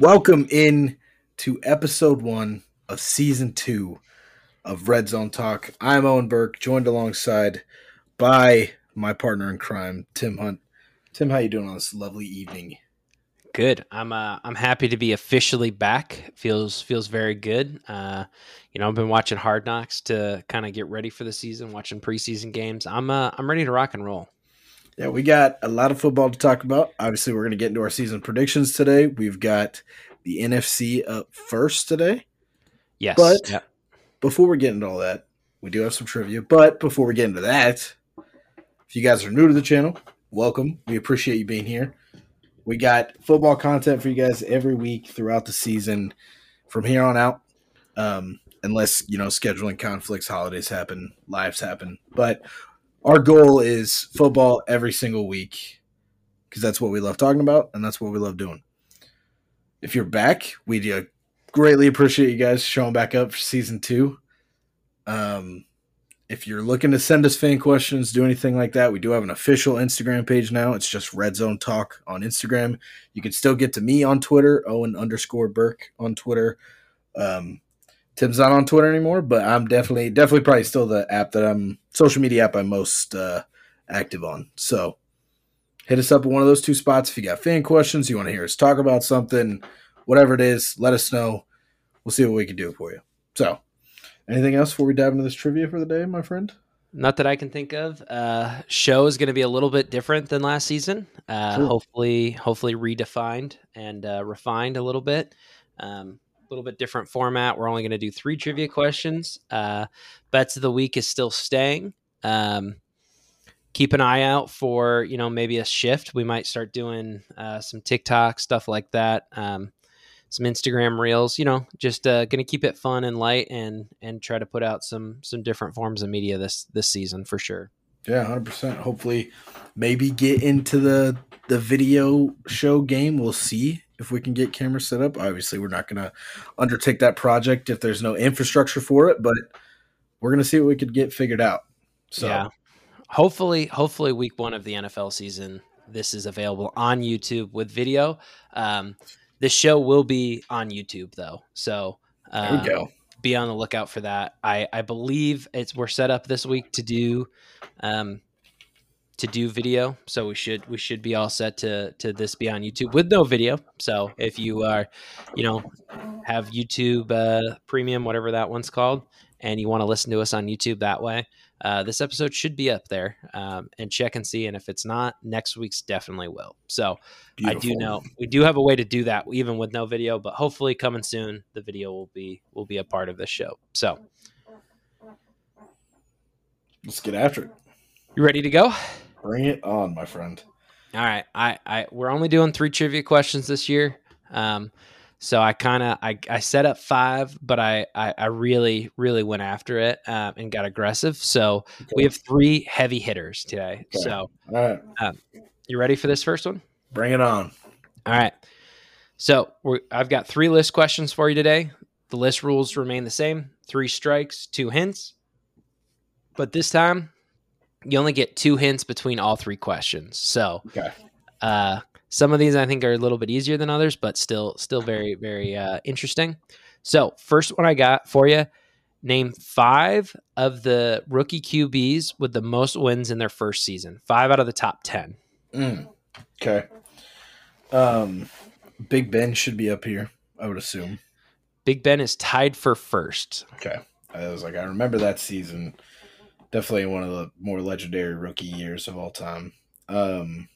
Welcome in to episode one of season two of Red Zone Talk. I'm Owen Burke, joined alongside by my partner in crime, Tim Hunt. Tim, how you doing on this lovely evening? Good. I'm uh, I'm happy to be officially back. Feels feels very good. Uh, you know, I've been watching Hard Knocks to kind of get ready for the season, watching preseason games. I'm uh, I'm ready to rock and roll. Yeah, we got a lot of football to talk about. Obviously, we're going to get into our season predictions today. We've got the NFC up first today. Yes. But Yep. before we get into all that, we do have some trivia. But before we get into that, if you guys are new to the channel, welcome. We appreciate you being here. We got football content for you guys every week throughout the season from here on out. Um, unless, you know, scheduling conflicts, holidays happen, lives happen. But our goal is football every single week because that's what we love talking about and that's what we love doing. If you're back, we uh, greatly appreciate you guys showing back up for season two. Um, if you're looking to send us fan questions, do anything like that, we do have an official Instagram page now. It's just Red Zone Talk on Instagram. You can still get to me on Twitter, Owen underscore Burke on Twitter. Um, Tim's not on Twitter anymore, but I'm definitely, definitely probably still the app that I'm social media app I'm most uh, active on. So hit us up at one of those two spots if you got fan questions, you want to hear us talk about something, whatever it is, let us know. We'll see what we can do for you. So, anything else before we dive into this trivia for the day, my friend? Not that I can think of. Uh, show is going to be a little bit different than last season. Uh, Cool. Hopefully, hopefully redefined and uh, refined a little bit. Um, little bit different format. We're only going to do three trivia questions. Uh, bets of the week is still staying. Um, keep an eye out for you know maybe a shift. We might start doing uh, some TikTok stuff like that. Um, some Instagram reels, you know, just uh, going to keep it fun and light, and and try to put out some some different forms of media this this season for sure. Yeah, hundred percent. Hopefully, maybe get into the the video show game. We'll see if we can get cameras set up. Obviously, we're not going to undertake that project if there's no infrastructure for it, but we're going to see what we could get figured out. So, yeah, hopefully, hopefully, week one of the NFL season, this is available on YouTube with video. Um, this show will be on YouTube though, so there uh, we go. be on the lookout for that. I, I believe it's we're set up this week to do um to do video. So we should we should be all set to to this be on YouTube with no video. So if you are, you know, have YouTube uh premium, whatever that one's called, and you want to listen to us on YouTube that way, uh, this episode should be up there. Um, and check and see. And if it's not, next week's definitely will. So I do know we do have a way to do that even with no video, but hopefully coming soon the video will be will be a part of this show. So Let's get after it. you ready to go? Bring it on, my friend. All right, I, I we're only doing three trivia questions this year. Um so I kind of I, I set up five, but I, I I really really went after it um, and got aggressive. So we have three heavy hitters today. Okay. So All right, you ready for this first one? bring it on. All right. So we're, I've got three list questions for you today. The list rules remain the same three strikes, two hints. But this time, you only get two hints between all three questions. So Okay. uh, some of these I think are a little bit easier than others, but still, still very, very uh, interesting. So first one I got for you: name five of the rookie QBs with the most wins in their first season. Five out of the top ten. Mm. Okay. Um, Big Ben should be up here. I would assume. Big Ben is tied for first. Okay. I was like, I remember that season. Definitely one of the more legendary rookie years of all time. Um,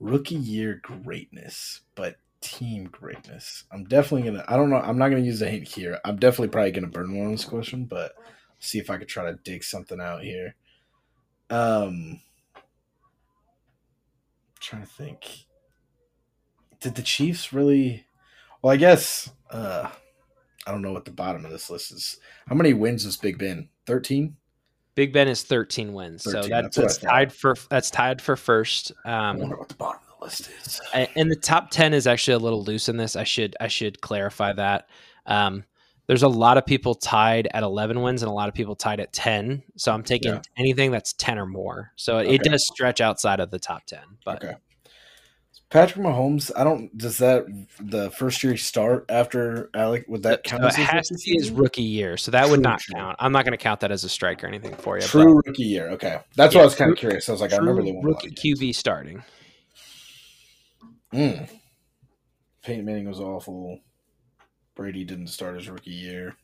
rookie year greatness, but team greatness. I'm definitely gonna. I don't know. I'm not gonna use a hint here. I'm definitely probably gonna burn one on this question, but see if I could try to dig something out here. Um, trying to think. Did the Chiefs really? Well, I guess. Uh, I don't know what the bottom of this list is. How many wins does Big Ben? Thirteen. Big Ben is 13 wins, 13, so that's that's, that's tied for that's tied for first. I Um, wonder what the bottom of the list is. and the top 10 is actually a little loose in this. I should I should clarify that. Um, there's a lot of people tied at 11 wins and a lot of people tied at 10. So I'm taking Yeah. anything that's 10 or more. So it, Okay. it does stretch outside of the top 10. But okay. Patrick Mahomes, I don't. Does that the first year he start after Alex? Would that count? So it his has to rookie be his rookie year, so that would not true. count. I'm not going to count that as a strike or anything for you. True rookie year. Okay, that's Yeah, what I was kind of curious. I was like, but I remember the won rookie. QB starting. Mm. Peyton Manning was awful. Brady didn't start his rookie year.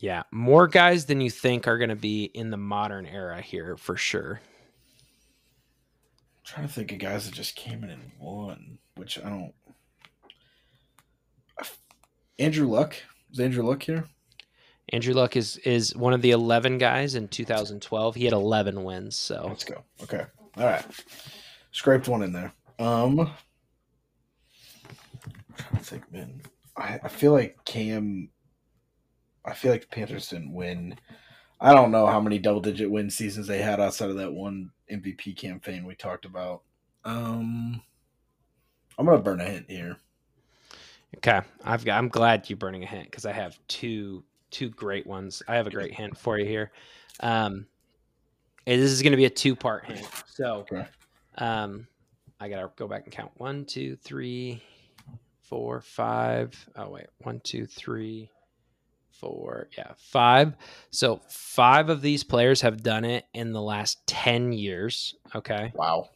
Yeah, more guys than you think are going to be in the modern era here for sure. Trying to think of guys that just came in and won, which I don't. Andrew Luck is Andrew Luck here? Andrew Luck is is one of the 11 guys in 2012. He had 11 wins, so Let's go. Okay, all right. Scraped one in there. Um, I'm trying to think, man. I, I feel like Cam. I feel like the Panthers didn't win. I don't know how many double digit win seasons they had outside of that one MVP campaign we talked about. Um, I'm gonna burn a hint here. Okay, I've got. I'm glad you're burning a hint because I have two two great ones. I have a great hint for you here. Um, and this is going to be a two part hint. So, Okay. um, I gotta go back and count one, two, three, four, five. Oh wait, one, two, three, four. Yeah, five. So five of these players have done it in the last ten years. Okay. Wow.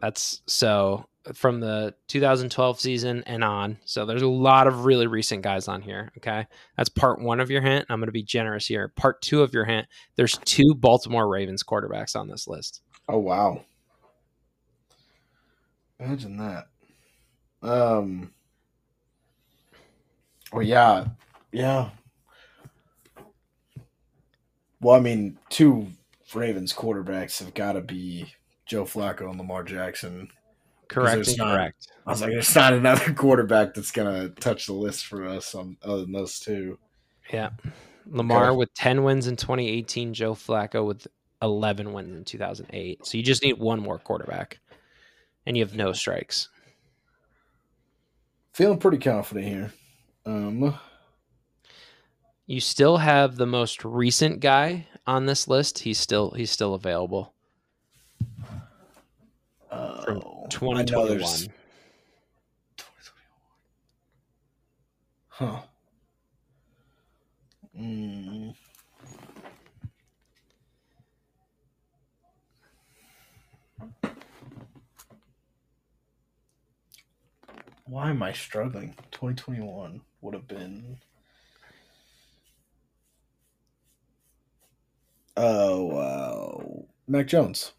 That's so from the 2012 season and on. So there's a lot of really recent guys on here. Okay. That's part one of your hint. I'm going to be generous here. Part two of your hint there's two Baltimore Ravens quarterbacks on this list. Oh wow. Imagine that. Um. oh, yeah, yeah. Well, I mean, two Ravens quarterbacks have got to be Joe Flacco and Lamar Jackson. Correct. not- correct. I was like, there's not another quarterback that's gonna touch the list for us on other than those two. Yeah. Lamar Okay. with 10 wins in 2018, Joe Flacco with 11 wins in 2008. So you just need one more quarterback and you have no strikes. Feeling pretty confident here. Um. You still have the most recent guy on this list. He's still he's still available. Uh, From 2021. 2021. Huh. Mm. Why am I struggling? 2021 would have been. Oh, wow. Mac Jones.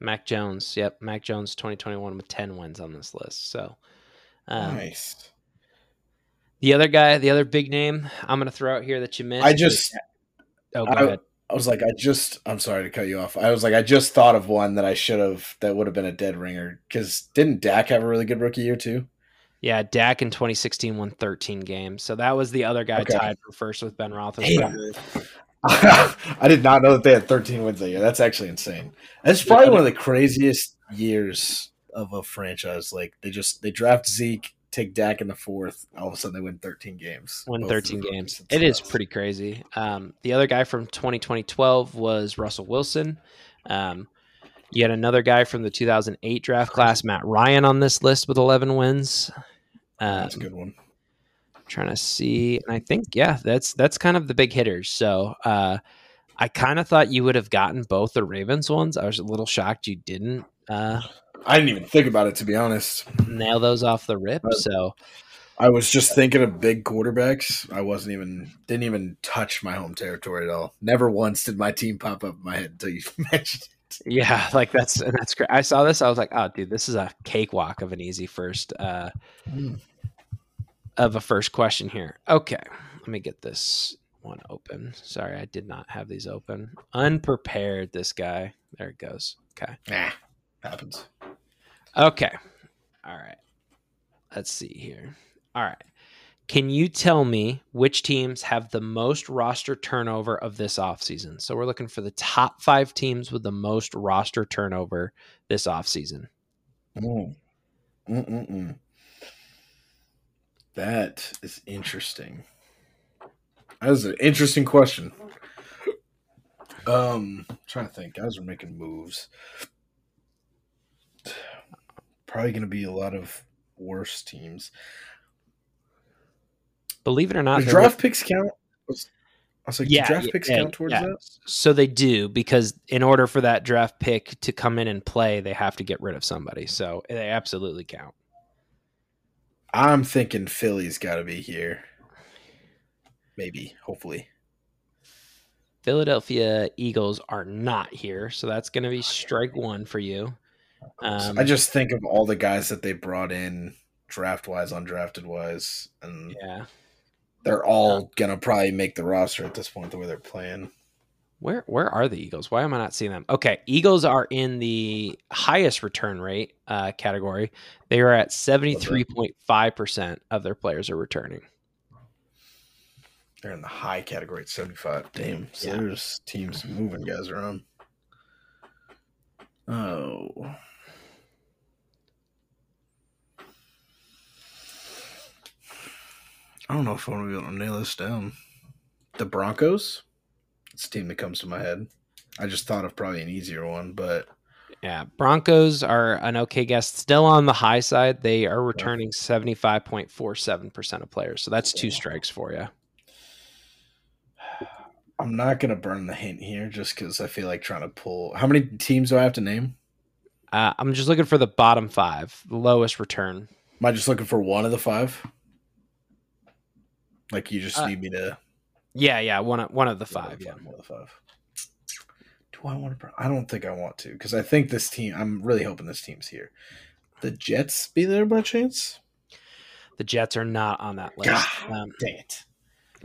Mac Jones. Yep, Mac Jones 2021 with 10 wins on this list. So um, nice. the other guy, the other big name I'm going to throw out here that you missed. I just oh, go I- ahead. I was like, I just, I'm sorry to cut you off. I was like, I just thought of one that I should have, that would have been a dead ringer. Because didn't Dak have a really good rookie year too? Yeah, Dak in 2016 won 13 games. So that was the other guy Okay. tied for first with Ben Roethlisberger. I did not know that they had 13 wins that year. That's actually insane. That's probably one of the craziest years of a franchise. Like they just they draft Zeke, take Dak in the fourth. All of a sudden they win 13 games. Win 13 games. It is pretty crazy. Um, the other guy from 2012 was Russell Wilson. Um, you had another guy from the 2008 draft class, Matt Ryan, on this list with 11 wins. Um, That's a good one. Trying to see, and I think yeah, that's that's kind of the big hitters. So uh, I kind of thought you would have gotten both the Ravens ones. I was a little shocked you didn't uh, I didn't even think about it to be honest. nail those off the rip. Uh, So I was just thinking of big quarterbacks. I wasn't even didn't even touch my home territory at all. Never once did my team pop up in my head until you mentioned it. Yeah, like that's and that's great. I saw this. I was like, oh, dude, this is a cakewalk of an easy first uh, Mm. Of a first question here. Okay, let me get this one open. Sorry, I did not have these open. Unprepared. This guy. There it goes. Okay. Nah, happens. Okay. All right. Let's see here. All right. Can you tell me which teams have the most roster turnover of this offseason? So we're looking for the top five teams with the most roster turnover this offseason. Mm. Mm-mm-mm. That is interesting. That is an interesting question. Um, trying to think. Guys are making moves. probably going to be a lot of worse teams. Believe it or not, draft picks count? I was, like, do Yeah, draft picks yeah, count towards yeah. that? So they do because in order for that draft pick to come in and play, they have to get rid of somebody. So they absolutely count. I'm thinking Philly's got to be here. Maybe, hopefully. Philadelphia Eagles are not here, so that's going to be strike one for you. Um, I just think of all the guys that they brought in draft wise, undrafted wise, and yeah. they're all gonna probably make the roster at this point the way they're playing. Where where are the Eagles? Why am I not seeing them? Okay, Eagles are in the highest return rate uh, category. They are at seventy three point five percent of their players are returning. They're in the high category at 75. Damn. So Yeah. there's teams moving guys around. Oh. I don't know if I want to be able to nail this down. The Broncos? It's a team that comes to my head. I just thought of probably an easier one, but Yeah, Broncos are an okay guess. Still on the high side, they are returning seventy five point four seven percent of players. So that's two strikes for you. I'm not going to burn the hint here just because I feel like trying to pull. How many teams do I have to name? Uh, I'm just looking for the bottom five, the lowest return. Am I just looking for one of the five? Like you just Uh, need me to Yeah, yeah, one of one of the five. Yeah, one of the five. Do I want to? I don't think I want to because I think this team. I'm really hoping this team's here. The Jets be there by chance? the Jets are not on that list. God, Um, dang it!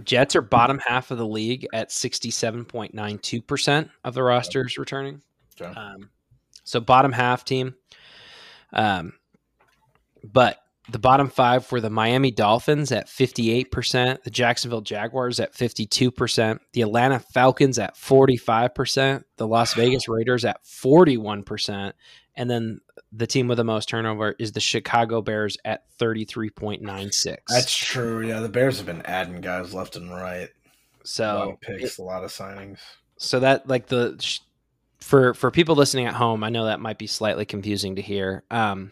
Jets are bottom half of the league at 67.92% of the rosters returning. Okay. Um, so bottom half team. Um, but the bottom five were the Miami Dolphins at 58%, the Jacksonville Jaguars at 52%, the Atlanta Falcons at 45%, the Las Vegas Raiders at 41%, and then the team with the most turnover is the Chicago Bears at 33.96. That's true. Yeah, the Bears have been adding guys left and right. a lot so of picks, a lot of signings. so that like the for for people listening at home i know that might be slightly confusing to hear um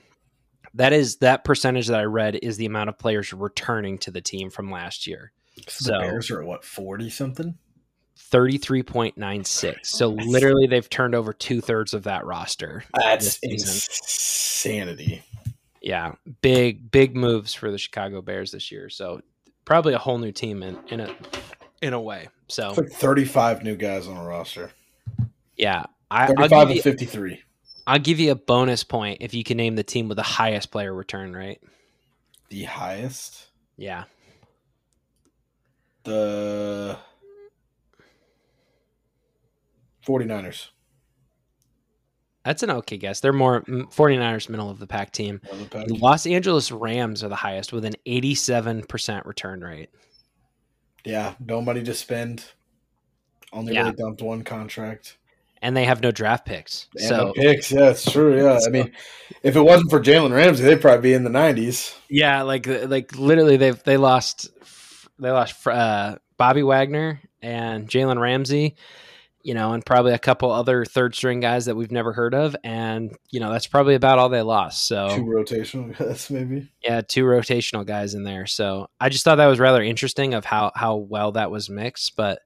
that is that percentage that i read is the amount of players returning to the team from last year So, the Bears are at what forty something? 33.96 so literally they've turned over two-thirds of that roster That's insanity. yeah big big moves for the chicago bears this year so probably a whole new team in in a in a way so It's like thirty-five new guys on a roster. yeah I, Thirty-five give and fifty-three. I'll give you a bonus point if you can name the team with the highest player return rate The highest. yeah The 49ers. That's an okay guess. They're more mm, 49ers middle of the pack team. the pack. The Los Angeles Rams are the highest with an 87% return rate. Yeah, no money to spend. Only Yeah. really dumped one contract. And they have no draft picks. And so no picks, yeah, it's true. Yeah, I mean, if it wasn't for Jalen Ramsey, they'd probably be in the nineties. yeah, like like literally they've they lost they lost uh, Bobby Wagner and Jalen Ramsey, you know, and probably a couple other third string guys that we've never heard of, and you know that's probably about all they lost. So Two rotational guys, maybe. Yeah, two rotational guys in there. So I just thought that was rather interesting of how how well that was mixed. But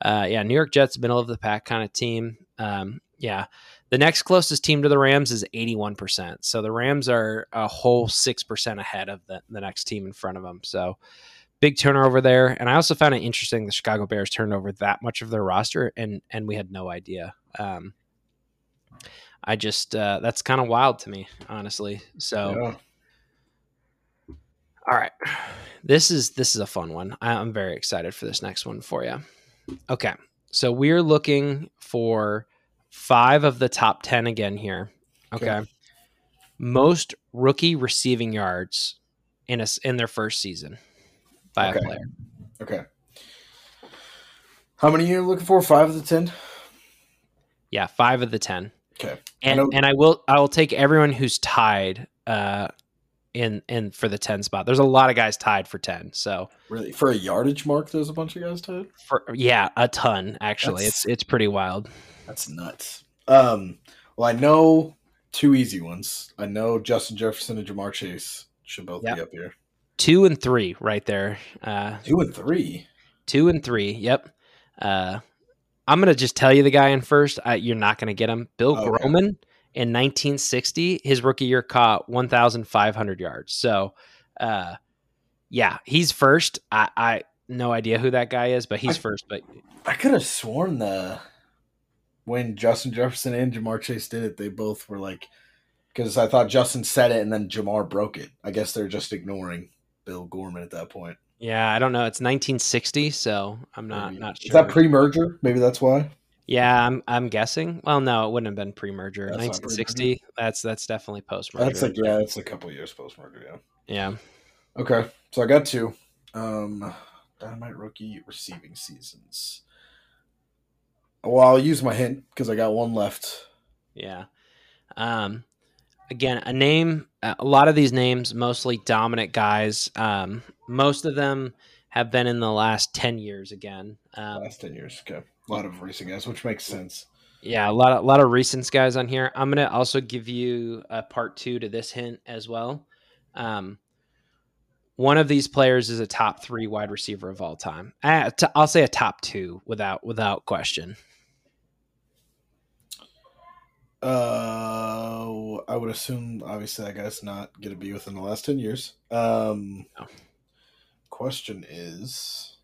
uh, yeah, New York Jets, middle of the pack kind of team. Um, yeah, the next closest team to the Rams is eighty one percent. So the Rams are a whole six percent ahead of the the next team in front of them. So big turnover there. And I also found it interesting the Chicago Bears turned over that much of their roster, and and we had no idea. Um, I just uh, that's kind of wild to me, honestly. So. Yeah. All right. This is this is a fun one. I'm very excited for this next one for you. Okay. So we're looking for five of the top 10 again here. Okay. Okay. Most rookie receiving yards in a, in their first season by Okay. a player. Okay. How many are you looking for? Five of the ten? Yeah, 5 of the 10. Okay. And know- and I will I will take everyone who's tied uh in in for the 10 spot. There's a lot of guys tied for 10. So Really? For a yardage mark, there's a bunch of guys tied? for yeah, a ton actually. That's- It's it's pretty wild. That's nuts. Um, well, I know two easy ones. I know Justin Jefferson and Ja'Marr Chase should both Yep. be up here. Two and three right there. Uh, Two and three. two and three. Yep. Uh, I'm gonna just tell you the guy in first. I, you're not gonna get him. Bill Okay. Groman in 1960, his rookie year caught 1,500 yards. So, uh, yeah, he's first. I, I no idea who that guy is, but he's I- first. But I could have sworn the when Justin Jefferson and Ja'Marr Chase did it, they both were like because I thought Justin said it and then Ja'Marr broke it. I guess they're just ignoring Bill Gorman at that point. yeah, I don't know. It's 1960, so I'm not Maybe. not sure. Is that pre-merger? Maybe that's why. Yeah, I'm I'm guessing. Well, no, it wouldn't have been pre-merger. That's not 1960. That's that's definitely post-merger. That's like yeah, that's a couple years post-merger. Yeah. yeah. Okay, so I got two. Um, Dynamite rookie receiving seasons. Well, I'll use my hint because I got one left. Yeah. Um, again, a name. A lot of these names, mostly dominant guys. Um, most of them have been in the last ten years. Again, um, Last ten years. Okay, a lot of racing guys, which makes sense. yeah, a lot of a lot of recent guys on here. I'm gonna also give you a part two to this hint as well. Um, one of these players is a top three wide receiver of all time. Uh, t- I'll say a top two without without question. Uh, I would assume obviously that guy's not going to be within the last ten years. Um, No. question is,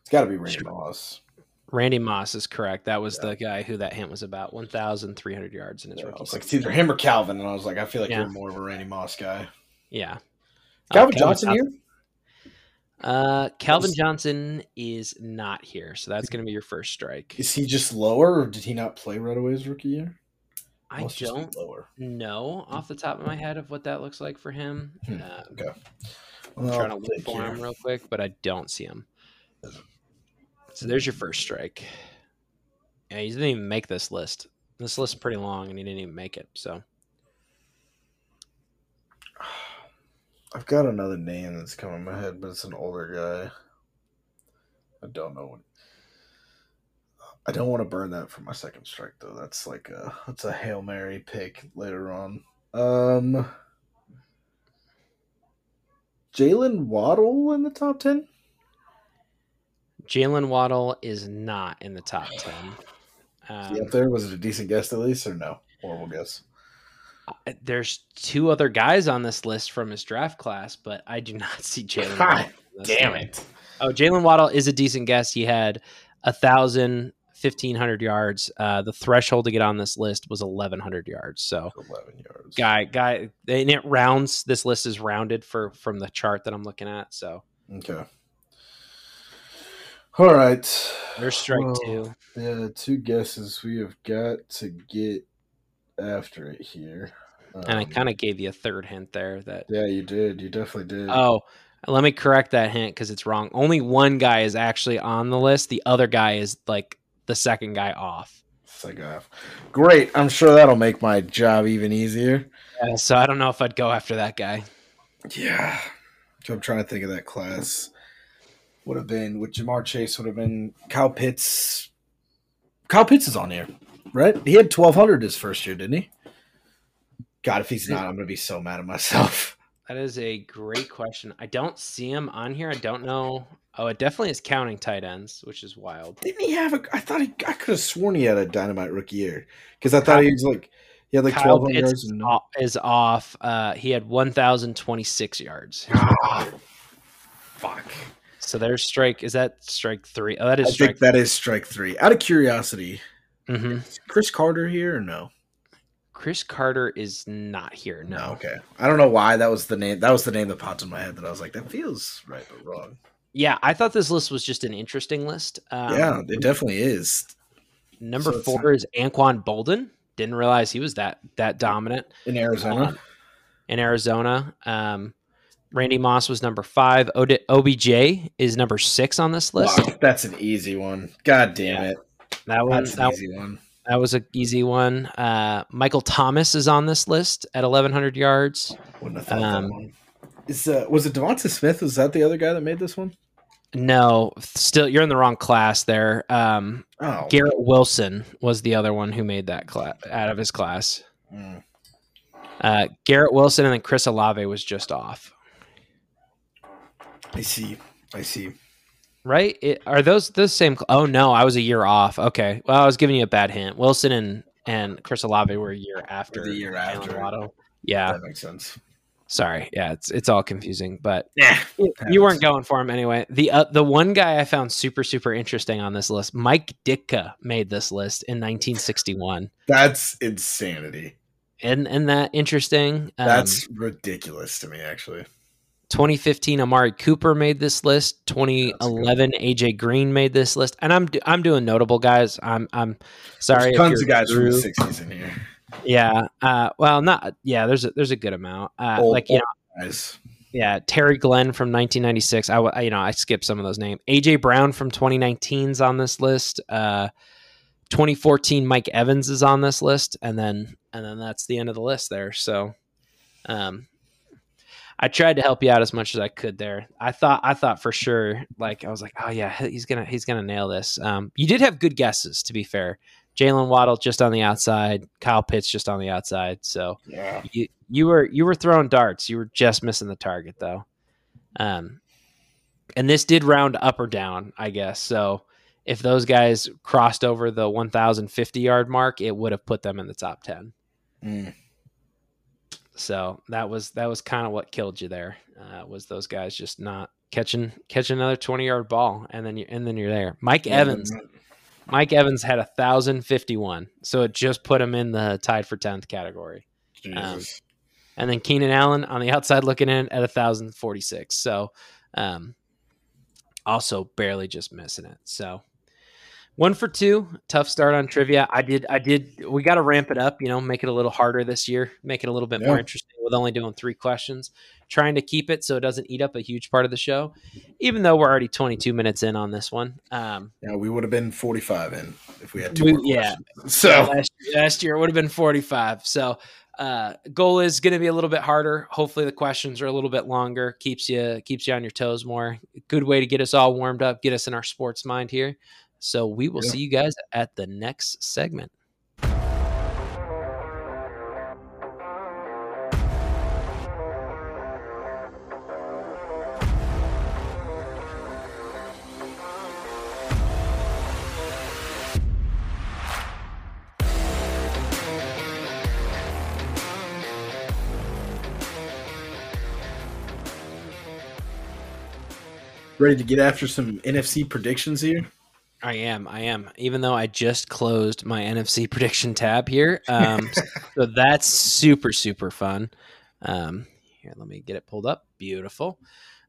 it's got to be Randy Sure. Moss. Randy Moss is correct. That was Yeah. the guy who that hint was about. One thousand three hundred yards in his Yeah, rookie was like, it's either him or Calvin, and I was like, I feel like Yeah. you're more of a Randy Moss guy. Yeah. Calvin Uh, Johnson here. Uh, Calvin Johnson is not here, so that's going to be your first strike. Is he just lower, or did he not play right away his rookie year? I don't lower. know off the top of my head of what that looks like for him. Hmm, Uh, Okay. I'm trying to look for him real quick, but I don't see him. So there's your first strike. Yeah, he didn't even make this list. This list is pretty long, and he didn't even make it. So I've got another name that's coming in my head, but it's an older guy. I don't know what. I don't want to burn that for my second strike though. That's like a that's a hail mary pick later on. Um, Jaylen Waddle in the top ten. Jaylen Waddle is not in the top ten. Um, up there? Was it a decent guess at least, or no? Horrible guess. There's two other guys on this list from his draft class, but I do not see Jaylen. God in this. Oh, Jaylen Waddle is a decent guess. He had a thousand, fifteen hundred yards. Uh, the threshold to get on this list was eleven hundred yards. So, Eleven yards. guy, guy, and it rounds. This list is rounded for from the chart that I'm looking at. So, Okay. All right. there's strike two. Yeah, two guesses we have got to get after it here. And I Um, kind of gave you a third hint there that Yeah, you did. You definitely did. Oh, let me correct that hint because it's wrong. Only one guy is actually on the list. The other guy is like the second guy off. Second off. Great. I'm sure that'll make my job even easier. Uh, so I don't know if I'd go after that guy. Yeah. I'm trying to think of that class. Would have been with Ja'Marr Chase. Would have been Kyle Pitts. Kyle Pitts is on here, right? He had 1,200 his first year, didn't he? God, if he's not, I'm gonna be so mad at myself. That is a great question. I don't see him on here. I don't know. Oh, it definitely is counting tight ends, which is wild. Didn't he have a? I thought he. I could have sworn he had a dynamite rookie year because I thought he was like he had like Kyle 1,200 Pitts yards. And, off, is off. Uh, he had 1,026 yards. Ah, fuck. So there's strike. Is that strike three? Oh, that I is strike. think that is strike three. Out of curiosity, hmm is Cris Carter here or no? Cris Carter is not here. No. Okay. I don't know why that was the name. That was the name that popped in my head. That I was like, that feels right but wrong. Yeah, I thought this list was just an interesting list. Um, yeah, it definitely is. Number So four is Anquan Boldin. Didn't realize he was that that dominant In Arizona. Um, in Arizona. Um, Randy Moss was number five. OD- OBJ is number six on this list. Wow, that's an easy one. God damn Yeah. it. That one, That's an that, easy one. that was an easy one. Uh, Michael Thomas is on this list at 1,100 yards. Wouldn't have thought Um, that one. Is uh, was it DeVonta Smith? Was that the other guy that made this one? No, still you're in the wrong class there. Um, Oh, Garrett Wilson was the other one who made that class out of his class. Mm. Uh, Garrett Wilson and then Chris Olave was just off. I see. I see. Right? It, are those the same? Oh no, I was a year off. Okay. Well, I was giving you a bad hint. Wilson and and Chris Olave were a year after. The year after. Waddle. Yeah. That makes sense. Sorry. Yeah, it's it's all confusing, but Yeah. you weren't going for him anyway. The uh, the one guy I found super super interesting on this list, Mike Ditka made this list in 1961. That's insanity. Isn't, isn't that interesting? Um, That's ridiculous to me, actually. 2015 Amari Cooper made this list. 2011 AJ Green made this list, and I'm I'm doing notable guys. I'm I'm sorry. There's tons of guys from the '60s in here. Yeah. Uh, well, not yeah. There's a, there's a good amount. Uh, Old- like you know, Guys, yeah, Terry Glenn from 1996. I, I- you know I skipped some of those names. AJ Brown from 2019's on this list. Uh, 2014 Mike Evans is on this list, and then and then that's the end of the list there. So, um, I tried to help you out as much as I could there. I thought I thought for sure, like I was like, oh yeah, he's gonna he's gonna nail this. Um, you did have good guesses, to be fair. Jaylen Waddle just on the outside, Kyle Pitts just on the outside. So yeah. you you were you were throwing darts. You were just missing the target though. Um, and this did round up or down, I guess. So if those guys crossed over the 1,050 yard mark, it would have put them in the top 10. Mm. So that was that was kind of what killed you there. Uh, was those guys just not catching catching another 20 yard ball, and then you and then you're there. Mike Evans, Mike Evans had a thousand fifty one, so it just put him in the tied for 10th category. Jesus. and then Keenan Allen on the outside looking in at 1046. So, um, also barely just missing it. So, one for two, tough start on trivia. I did, I did. We got to ramp it up, you know, make it a little harder this year, make it a little bit more interesting with only doing three questions. Trying to keep it so it doesn't eat up a huge part of the show, even though we're already 22 minutes in on this one. Um, yeah, we would have been 45 in if we had two We- yeah. questions. So last, last year it would have been 45 so uh goal is going to be a little bit harder hopefully the questions are a little bit longer keeps you keeps you on your toes more good way to get us all warmed up get us in our sports mind here so we will Yeah. see you guys at the next segment ready to get after some NFC predictions here. I am i am. Even though i just closed my nfc prediction tab here um so that's super super fun. Um here let me get it pulled up. Beautiful.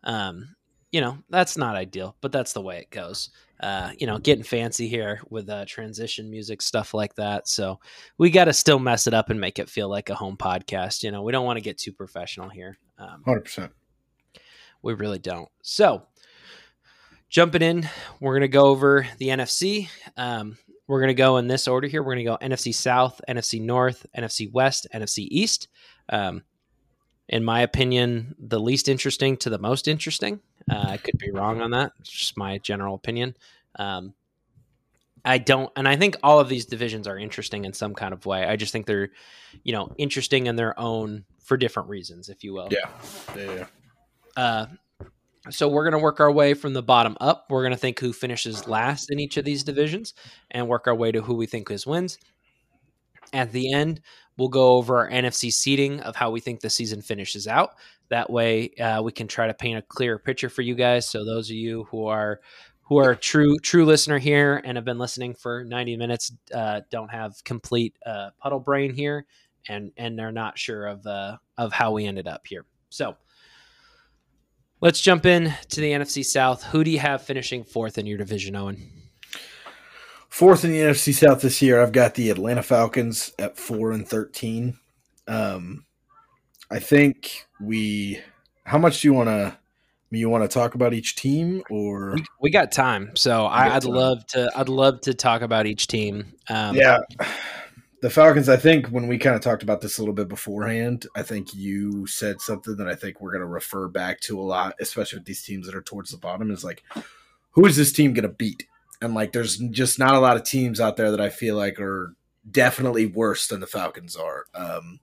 Um you know that's not ideal but that's the way it goes. Uh you know getting fancy here with uh transition music stuff like that. So we got to still mess it up and make it feel like a home podcast you know? We don't want to get too professional here. Um 100%. we really don't. So, jumping in, we're going to go over the NFC. Um, we're going to go in this order here. We're going to go NFC South, NFC North, NFC West, NFC East. Um, in my opinion, the least interesting to the most interesting. Uh, I could be wrong on that. It's just my general opinion. Um, I don't, and I think all of these divisions are interesting in some kind of way. I just think they're, you know, interesting in their own for different reasons, if you will. Yeah. Yeah. yeah. Uh, so we're going to work our way from the bottom up. We're going to think who finishes last in each of these divisions and work our way to who we think is wins. At the end, we'll go over our NFC seating of how we think the season finishes out. That way, uh, we can try to paint a clearer picture for you guys. So those of you who are who are a true true listener here and have been listening for 90 minutes uh, don't have complete uh, puddle brain here and and they're not sure of uh, of how we ended up here. So let's jump in to the NFC South. Who do you have finishing fourth in your division, Owen? Fourth in the NFC South this year, I've got the Atlanta Falcons at four and thirteen. Um, I think we. How much do you want to? You want to talk about each team, or We, got time, so I, time. love to. I'd love to talk about each team. Um, yeah, the Falcons. I think when we kind of talked about this a little bit beforehand, I think you said something that I think we're going to refer back to a lot, especially with these teams that are towards the bottom. Is like, who is this team going to beat? And like, there's just not a lot of teams out there that I feel like are definitely worse than the Falcons are. Um,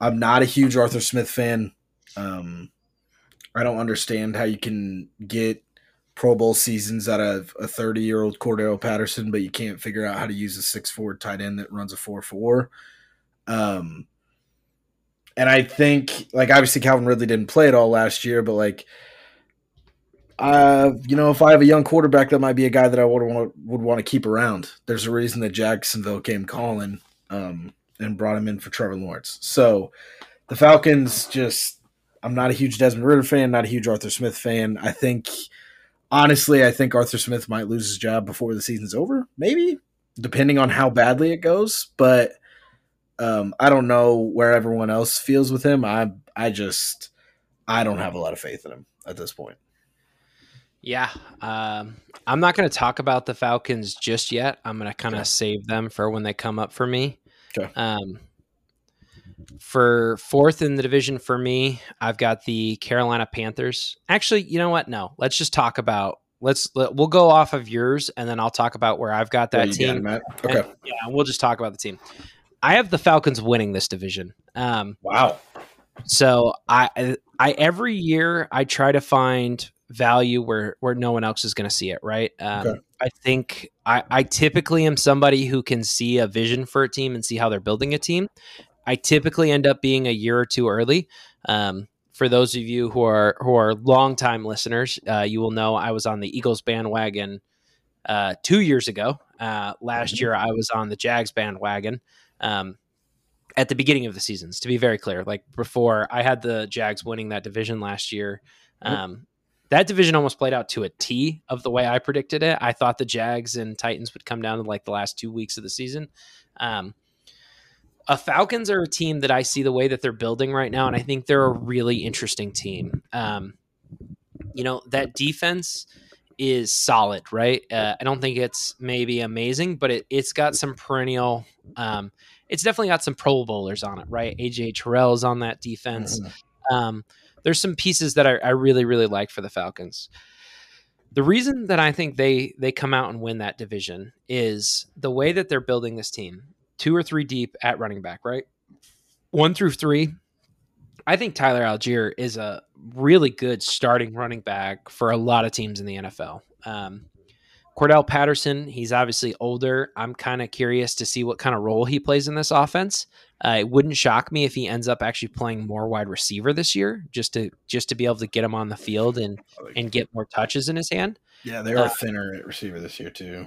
I'm not a huge Arthur Smith fan. Um, I don't understand how you can get Pro Bowl seasons out of a 30 year old Cordarrelle Patterson, but you can't figure out how to use a six four tight end that runs a four four. Um, and I think like obviously Calvin Ridley didn't play at all last year, but like uh, you know, if I have a young quarterback, that might be a guy that I would want would want to keep around. There's a reason that Jacksonville came calling um, and brought him in for Trevor Lawrence. So the Falcons just, I'm not a huge Desmond Ridder fan, not a huge Arthur Smith fan. I think, honestly, I think Arthur Smith might lose his job before the season's over, maybe, depending on how badly it goes. But um, I don't know where everyone else feels with him. I, I just, I don't have a lot of faith in him at this point. Yeah, um, I'm not going to talk about the Falcons just yet. I'm going to kind of okay. save them for when they come up for me. Okay. Um, for fourth in the division for me, I've got the Carolina Panthers. Actually, you know what? No, let's just talk about. Let's let, we'll go off of yours, and then I'll talk about where I've got that team. Got it, okay. And, yeah, we'll just talk about the team. I have the Falcons winning this division. Um, wow. So I, I every year I try to find value where where no one else is going to see it right um, okay. i think I, I typically am somebody who can see a vision for a team and see how they're building a team i typically end up being a year or two early um, for those of you who are who are longtime listeners uh, you will know i was on the eagles bandwagon uh, two years ago uh, last mm-hmm. year i was on the jags bandwagon um, at the beginning of the seasons to be very clear like before i had the jags winning that division last year um, that division almost played out to a T of the way I predicted it. I thought the Jags and Titans would come down to like the last two weeks of the season. Um, a Falcons are a team that I see the way that they're building right now, and I think they're a really interesting team. Um, you know that defense is solid, right? Uh, I don't think it's maybe amazing, but it, it's got some perennial. Um, it's definitely got some Pro Bowlers on it, right? AJ Terrell's on that defense. Mm-hmm. Um, there's some pieces that I, I really really like for the Falcons. The reason that I think they they come out and win that division is the way that they're building this team. Two or three deep at running back, right? One through three. I think Tyler Allgeier is a really good starting running back for a lot of teams in the NFL. Um, Cordarrelle Patterson, he's obviously older. I'm kind of curious to see what kind of role he plays in this offense. Uh, it wouldn't shock me if he ends up actually playing more wide receiver this year, just to just to be able to get him on the field and and get more touches in his hand. Yeah, they are uh, thinner at receiver this year too.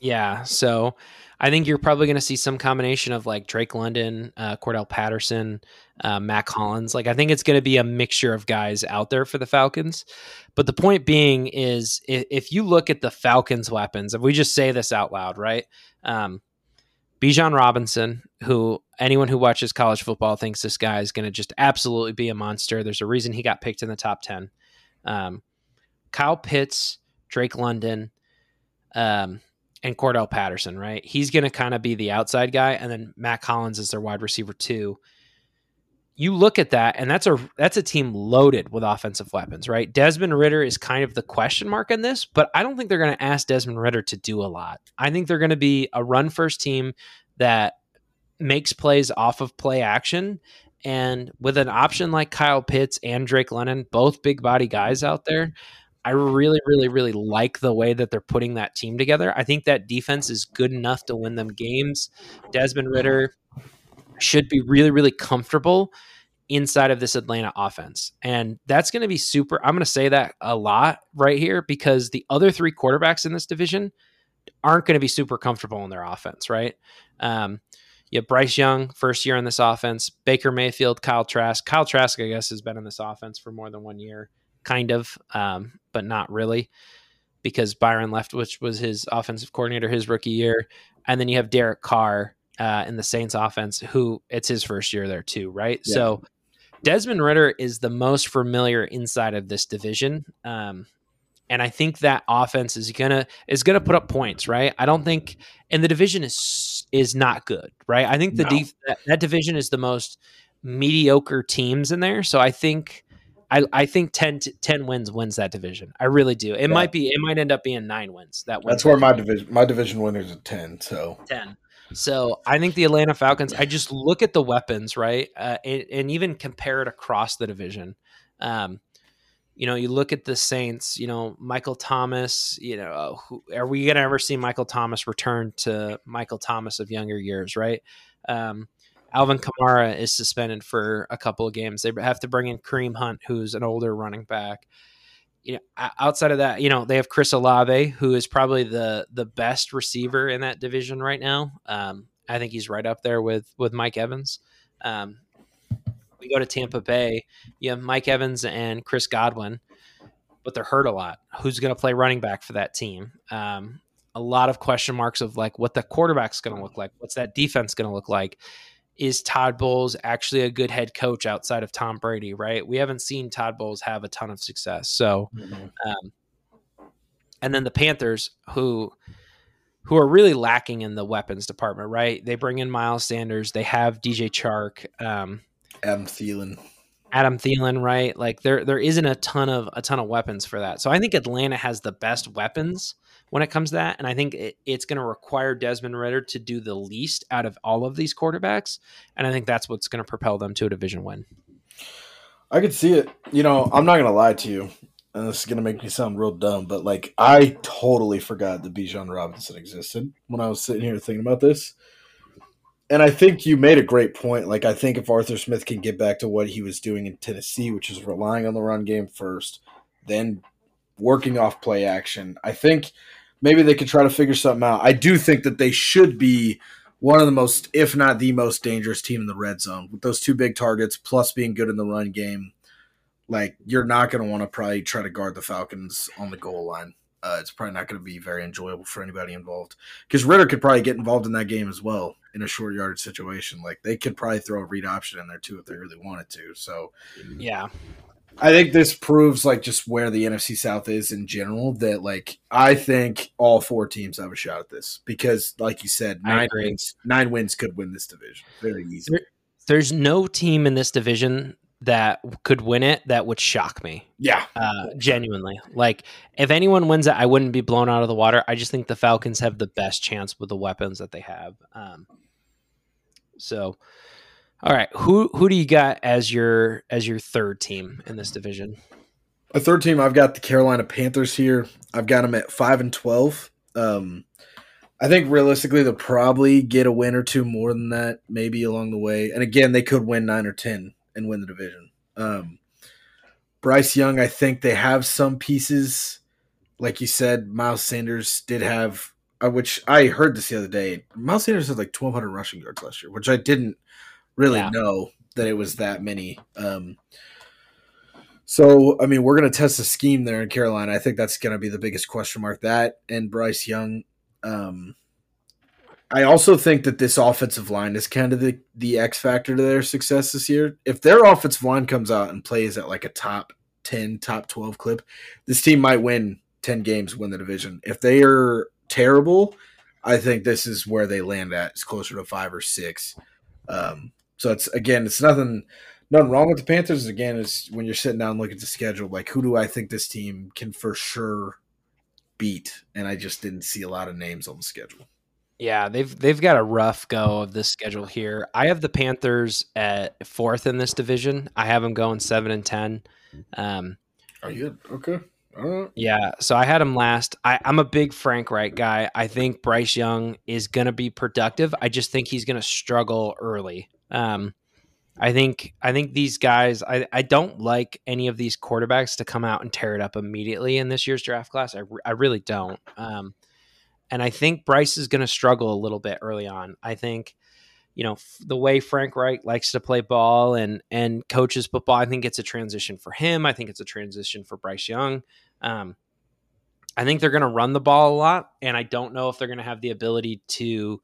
Yeah, so I think you're probably going to see some combination of like Drake London, uh, Cordarrelle Patterson, uh, Mack Hollins. Like I think it's going to be a mixture of guys out there for the Falcons. But the point being is, if, if you look at the Falcons' weapons, if we just say this out loud, right? Um, Bijan Robinson, who anyone who watches college football thinks this guy is going to just absolutely be a monster. There's a reason he got picked in the top ten. Um, Kyle Pitts, Drake London. Um, and Cordell Patterson, right? He's going to kind of be the outside guy, and then Mack Hollins is their wide receiver too. You look at that, and that's a that's a team loaded with offensive weapons, right? Desmond Ridder is kind of the question mark in this, but I don't think they're going to ask Desmond Ridder to do a lot. I think they're going to be a run first team that makes plays off of play action. And with an option like Kyle Pitts and Drake London, both big body guys out there, I really, really, really like the way that they're putting that team together. I think that defense is good enough to win them games. Desmond Ridder should be really, really comfortable inside of this Atlanta offense. And that's going to be super. I'm going to say that a lot right here because the other three quarterbacks in this division aren't going to be super comfortable in their offense, right? Um, you have Bryce Young, first year in this offense, Baker Mayfield, Kyle Trask. Kyle Trask, I guess, has been in this offense for more than one year kind of, um, but not really, because Byron Leftwich was his offensive coordinator his rookie year, and then you have Derek Carr uh, in the Saints offense, who it's his first year there too, right? Yeah. So Desmond Ridder is the most familiar inside of this division. Um, and I think that offense is gonna is gonna put up points, right? I don't think, and the division is is not good, right? I think the no. def, that, that, division is the most mediocre teams in there. So I think I, I think 10, 10 wins wins that division. I really do. It yeah. might be it might end up being nine wins. That that's where my division my division winners are ten. So ten. So I think the Atlanta Falcons. I just look at the weapons, right, uh, and, and, even compare it across the division. Um, you know, you look at the Saints. You know, Michael Thomas. You know, who, are we going to ever see Michael Thomas return to Michael Thomas of younger years? Right. Um, Alvin Kamara is suspended for a couple of games. They have to bring in Kareem Hunt, who's an older running back. You know, outside of that, you know, they have Chris Olave, who is probably the the best receiver in that division right now. Um, I think he's right up there with with Mike Evans. Um, we go to Tampa Bay. You have Mike Evans and Chris Godwin, but they're hurt a lot. Who's going to play running back for that team? Um, a lot of question marks of like what the quarterback's going to look like. What's that defense going to look like? Is Todd Bowles actually a good head coach outside of Tom Brady, right? We haven't seen Todd Bowles have a ton of success. So, mm-hmm. um, and then the Panthers, who who are really lacking in the weapons department, right? They bring in Miles Sanders, they have DJ Chark, um, Adam Thielen. Adam Thielen, right? Like there there isn't a ton of a ton of weapons for that. So I think Atlanta has the best weapons when it comes to that. And I think it, it's going to require Desmond Ridder to do the least out of all of these quarterbacks. And I think that's what's going to propel them to a division win. I could see it. You know, I'm not going to lie to you. And this is going to make me sound real dumb, but like I totally forgot that Bijan Robinson existed when I was sitting here thinking about this. And I think you made a great point. Like, I think if Arthur Smith can get back to what he was doing in Tennessee, which is relying on the run game first, then working off play action, I think maybe they could try to figure something out. I do think that they should be one of the most, if not the most dangerous team in the red zone with those two big targets, plus being good in the run game. Like you're not going to want to probably try to guard the Falcons on the goal line. Uh, it's probably not going to be very enjoyable for anybody involved because Ridder could probably get involved in that game as well in a short yardage situation. Like they could probably throw a read option in there too if they really wanted to. So, yeah, I think this proves like just where the NFC South is in general. That like I think all four teams have a shot at this because, like you said, nine wins, nine wins could win this division very easy. There, there's no team in this division that could win it that would shock me. Yeah, uh, genuinely. Like if anyone wins it, I wouldn't be blown out of the water. I just think the Falcons have the best chance with the weapons that they have. Um, so all right, who who do you got as your as your third team in this division? A third team, I've got the Carolina Panthers here. I've got them at five and twelve. Um, I think realistically they'll probably get a win or two more than that, maybe along the way. And again, they could win nine or ten and win the division. Um, Bryce Young, I think they have some pieces. Like you said, Miles Sanders did have, uh, which I heard this the other day. Miles Sanders had like 1,200 rushing yards last year, which I didn't really yeah. know that it was that many. Um, so, I mean, we're going to test the scheme there in Carolina. I think that's going to be the biggest question mark. That and Bryce Young. Um, I also think that this offensive line is kind of the, the X factor to their success this year. If their offensive line comes out and plays at like a top 10, top 12 clip, this team might win 10 games, win the division. If they are terrible, I think this is where they land at. It's closer to five or six. Um, so it's again, it's nothing nothing wrong with the Panthers. Again, it's when you're sitting down looking at the schedule, like who do I think this team can for sure beat? And I just didn't see a lot of names on the schedule. Yeah, they've they've got a rough go of this schedule here. I have the Panthers at fourth in this division. I have them going seven and ten. Um, Are you okay? Yeah, so I had him last. I, am a big Frank Reich guy. I think Bryce Young is going to be productive. I just think he's going to struggle early. Um, I think I think these guys. I, I don't like any of these quarterbacks to come out and tear it up immediately in this year's draft class. I, I really don't. Um, and I think Bryce is going to struggle a little bit early on. I think you know the way Frank Reich likes to play ball and and coaches football. I think it's a transition for him. I think it's a transition for Bryce Young. Um, I think they're going to run the ball a lot, and I don't know if they're going to have the ability to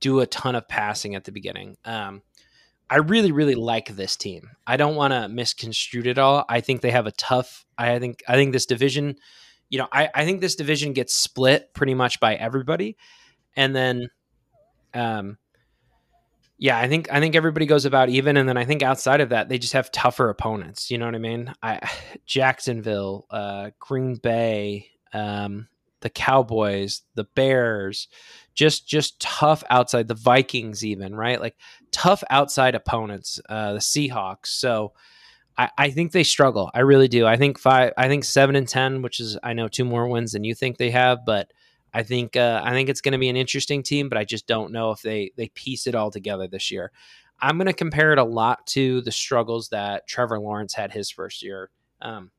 do a ton of passing at the beginning. Um, I really, really like this team. I don't want to misconstrue it all. I think they have a tough. I think. I think this division. You know, I, I think this division gets split pretty much by everybody, and then, um, yeah, I think I think everybody goes about even, and then I think outside of that, they just have tougher opponents. You know what I mean? I Jacksonville, uh, Green Bay, um, the Cowboys, the Bears, just just tough outside the Vikings, even right, like tough outside opponents, uh, the Seahawks. So I, I think they struggle. I really do. I think five. I think seven and ten, which is I know two more wins than you think they have, but I think uh, I think it's going to be an interesting team. But I just don't know if they they piece it all together this year. I'm going to compare it a lot to the struggles that Trevor Lawrence had his first year. Um,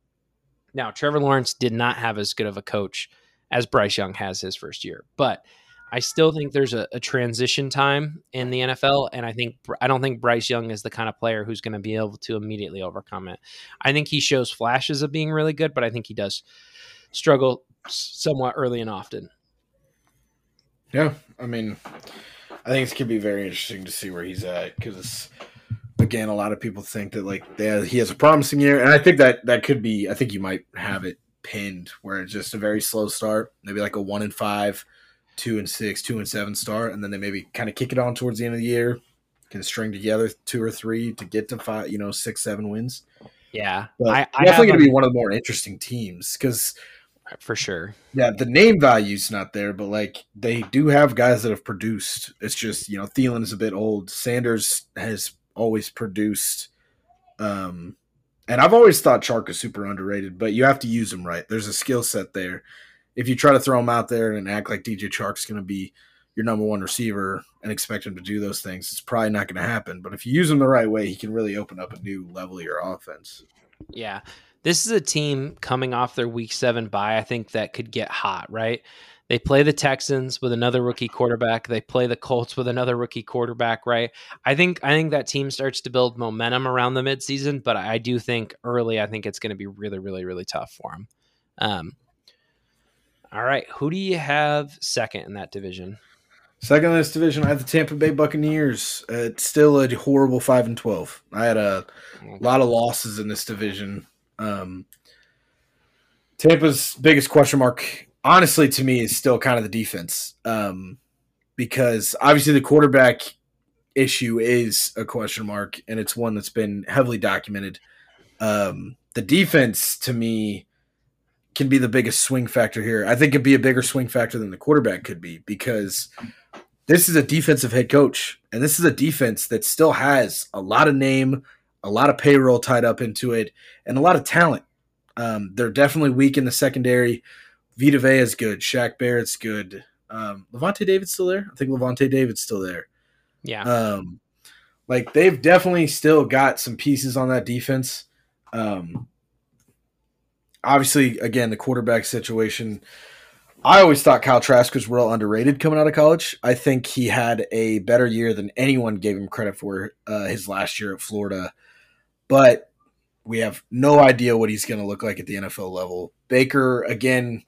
now, Trevor Lawrence did not have as good of a coach as Bryce Young has his first year, but I still think there's a, a, transition time in the NFL, and I think I don't think Bryce Young is the kind of player who's going to be able to immediately overcome it. I think he shows flashes of being really good, but I think he does struggle somewhat early and often. Yeah, I mean, I think it's gonna be very interesting to see where he's at because again, a lot of people think that like he has a promising year, and I think that that could be. I think you might have it pinned where it's just a very slow start, maybe like a one and five, two and six, two and seven start, and then they maybe kind of kick it on towards the end of the year, can string together two or three to get to five, you know, six, seven wins. Yeah, but I, I definitely going to be one of the more interesting teams because for sure. Yeah, the name value's not there, but like they do have guys that have produced. It's just you know Thielen is a bit old. Sanders has always produced, um, and I've always thought Chark is super underrated. But you have to use him right. There's a skill set there. If you try to throw him out there and act like DJ Chark's going to be your number one receiver and expect him to do those things, it's probably not going to happen. But if you use him the right way, he can really open up a new level of your offense. Yeah this is a team coming off their week seven bye, I think that could get hot, right? They play the Texans with another rookie quarterback. They play the Colts with another rookie quarterback, right? I think I think that team starts to build momentum around the midseason, but I do think early, I think it's going to be really, really, really tough for them. Um, all right, who do you have second in that division? Second in this division, I have the Tampa Bay Buccaneers. Uh, it's still a horrible five and twelve. I had a lot of losses in this division. Um, Tampa's biggest question mark, honestly, to me, is still kind of the defense. Um, because obviously the quarterback issue is a question mark, and it's one that's been heavily documented. Um, the defense, to me, can be the biggest swing factor here. I think it'd be a bigger swing factor than the quarterback could be because this is a defensive head coach, and this is a defense that still has a lot of name, a lot of payroll tied up into it, and a lot of talent. Um, they're definitely weak in the secondary. Vita Vea is good. Shaq Barrett's good. Um, Lavonte David's still there. I think Lavonte David's still there. Yeah. Um, like they've definitely still got some pieces on that defense. Um, obviously, again, the quarterback situation. I always thought Kyle Trask was real underrated coming out of college. I think he had a better year than anyone gave him credit for uh, his last year at Florida but we have no idea what he's going to look like at the NFL level. Baker again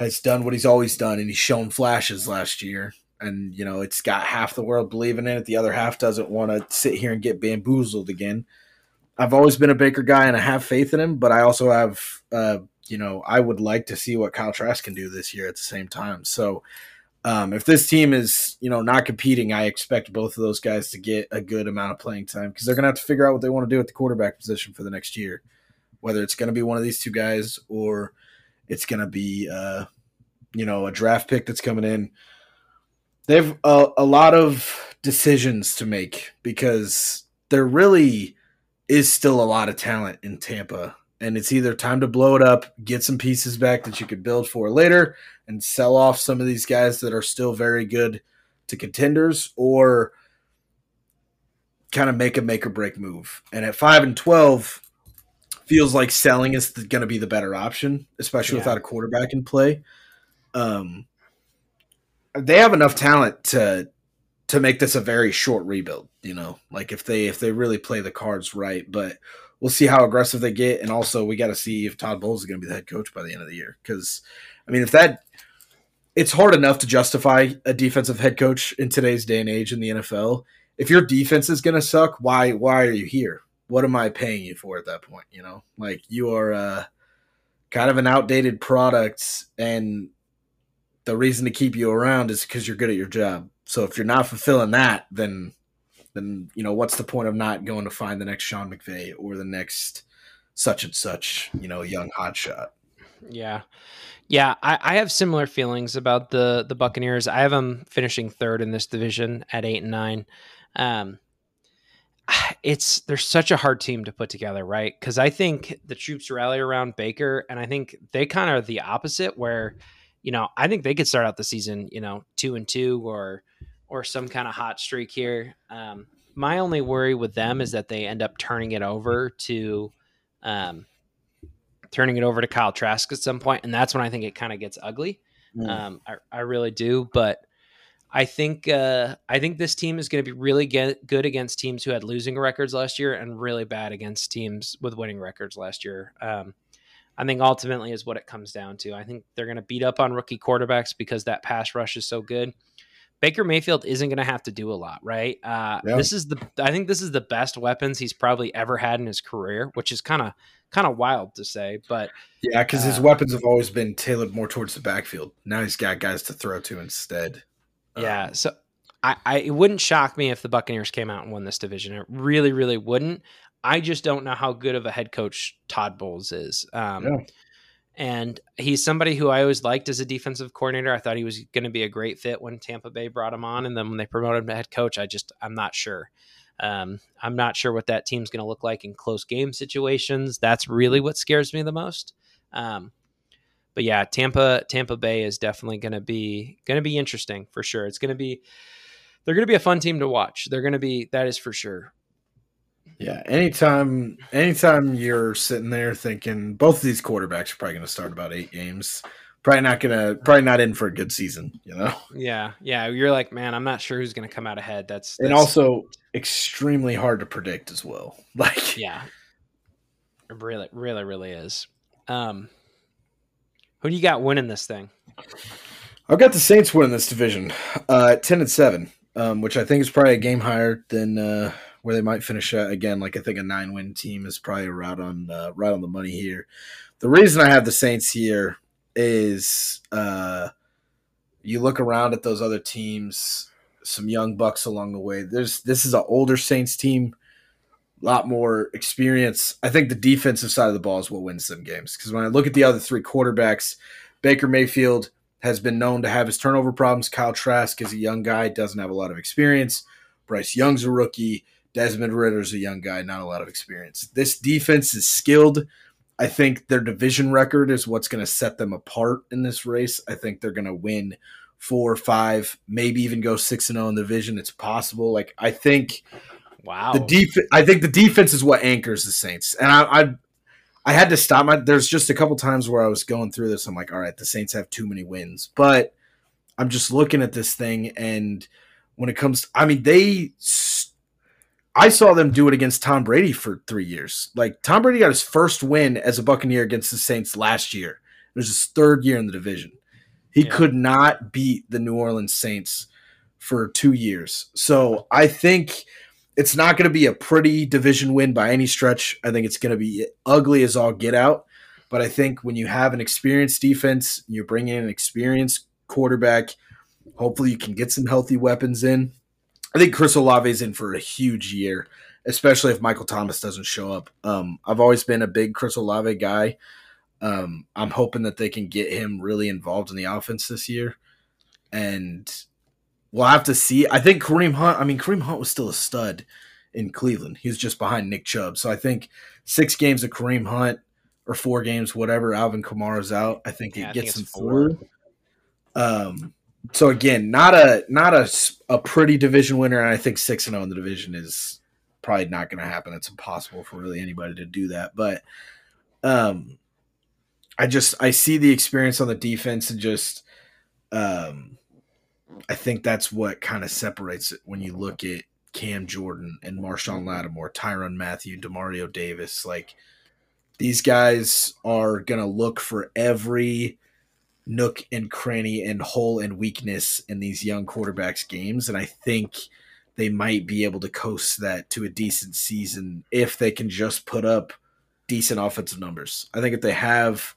has done what he's always done, and he's shown flashes last year. And you know, it's got half the world believing in it. The other half doesn't want to sit here and get bamboozled again. I've always been a Baker guy, and I have faith in him. But I also have, uh, you know, I would like to see what Kyle Trask can do this year at the same time. So um, if this team is, you know, not competing, I expect both of those guys to get a good amount of playing time because they're going to have to figure out what they want to do at the quarterback position for the next year. Whether it's going to be one of these two guys or it's going to be, uh, you know, a draft pick that's coming in. They have a, a lot of decisions to make because there really is still a lot of talent in Tampa and it's either time to blow it up, get some pieces back that you could build for later, and sell off some of these guys that are still very good to contenders, or kind of make a make or break move. And at five and twelve, feels like selling is going to be the better option, especially yeah. without a quarterback in play. Um, they have enough talent to to make this a very short rebuild. You know, like if they if they really play the cards right, but we'll see how aggressive they get, and also we got to see if Todd Bowles is going to be the head coach by the end of the year. Because, I mean, if that, it's hard enough to justify a defensive head coach in today's day and age in the NFL. If your defense is going to suck, why why are you here? What am I paying you for at that point? You know, like you are uh, kind of an outdated product, and the reason to keep you around is because you're good at your job. So if you're not fulfilling that, then then you know what's the point of not going to find the next Sean McVay or the next such and such, you know, young hotshot. Yeah. Yeah, I, I, have similar feelings about the the Buccaneers. I have them finishing third in this division at eight and nine. Um, it's they're such a hard team to put together, right? Because I think the troops rally around Baker, and I think they kind of are the opposite. Where, you know, I think they could start out the season, you know, two and two or or some kind of hot streak here. Um, my only worry with them is that they end up turning it over to um, turning it over to Kyle Trask at some point, and that's when I think it kind of gets ugly. Mm. Um, I, I really do, but I think uh, I think this team is going to be really get, good against teams who had losing records last year, and really bad against teams with winning records last year. Um, I think ultimately is what it comes down to. I think they're going to beat up on rookie quarterbacks because that pass rush is so good. Baker Mayfield isn't going to have to do a lot, right? Uh, yeah. This is the I think this is the best weapons he's probably ever had in his career, which is kind of kind of wild to say, but yeah, because uh, his weapons have always been tailored more towards the backfield. Now he's got guys to throw to instead. Yeah, so I, I it wouldn't shock me if the Buccaneers came out and won this division. It really, really wouldn't. I just don't know how good of a head coach Todd Bowles is. Um, yeah. And he's somebody who I always liked as a defensive coordinator. I thought he was going to be a great fit when Tampa Bay brought him on, and then when they promoted him to head coach, I just I'm not sure. Um, I'm not sure what that team's going to look like in close game situations. That's really what scares me the most. Um, but yeah, Tampa Tampa Bay is definitely going to be going to be interesting for sure. It's going to be they're going to be a fun team to watch. They're going to be that is for sure. Yeah, anytime anytime you're sitting there thinking both of these quarterbacks are probably going to start about 8 games, probably not going to probably not in for a good season, you know. Yeah. Yeah, you're like, man, I'm not sure who's going to come out ahead. That's, that's And also extremely hard to predict as well. Like Yeah. It really really really is. Um who do you got winning this thing? I've got the Saints winning this division, uh, ten and seven, um, which I think is probably a game higher than uh, where they might finish at. Again, like I think a nine win team is probably right on uh, right on the money here. The reason I have the Saints here is uh, you look around at those other teams, some young bucks along the way. There's this is an older Saints team lot more experience. I think the defensive side of the ball is what wins some games. Because when I look at the other three quarterbacks, Baker Mayfield has been known to have his turnover problems. Kyle Trask is a young guy, doesn't have a lot of experience. Bryce Young's a rookie. Desmond Ridder's a young guy, not a lot of experience. This defense is skilled. I think their division record is what's going to set them apart in this race. I think they're going to win four, five, maybe even go six and zero in the division. It's possible. Like I think Wow. The def- I think the defense is what anchors the Saints. And I, I I had to stop my there's just a couple times where I was going through this. I'm like, all right, the Saints have too many wins. But I'm just looking at this thing and when it comes I mean, they I saw them do it against Tom Brady for three years. Like Tom Brady got his first win as a Buccaneer against the Saints last year. It was his third year in the division. He yeah. could not beat the New Orleans Saints for two years. So I think it's not going to be a pretty division win by any stretch. I think it's going to be ugly as all get out. But I think when you have an experienced defense, you bring in an experienced quarterback. Hopefully, you can get some healthy weapons in. I think Chris Olave is in for a huge year, especially if Michael Thomas doesn't show up. Um, I've always been a big Chris Olave guy. Um, I'm hoping that they can get him really involved in the offense this year. And we'll have to see. I think Kareem Hunt. I mean, Kareem Hunt was still a stud in Cleveland. He was just behind Nick Chubb. So I think six games of Kareem Hunt or four games, whatever. Alvin Kamara's out. I think yeah, it gets him through. Um. So again, not a not a, a pretty division winner, and I think six and zero oh in the division is probably not going to happen. It's impossible for really anybody to do that. But um, I just I see the experience on the defense and just um I think that's what kind of separates it when you look at Cam Jordan and Marshon mm-hmm. Lattimore, Tyrann Mathieu, Demario Davis. Like these guys are gonna look for every nook and cranny and hole and weakness in these young quarterbacks' games, and I think they might be able to coast that to a decent season if they can just put up decent offensive numbers. I think if they have,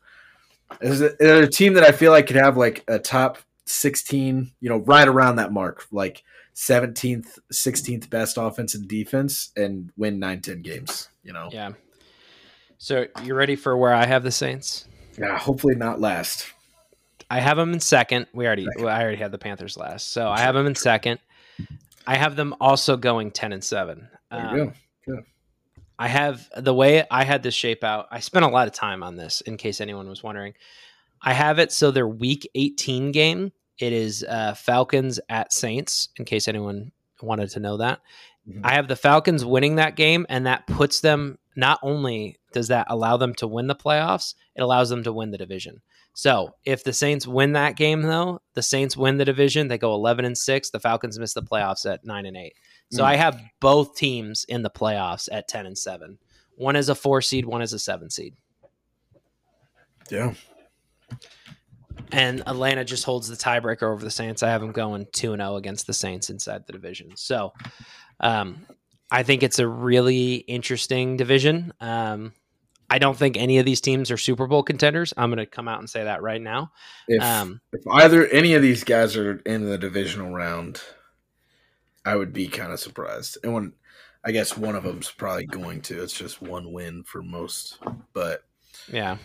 is a, a team that I feel like could have like a top 16, you know, right around that mark, like 17th, 16th best offense and defense and win 9 10 games, you know. Yeah. So, you ready for where I have the Saints? Yeah, hopefully not last. I have them in second. We already, second. Well, I already had the Panthers last, so I have them in second. I have them also going ten and seven. There you um, go. I have the way I had this shape out. I spent a lot of time on this, in case anyone was wondering. I have it so their Week 18 game. It is uh, Falcons at Saints. In case anyone wanted to know that, mm-hmm. I have the Falcons winning that game, and that puts them. Not only does that allow them to win the playoffs, it allows them to win the division. So if the Saints win that game, though, the Saints win the division. They go eleven and six. The Falcons miss the playoffs at nine and eight. So mm. I have both teams in the playoffs at ten and seven. One is a four seed. One is a seven seed. Yeah. And Atlanta just holds the tiebreaker over the Saints. I have them going two and zero oh against the Saints inside the division. So, um, I think it's a really interesting division. Um, I don't think any of these teams are Super Bowl contenders. I'm going to come out and say that right now. If, um, if either any of these guys are in the divisional round, I would be kind of surprised. And when I guess one of them's probably going to. It's just one win for most, but yeah,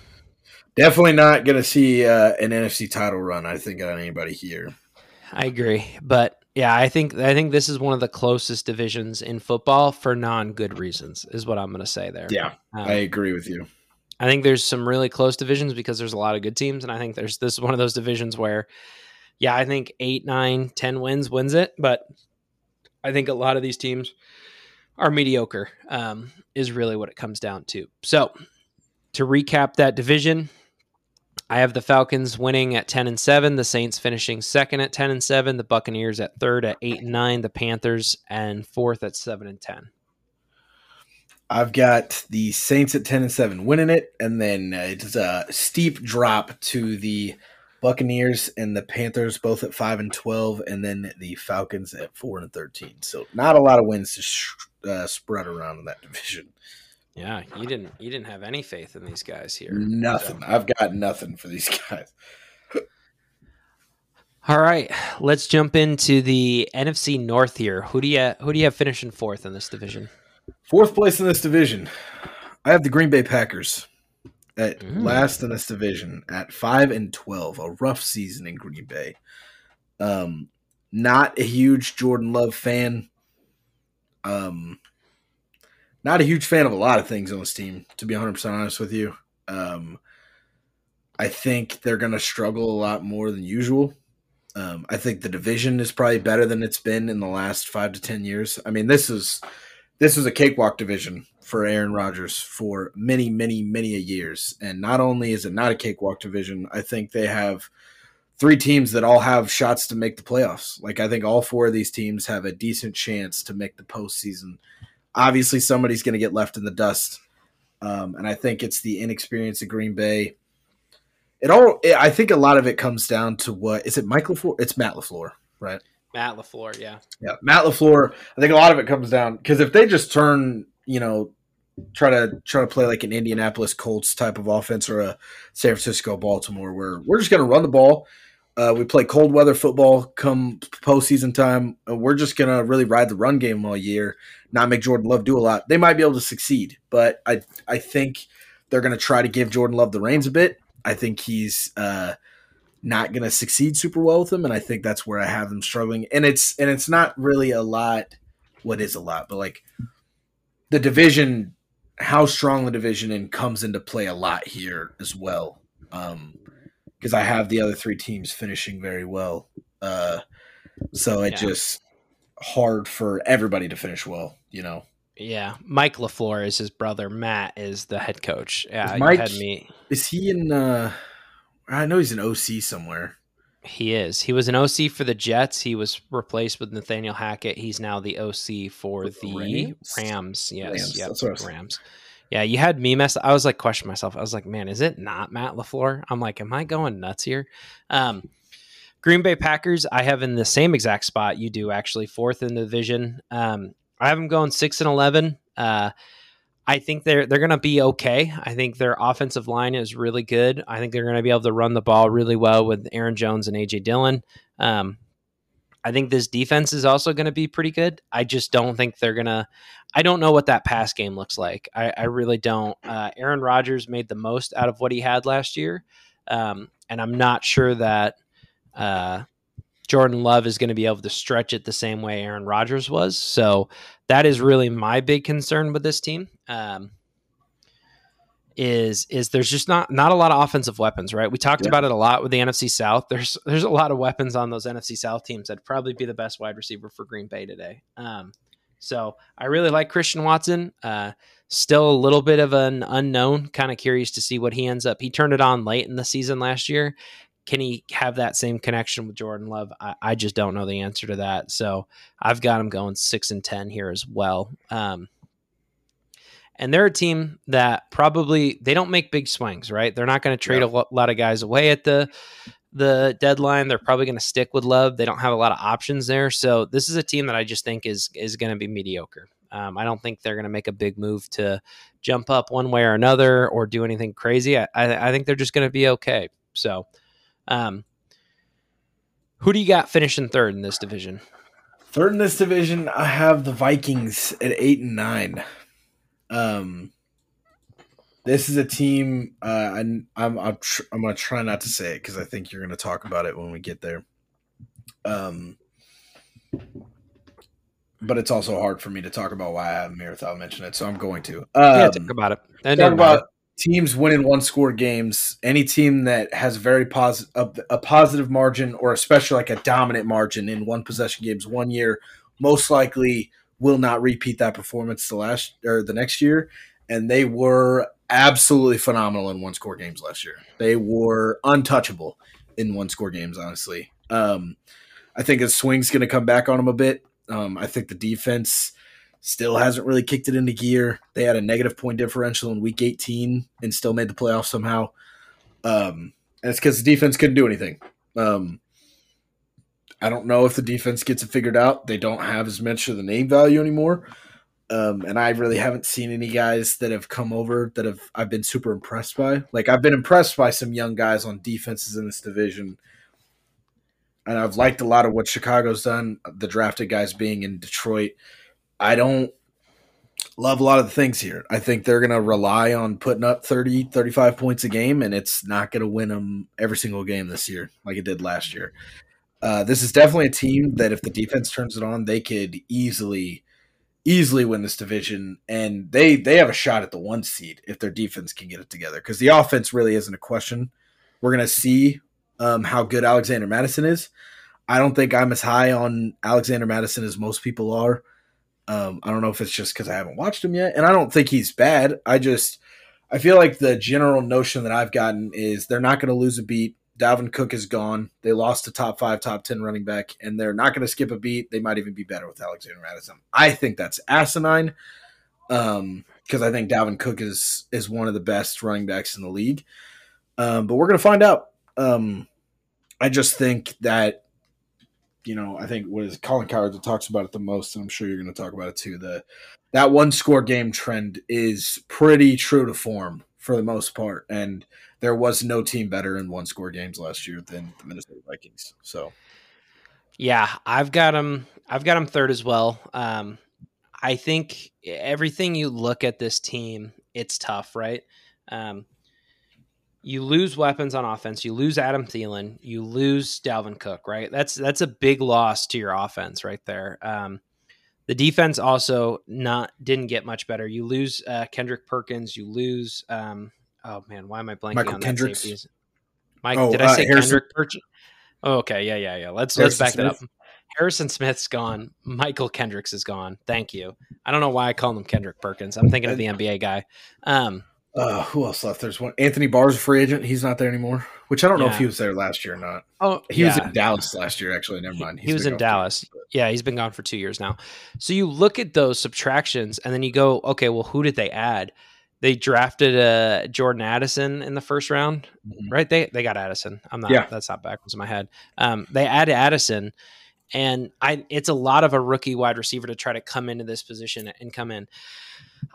definitely not going to see uh, an NFC title run. I think on anybody here. I agree, but yeah, I think I think this is one of the closest divisions in football for non-good reasons. Is what I'm going to say there. Yeah, um, I agree with you. I think there's some really close divisions because there's a lot of good teams, and I think there's this is one of those divisions where, yeah, I think eight, nine, ten wins wins it, but I think a lot of these teams are mediocre. Um, is really what it comes down to. So to recap that division, I have the Falcons winning at 10 and 7, the Saints finishing second at 10 and 7, the Buccaneers at third at 8 and 9, the Panthers and fourth at 7 and 10. I've got the Saints at 10 and 7 winning it and then it's a steep drop to the Buccaneers and the Panthers both at 5 and 12 and then the Falcons at 4 and 13. So not a lot of wins to sh- uh, spread around in that division. Yeah, you didn't you didn't have any faith in these guys here. Nothing. So. I've got nothing for these guys. All right, let's jump into the NFC North here. Who do you who do you have finishing fourth in this division? Fourth place in this division. I have the Green Bay Packers at mm. last in this division at 5 and 12. A rough season in Green Bay. Um not a huge Jordan Love fan. Um not a huge fan of a lot of things on this team, to be 100% honest with you. Um, I think they're going to struggle a lot more than usual. Um, I think the division is probably better than it's been in the last five to ten years. I mean, this is this is a cakewalk division for Aaron Rodgers for many, many, many years. And not only is it not a cakewalk division, I think they have three teams that all have shots to make the playoffs. Like I think all four of these teams have a decent chance to make the postseason obviously somebody's going to get left in the dust. Um, and I think it's the inexperience of Green Bay. It all, it, I think a lot of it comes down to what is it, Mike LaFleur? It's Matt LaFleur, right? Matt LaFleur, yeah, yeah, Matt LaFleur. I think a lot of it comes down because if they just turn, you know, try to try to play like an Indianapolis Colts type of offense or a San Francisco Baltimore, where we're just going to run the ball uh, we play cold weather football come postseason time. Uh, we're just gonna really ride the run game all year, not make Jordan Love do a lot. They might be able to succeed, but I I think they're gonna try to give Jordan Love the reins a bit. I think he's uh, not gonna succeed super well with them, and I think that's where I have them struggling. And it's and it's not really a lot. What is a lot, but like the division, how strong the division in comes into play a lot here as well. Um, because I have the other three teams finishing very well. Uh, so it yeah. just hard for everybody to finish well, you know. Yeah, Mike LaFleur is his brother. Matt is the head coach. Yeah, is Mike, me. Is he in? Uh, I know he's an OC somewhere. He is. He was an OC for the Jets. He was replaced with Nathaniel Hackett. He's now the OC for the Rams. Rams. Yes, Rams. Yep, Rams. Yeah, you had me mess. I was like questioning myself. I was like, man, is it not Matt LaFleur? I'm like, am I going nuts here? Um, Green Bay Packers, I have in the same exact spot you do, actually, fourth in the division. Um, I have them going six and eleven. Uh, I think they're they're going to be okay. I think their offensive line is really good. I think they're going to be able to run the ball really well with Aaron Jones and AJ Dillon. Um, I think this defense is also going to be pretty good. I just don't think they're going to. I don't know what that pass game looks like. I, I really don't. Uh, Aaron Rodgers made the most out of what he had last year. Um, and I'm not sure that uh, Jordan Love is going to be able to stretch it the same way Aaron Rodgers was. So that is really my big concern with this team. Um, is is there's just not not a lot of offensive weapons, right? We talked yeah. about it a lot with the NFC South. There's there's a lot of weapons on those NFC South teams that'd probably be the best wide receiver for Green Bay today. Um, so I really like Christian Watson. Uh, still a little bit of an unknown. Kind of curious to see what he ends up. He turned it on late in the season last year. Can he have that same connection with Jordan Love? I, I just don't know the answer to that. So I've got him going six and ten here as well. Um, and they're a team that probably they don't make big swings, right? They're not going to trade yeah. a lot of guys away at the the deadline. They're probably going to stick with Love. They don't have a lot of options there. So this is a team that I just think is is going to be mediocre. Um, I don't think they're going to make a big move to jump up one way or another or do anything crazy. I, I, I think they're just going to be okay. So, um, who do you got finishing third in this division? Third in this division, I have the Vikings at eight and nine. Um, this is a team. Uh, I'm I'm I'm, tr- I'm gonna try not to say it because I think you're gonna talk about it when we get there. Um, but it's also hard for me to talk about why I have here without mentioning it, so I'm going to. Um, yeah, talk about it. And talk about it. teams winning one score games. Any team that has very positive a, a positive margin, or especially like a dominant margin in one possession games one year, most likely will not repeat that performance the last or the next year. And they were absolutely phenomenal in one score games last year. They were untouchable in one score games, honestly. Um, I think a swing's going to come back on them a bit. Um, I think the defense still hasn't really kicked it into gear. They had a negative point differential in week 18 and still made the playoffs somehow. Um, and it's because the defense couldn't do anything. Um, I don't know if the defense gets it figured out. They don't have as much of the name value anymore. Um, and I really haven't seen any guys that have come over that have I've been super impressed by. Like I've been impressed by some young guys on defenses in this division, and I've liked a lot of what Chicago's done. The drafted guys being in Detroit, I don't love a lot of the things here. I think they're going to rely on putting up 30, 35 points a game, and it's not going to win them every single game this year like it did last year. Uh, this is definitely a team that if the defense turns it on, they could easily, easily win this division, and they they have a shot at the one seed if their defense can get it together. Because the offense really isn't a question. We're gonna see um, how good Alexander Mattison is. I don't think I'm as high on Alexander Mattison as most people are. Um, I don't know if it's just because I haven't watched him yet, and I don't think he's bad. I just I feel like the general notion that I've gotten is they're not going to lose a beat Dalvin Cook is gone. They lost a top five, top 10 running back, and they're not going to skip a beat. They might even be better with Alexander Mattison. I think that's asinine um, because I think Dalvin Cook is is one of the best running backs in the league. Um, but we're going to find out. Um, I just think that, you know, I think what is Colin Cowherd that talks about it the most, and I'm sure you're going to talk about it too. The that one score game trend is pretty true to form for the most part, and there was no team better in one score games last year than the Minnesota Vikings. So, yeah, I've got them. I've got them third as well. Um, I think everything you look at this team, it's tough, right? Um, you lose weapons on offense. You lose Adam Thielen. You lose Dalvin Cook, right? That's that's a big loss to your offense right there. Um, the defense also not didn't get much better. You lose uh, Kendrick Perkins. You lose um, oh man, why am I blanking Michael on Kendricks? that safety? Mike, oh, did I uh, say Kendrick Perkins? Oh, okay, yeah, yeah, yeah. Let's Harrison let's back Smith. that up. Harrison Smith's gone. Michael Kendricks is gone. Thank you. I don't know why I call him Kendrick Perkins. I'm thinking of the NBA guy. Um, uh, who else left? There's one. Anthony Barr's a free agent. He's not there anymore. Which I don't yeah. know if he was there last year or not. Oh, he yeah. was in Dallas last year. Actually, never mind. He's he was in Dallas. yeah, he's been gone for two years now. So you look at those subtractions, and then you go, okay, well, who did they add? they drafted uh, Jordan Addison in the first round, mm-hmm. right? They they got Addison. I'm not. Yeah. That's not backwards in my head. Um, they added Addison, and I. It's a lot of a rookie wide receiver to try to come into this position and come in.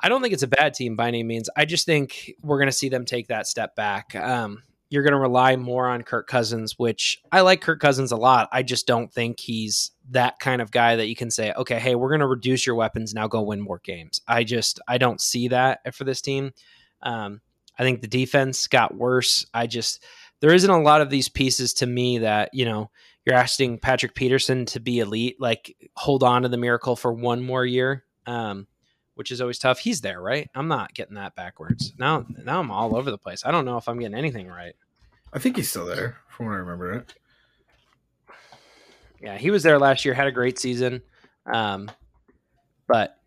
I don't think it's a bad team by any means. I just think we're going to see them take that step back. Um, you're going to rely more on Kirk Cousins, which I like Kirk Cousins a lot. I just don't think he's that kind of guy that you can say, okay, hey, we're going to reduce your weapons now, go win more games. I just I don't see that for this team. Um, I think the defense got worse. I just there isn't a lot of these pieces to me that you know you're asking Patrick Peterson to be elite, like hold on to the miracle for one more year, um, which is always tough. He's there, right? I'm not getting that backwards. Now, now I'm all over the place. I don't know if I'm getting anything right. I think he's still there, from what I remember. It. Yeah, he was there last year. Had a great season, um, but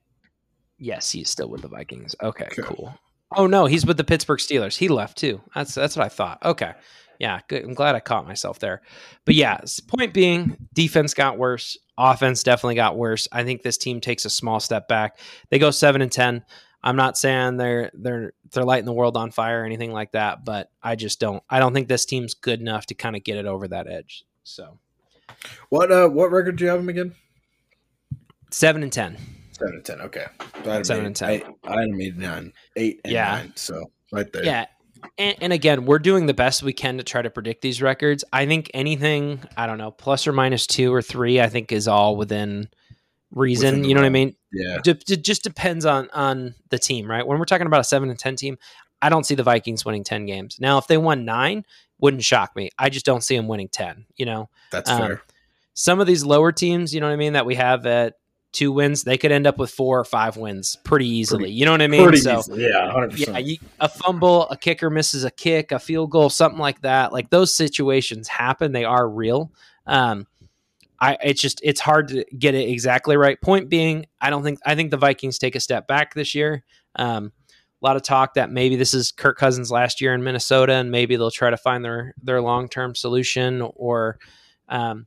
yes, he's still with the Vikings. Okay, okay, cool. Oh no, he's with the Pittsburgh Steelers. He left too. That's that's what I thought. Okay yeah, good. I'm glad I caught myself there. But yeah, point being, defense got worse. Offense definitely got worse. I think this team takes a small step back. They go seven and ten. I'm not saying they're they're they're lighting the world on fire or anything like that, but I just don't I don't think this team's good enough to kind of get it over that edge. So, what uh what record do you have them again? Seven and ten. Seven and ten. Okay, so seven and ten. I, I had made nine, eight, and yeah. nine. So right there. Yeah, and, and, again, we're doing the best we can to try to predict these records. I think anything, I don't know, plus or minus two or three, I think is all within reason. Within you know what I mean? Yeah. it just depends on on the team, right? When we're talking about a seven and ten team, I don't see the Vikings winning ten games. Now, if they won nine, wouldn't shock me. I just don't see them winning ten. You know, that's um, fair. Some of these lower teams, you know what I mean, that we have at two wins, they could end up with four or five wins pretty easily. Pretty, you know what I mean? so easily. yeah, 100%. yeah, you, a fumble, a kicker misses a kick, a field goal, something like that. Like those situations happen; they are real. Um, I it's just it's hard to get it exactly right. Point being, I don't think I think the Vikings take a step back this year. Um, a lot of talk that maybe this is Kirk Cousins last year in Minnesota, and maybe they'll try to find their their long term solution or. Um,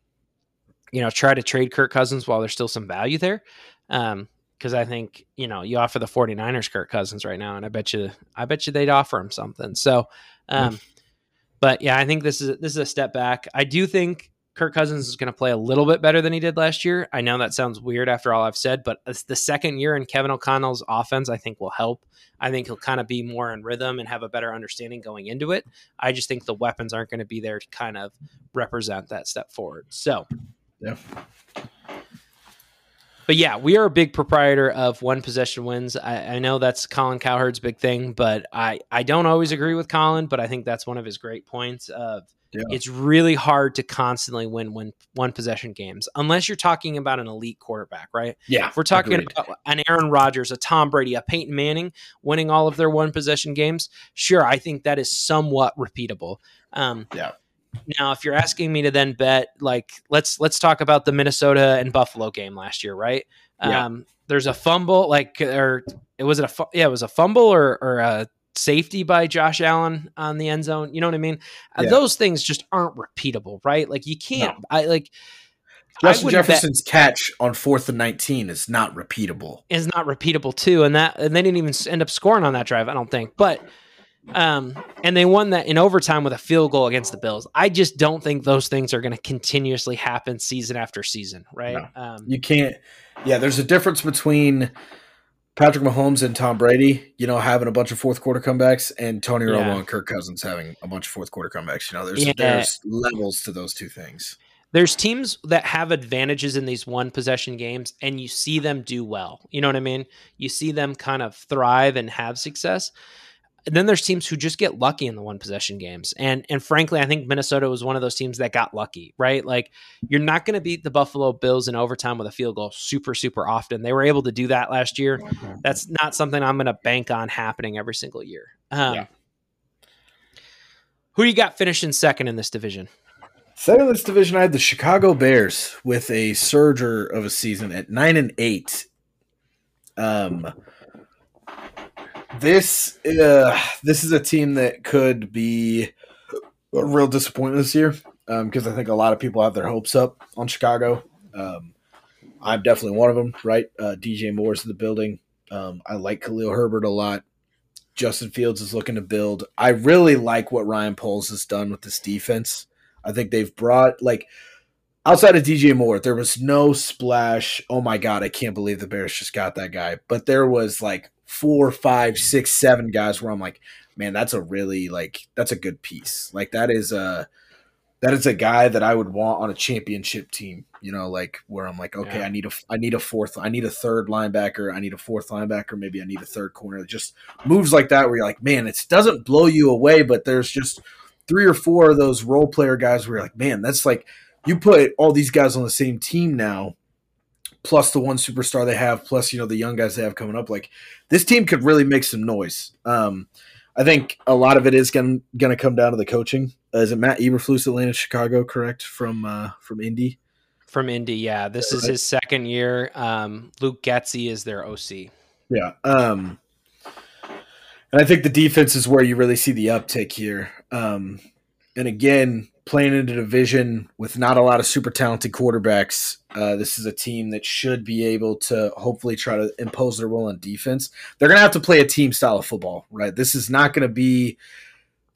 you know, try to trade Kirk Cousins while there's still some value there. Um, because I think you know you offer the 49ers Kirk Cousins right now, and I bet you I bet you they'd offer him something. So, um, but yeah, I think this is this is a step back. I do think Kirk Cousins is going to play a little bit better than he did last year. I know that sounds weird after all I've said, but it's the second year in Kevin O'Connell's offense. I think will help. I think he'll kind of be more in rhythm and have a better understanding going into it. I just think the weapons aren't going to be there to kind of represent that step forward. So yeah. But yeah, we are a big proprietor of one possession wins. I, I, know that's Colin Cowherd's big thing, but I, I don't always agree with Colin, but I think that's one of his great points of yeah. it's really hard to constantly win when one possession games unless you're talking about an elite quarterback, right? Yeah. If we're talking agreed. about an Aaron Rodgers, a Tom Brady, a Peyton Manning winning all of their one possession games, sure, I think that is somewhat repeatable. Um, yeah now, if you're asking me to then bet, like let's let's talk about the Minnesota and Buffalo game last year, right? Yeah. Um, there's a fumble, like or it was it a yeah, it was a fumble or or a safety by Josh Allen on the end zone. You know what I mean? Uh, yeah. Those things just aren't repeatable, right? Like you can't. No. I like. Justin Jefferson's bet, catch on fourth and nineteen is not repeatable. Is not repeatable too, and that and they didn't even end up scoring on that drive. I don't think, but um, and they won that in overtime with a field goal against the Bills. I just don't think those things are going to continuously happen season after season, right? No, um, you can't. Yeah, there's a difference between Patrick Mahomes and Tom Brady, you know, having a bunch of fourth quarter comebacks, and Tony Romo and Kirk Cousins having a bunch of fourth quarter comebacks. You know, there's yeah. there's levels to those two things. There's teams that have advantages in these one possession games, and you see them do well. You know what I mean? You see them kind of thrive and have success. And then there's teams who just get lucky in the one possession games. And and frankly, I think Minnesota was one of those teams that got lucky, right? Like you're not going to beat the Buffalo Bills in overtime with a field goal super super often. They were able to do that last year. That's not something I'm going to bank on happening every single year. Um, yeah. Who do you got finishing second in this division? Second in this division, I had the Chicago Bears with a surger of a season at nine and eight. Um, this uh, this is a team that could be a real disappointment this year because um, I think a lot of people have their hopes up on Chicago. Um, I'm definitely one of them, right? Uh, DJ Moore's in the building. Um, I like Khalil Herbert a lot. Justin Fields is looking to build. I really like what Ryan Poles has done with this defense. I think they've brought like outside of DJ Moore, there was no splash. Oh my god, I can't believe the Bears just got that guy. But there was like four, five, six, seven guys where I'm like, man, that's a really like that's a good piece. Like that is a that is a guy that I would want on a championship team. You know, like where I'm like, okay, Yeah. I need a I need a fourth, I need a third linebacker, I need a fourth linebacker, maybe I need a third corner. Just moves like that where you're like, man, it doesn't blow you away, but there's just three or four of those role player guys where you're like, man, that's like you put all these guys on the same team now, plus the one superstar they have, plus you know the young guys they have coming up. Like this team could really make some noise. Um, I think a lot of it is going to come down to the coaching. Uh, is it Matt Eberflus Atlanta, Chicago? Correct from uh, from Indy. From Indy, yeah. This is his second year. Um, Luke Getsy is their OC. Yeah. Um, and I think the defense is where you really see the uptick here. Um, and again, playing in a division with not a lot of super talented quarterbacks, uh, this is a team that should be able to hopefully try to impose their will on defense. They're going to have to play a team style of football, right? This is not going to be,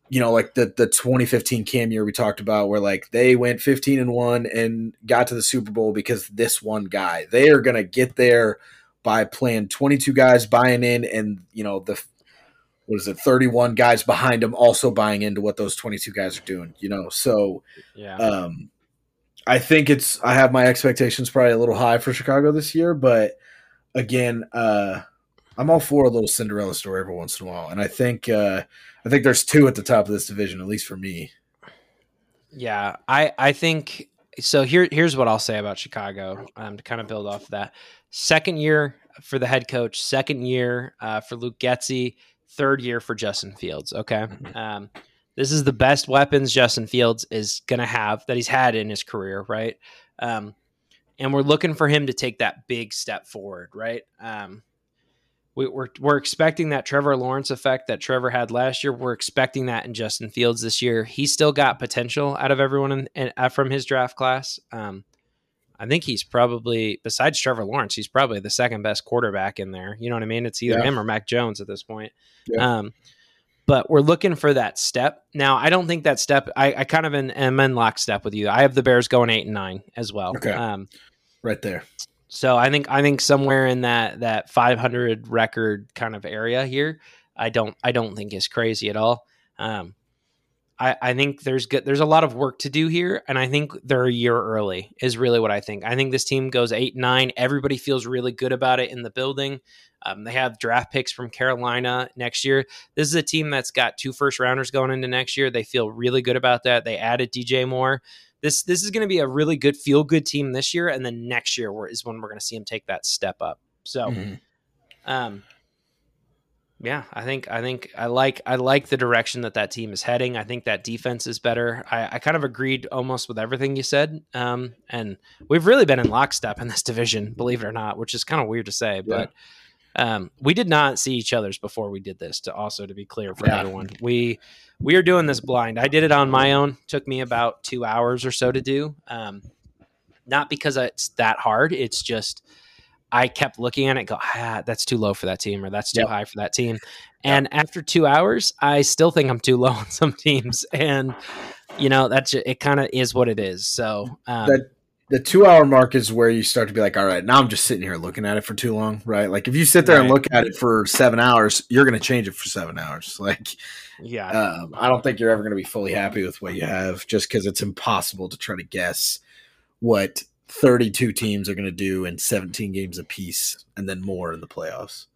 you know, like the the 2015 Cam year we talked about, where like they went 15 and one and got to the Super Bowl because this one guy. They are going to get there by playing 22 guys buying in and you know the what is it 31 guys behind him also buying into what those 22 guys are doing you know so Yeah. um i think it's i have my expectations probably a little high for chicago this year but again uh i'm all for a little cinderella story every once in a while and i think uh i think there's two at the top of this division at least for me Yeah, I I think so. Here here's what I'll say about Chicago um, to kind of build off of that. Second year for the head coach, second year uh, for Luke Getsy, third year for Justin Fields. Okay, Mhm. um, this is the best weapons Justin Fields is going to have that he's had in his career, right? Um, and we're looking for him to take that big step forward, right? Um, we, we're we're expecting that Trevor Lawrence effect that Trevor had last year. We're expecting that in Justin Fields this year. He's still got potential out of everyone in, in, uh, from his draft class. Um, I think he's probably besides Trevor Lawrence, he's probably the second best quarterback in there. You know what I mean? It's either Yeah. him or Mac Jones at this point. Yeah. Um, but we're looking for that step now. I don't think that step. I, I kind of in, am in lockstep with you. I have the Bears going eight and nine as well. Okay. Um, right there so I think I think somewhere in that that 500 record kind of area here, I don't I don't think is crazy at all. Um, I I think there's good there's a lot of work to do here, and I think they're a year early is really what I think. I think this team goes eight nine. Everybody feels really good about it in the building. Um, they have draft picks from Carolina next year. This is a team that's got two first rounders going into next year. They feel really good about that. They added DJ Moore this this is going to be a really good feel good team this year, and then next year is when we're going to see him take that step up. So, Mhm. um, yeah, I think I think I like I like the direction that that team is heading. I think that defense is better. I, I kind of agreed almost with everything you said, um, and we've really been in lockstep in this division, believe it or not, which is kind of weird to say, but. Um, we did not see each other's before we did this. To also to be clear for Yeah. everyone, we we are doing this blind. I did it on my own. Took me about two hours or so to do. Um, not because it's that hard. It's just I kept looking at it, go, ah, that's too low for that team, or that's too Yep. high for that team. And after two hours, I still think I'm too low on some teams, and you know that's it. Kind of is what it is. So um, That- the two hour mark is where you start to be like, all right, now I'm just sitting here looking at it for too long, right? Like if you sit there and look at it for seven hours, you're going to change it for seven hours. Like, yeah, um, I don't think you're ever going to be fully happy with what you have just because it's impossible to try to guess what 32 teams are going to do in 17 games apiece and then more in the playoffs.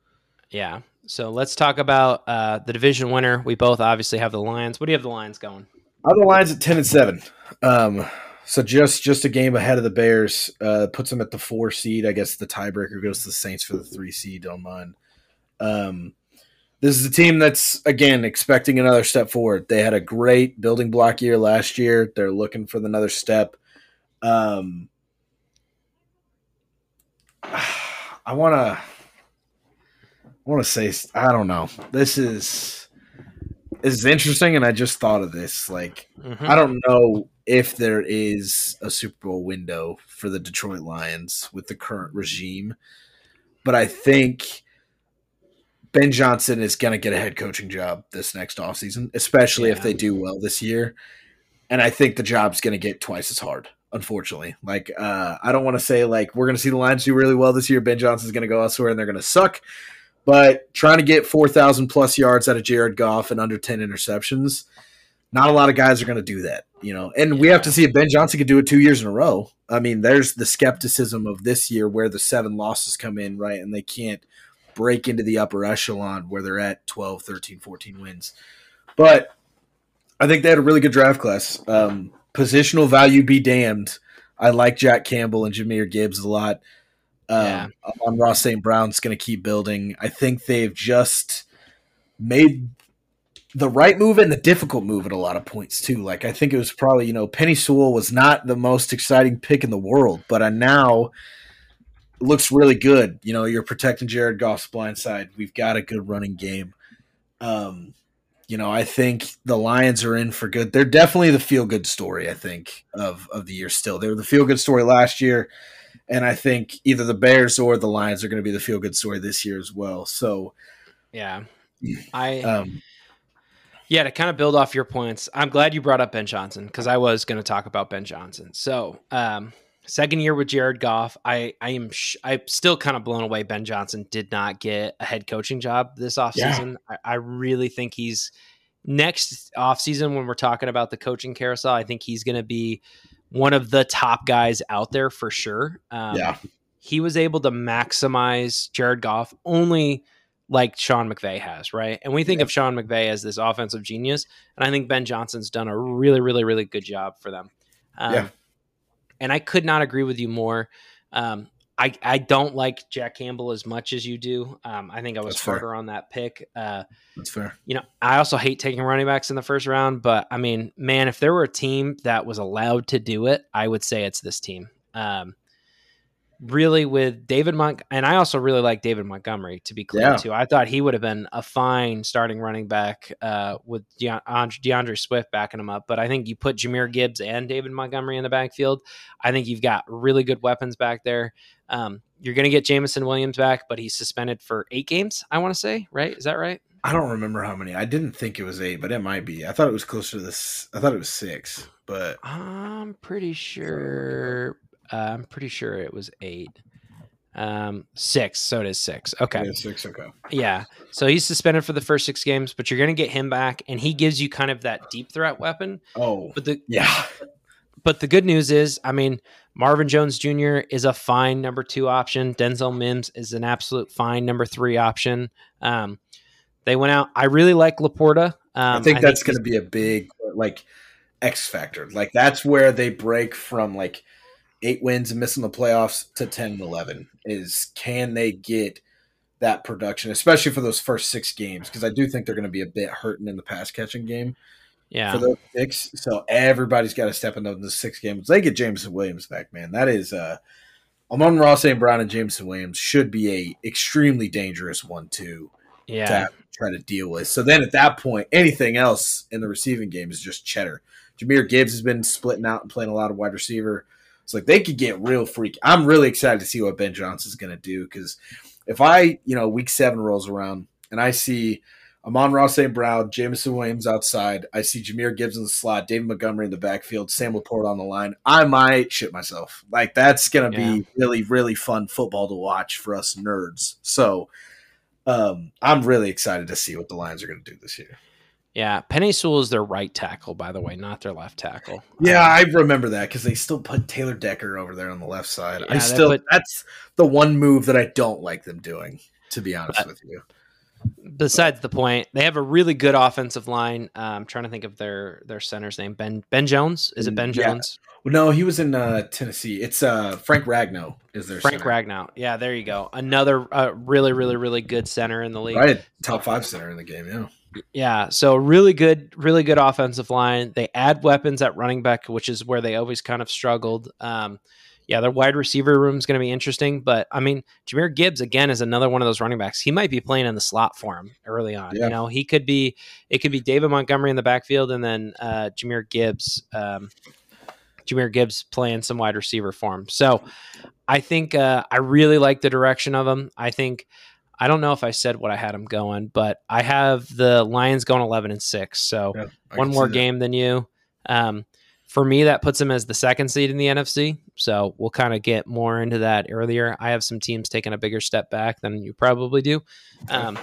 yeah. So let's talk about uh, the division winner. We both obviously have the Lions. What do you have the Lions going? Are the Lions at 10 and 7. Um, so just just a game ahead of the Bears uh, puts them at the four seed. I guess the tiebreaker goes to the Saints for the three seed on mine. Um, this is a team that's again expecting another step forward. They had a great building block year last year. They're looking for another step. Um, I want to. I want to say I don't know. This is this is interesting, and I just thought of this. Like Mhm. I don't know if there is a Super Bowl window for the Detroit Lions with the current regime, but I think Ben Johnson is going to get a head coaching job this next offseason, especially if they do well this year. And I think the job's going to get twice as hard, unfortunately. Like, uh, I don't want to say, like, we're going to see the Lions do really well this year. Ben Johnson's going to go elsewhere and they're going to suck. But trying to get 4,000 plus yards out of Jared Goff and under 10 interceptions, not a lot of guys are going to do that, you know. And we have to see if Ben Johnson could do it two years in a row. I mean, there's the skepticism of this year where the seven losses come in, right? And they can't break into the upper echelon where they're at 12, 13, 14 wins. But I think they had a really good draft class. Um, positional value be damned. I like Jack Campbell and Jahmyr Gibbs a lot. Um, yeah. Amon-Ra St. Brown's going to keep building. I think they've just made the right move and the difficult move at a lot of points too. Like I think it was probably you know Penei Sewell was not the most exciting pick in the world, but I now looks really good. You know, you're protecting Jared Goff's blind side. We've got a good running game. Um, you know, I think the Lions are in for good. They're definitely the feel good story. I think of of the year. Still, they were the feel good story last year. And I think either the Bears or the Lions are going to be the feel good story this year as well. So, yeah, I, um, yeah, to kind of build off your points, I'm glad you brought up Ben Johnson because I was going to talk about Ben Johnson. So, um, second year with Jared Goff, I, I am, sh- I'm still kind of blown away. Ben Johnson did not get a head coaching job this offseason. Yeah. I, I really think he's next offseason when we're talking about the coaching carousel. I think he's going to be one of the top guys out there for sure. Um, yeah. He was able to maximize Jared Goff only like Sean McVay has, right? And we think yeah. of Sean McVay as this offensive genius, and I think Ben Johnson's done a really, really, really good job for them. Um, yeah. And I could not agree with you more. Um, I, I don't like Jack Campbell as much as you do. Um, I think I was That's harder fair. on that pick. Uh, That's fair. You know, I also hate taking running backs in the first round, but I mean, man, if there were a team that was allowed to do it, I would say it's this team. Um, really with David Monk, and I also really like David Montgomery to be clear yeah. too. I thought he would have been a fine starting running back uh, with DeAndre Swift backing him up. But I think you put Jahmyr Gibbs and David Montgomery in the backfield. I think you've got really good weapons back there. Um, you're going to get Jameson Williams back, but he's suspended for eight games. I want to say, right? Is that right? I don't remember how many. I didn't think it was eight, but it might be. I thought it was closer to this. I thought it was six, but I'm pretty sure uh, I'm pretty sure it was eight. Um, six. So it is six. Okay. Yeah, six. Okay. Yeah. So he's suspended for the first six games, but you're going to get him back, and he gives you kind of that deep threat weapon. Oh, but the yeah. But the good news is, I mean, Marvin Jones Jr. is a fine number two option. Denzel Mims is an absolute fine number three option. Um, they went out. I really like LaPorta. Um, I think that's going to be a big like X factor. Like that's where they break from like eight wins and missing the playoffs to 10 and 11 is can they get that production, especially for those first six games? Because I do think they're going to be a bit hurting in the pass catching game. Yeah. For those six. So everybody's got to step into the six games. They get Jameson Williams back, man. That is uh Amon-Ra St. Brown and Jameson Williams should be a extremely dangerous one too. Yeah. To try to deal with. So then at that point, anything else in the receiving game is just cheddar. Jahmyr Gibbs has been splitting out and playing a lot of wide receiver. It's like they could get real freaky. I'm really excited to see what Ben Johnson's going to do because if I, you know, week seven rolls around and I see Amon-Ra St. Brown, Jameson Williams outside, I see Jahmyr Gibbs in the slot, David Montgomery in the backfield, Sam LaPorta on the line, I might shit myself. Like that's going to yeah. be really, really fun football to watch for us nerds. So um, I'm really excited to see what the Lions are going to do this year. Yeah, Penei Sewell is their right tackle, by the way, not their left tackle. Yeah, um, I remember that because they still put Taylor Decker over there on the left side. Yeah, I still put, that's the one move that I don't like them doing, to be honest with you. Besides the point, they have a really good offensive line. Uh, I'm trying to think of their their center's name. Ben Ben Jones is it Ben Jones? Yeah. Well, no, he was in uh, Tennessee. It's uh, Frank Ragnow is their Frank center. Ragnow. Yeah, there you go. Another uh, really really really good center in the league. Right, top five center in the game. Yeah. Yeah, so really good, really good offensive line. They add weapons at running back, which is where they always kind of struggled. Um, yeah, their wide receiver room is going to be interesting, but I mean, Jahmyr Gibbs again is another one of those running backs. He might be playing in the slot for him early on. Yeah. You know, he could be. It could be David Montgomery in the backfield, and then uh, Jahmyr Gibbs. Um, Jahmyr Gibbs playing some wide receiver for him. So I think uh, I really like the direction of him. I think I don't know if I said what I had them going, but I have the Lions going 11 and 6. So yeah, one more game than you. Um, for me, that puts them as the second seed in the NFC. So we'll kind of get more into that earlier. I have some teams taking a bigger step back than you probably do. Um,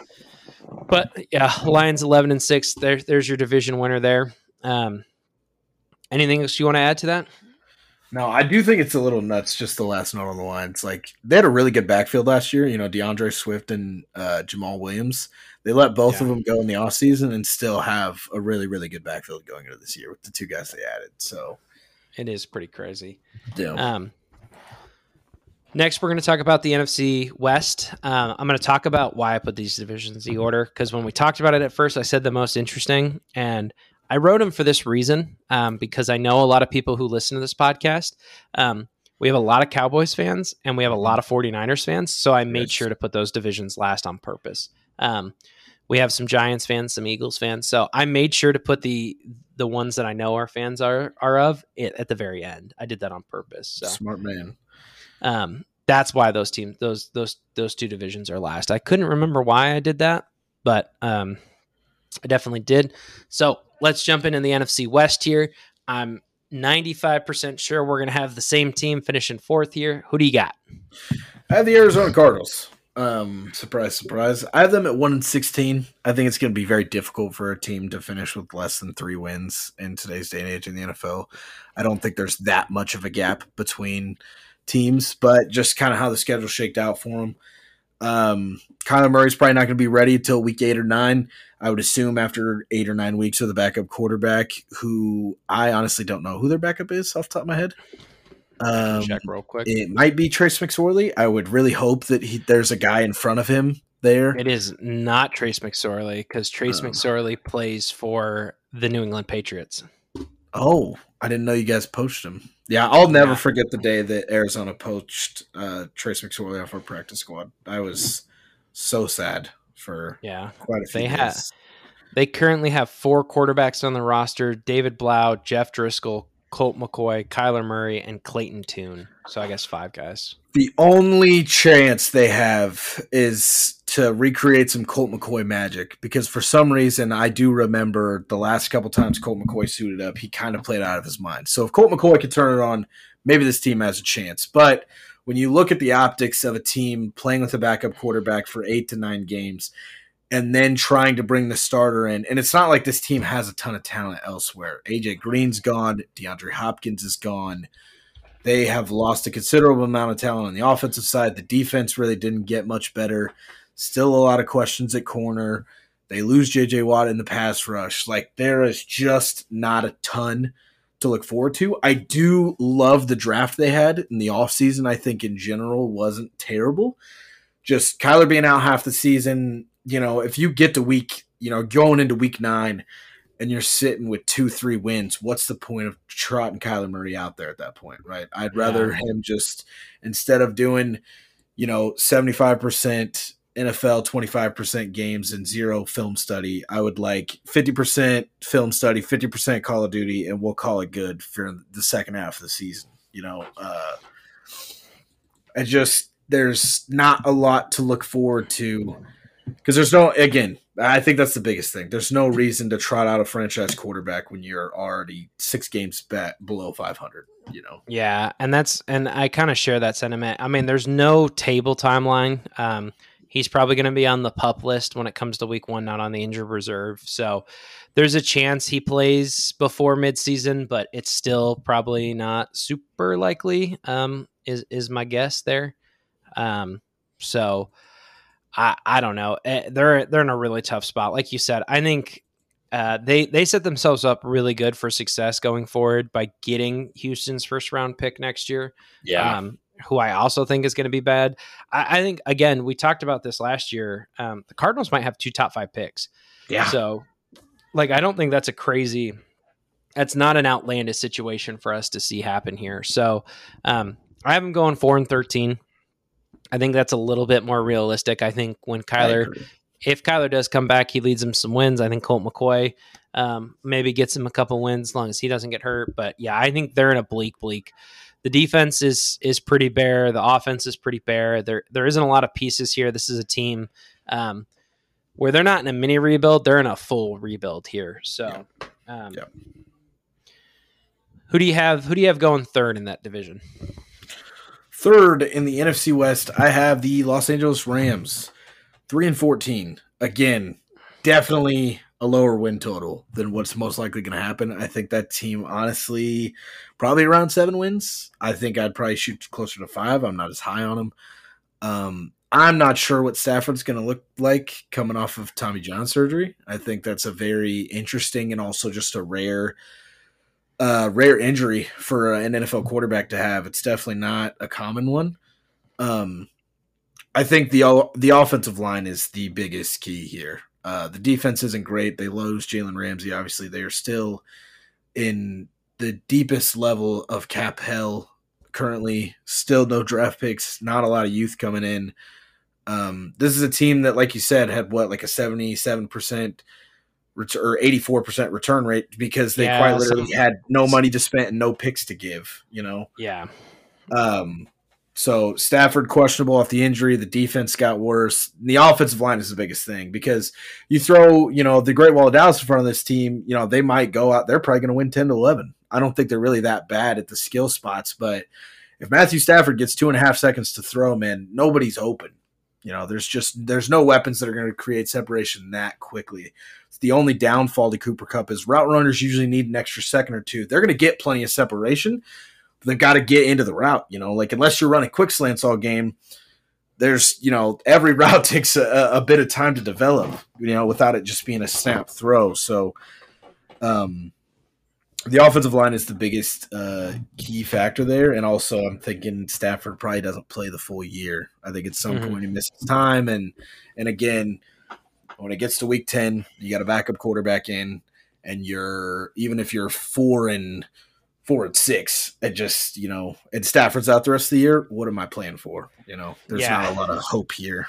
but yeah, Lions eleven and six. There, there's your division winner there. Um, anything else you want to add to that? No, I do think it's a little nuts. Just the last note on the line. It's like they had a really good backfield last year. You know, DeAndre Swift and uh, Jamaal Williams. They let both yeah. of them go in the offseason and still have a really, really good backfield going into this year with the two guys they added. So it is pretty crazy. Yeah. Um, next, we're going to talk about the NFC West. Um, I'm going to talk about why I put these divisions in the order because when we talked about it at first, I said the most interesting, and I wrote them for this reason um, because I know a lot of people who listen to this podcast. Um, we have a lot of Cowboys fans and we have a lot of 49ers fans. So I made yes. sure to put those divisions last on purpose. Um, we have some Giants fans, some Eagles fans. So I made sure to put the the ones that I know our fans are are of it, at the very end. I did that on purpose. So smart man. Um, that's why those teams those those those two divisions are last. I couldn't remember why I did that, but um, I definitely did. So let's jump into the NFC West here. I'm 95% sure we're going to have the same team finishing fourth here. Who do you got? I have the Arizona Cardinals. Um, surprise, surprise. I have them at one and sixteen. I think it's going to be very difficult for a team to finish with less than three wins in today's day and age in the NFL. I don't think there's that much of a gap between teams, but just kind of how the schedule shaked out for them. Um, Kyler Murray's probably not going to be ready until week eight or nine. I would assume after eight or nine weeks of the backup quarterback, who I honestly don't know who their backup is off the top of my head. Um, Check real quick. It might be Trace McSorley. I would really hope that he, there's a guy in front of him there. It is not Trace McSorley because Trace um, McSorley plays for the New England Patriots. Oh, I didn't know you guys poached him. Yeah, I'll never yeah. forget the day that Arizona poached uh, Trace McSorley off our practice squad. I was so sad for yeah quite a few. They days. they currently have four quarterbacks on the roster: David Blough, Jeff Driskel, Colt McCoy, Kyler Murray, and Clayton Tune. So I guess five guys. The only chance they have is to recreate some Colt McCoy magic because for some reason I do remember the last couple times Colt McCoy suited up, he kind of played out of his mind. So if Colt McCoy could turn it on, maybe this team has a chance. But when you look at the optics of a team playing with a backup quarterback for eight to nine games, and then trying to bring the starter in. And it's not like this team has a ton of talent elsewhere. AJ Green's gone, DeAndre Hopkins is gone. They have lost a considerable amount of talent on the offensive side. The defense really didn't get much better. Still a lot of questions at corner. They lose JJ Watt in the pass rush. Like there is just not a ton to look forward to. I do love the draft they had in the offseason. I think in general wasn't terrible. Just Kyler being out half the season, you know, if you get to week, you know, going into week nine and you're sitting with two, three wins, what's the point of trotting Kyler Murray out there at that point, right? I'd rather yeah. him just instead of doing, you know, 75% NFL, 25% games and zero film study, I would like 50% film study, 50% Call of Duty, and we'll call it good for the second half of the season. You know, uh, I just, there's not a lot to look forward to because there's no again i think that's the biggest thing. There's no reason to trot out a franchise quarterback when you're already six games back below 500 you know? Yeah and that's and i kind of share that sentiment. I mean there's no table timeline. Um he's probably going to be on the pup list when it comes to week one not on the injured reserve. So there's a chance he plays before midseason but it's still probably not super likely um is is my guess there. Um so I, I don't know. Eh, they're they're in a really tough spot. Like you said, I think uh, they they set themselves up really good for success going forward by getting Houston's first round pick next year. Yeah. Um, who I also think is going to be bad. I, I, think again we talked about this last year. Um, the Cardinals might have two top five picks. Yeah. So, like, I don't think that's a crazy. That's not an outlandish situation for us to see happen here. So, um, I have them going four and thirteen. I think that's a little bit more realistic. I think when Kyler, if Kyler does come back, he leads him some wins. I think Colt McCoy um, maybe gets him a couple wins as long as he doesn't get hurt. But yeah, I think they're in a bleak, bleak. The defense is is pretty bare. The offense is pretty bare. There there isn't a lot of pieces here. This is a team um, where they're not in a mini rebuild; they're in a full rebuild here. So. Um, yeah. Who do you have? Who do you have going third in that division? Third in the NFC West, I have the Los Angeles Rams, three and fourteen. Again, definitely a lower win total than what's most likely going to happen. I think that team, honestly, probably around seven wins. I think I'd probably shoot closer to five. I'm not as high on them. Um, I'm not sure what Stafford's going to look like coming off of Tommy John surgery. I think that's a very interesting and also just a rare, uh, rare injury for an NFL quarterback to have. It's definitely not a common one. Um, I think the the offensive line is the biggest key here. Uh, the defense isn't great. They lose Jalen Ramsey. Obviously, they are still in the deepest level of cap hell currently. Still no draft picks. Not a lot of youth coming in. Um, this is a team that, like you said, had what like a seventy-seven percent or eighty-four percent return rate because they yeah, quite literally had no money to spend and no picks to give. You know. Yeah. Um, so Stafford questionable off the injury. The defense got worse. The offensive line is the biggest thing because you throw, you know, the Great Wall of Dallas in front of this team, you know, they might go out. They're probably going to win 10 to 11. I don't think they're really that bad at the skill spots, but if Matthew Stafford gets two and a half seconds to throw, man, nobody's open. You know, there's just there's no weapons that are going to create separation that quickly. The only downfall to Cooper Kupp is route runners usually need an extra second or two. They're going to get plenty of separation, they've got to get into the route. You know, like unless you're running quick slants all game, there's you know every route takes a, a bit of time to develop. You know, without it just being a snap throw. So, um, the offensive line is the biggest uh, key factor there, and also I'm thinking Stafford probably doesn't play the full year. I think at some mm-hmm. point he misses time, and and again, when it gets to week ten, you got a backup quarterback in, and you're even if you're four and four and six and just you know and stafford's out the rest of the year what am i playing for you know there's yeah. not a lot of hope here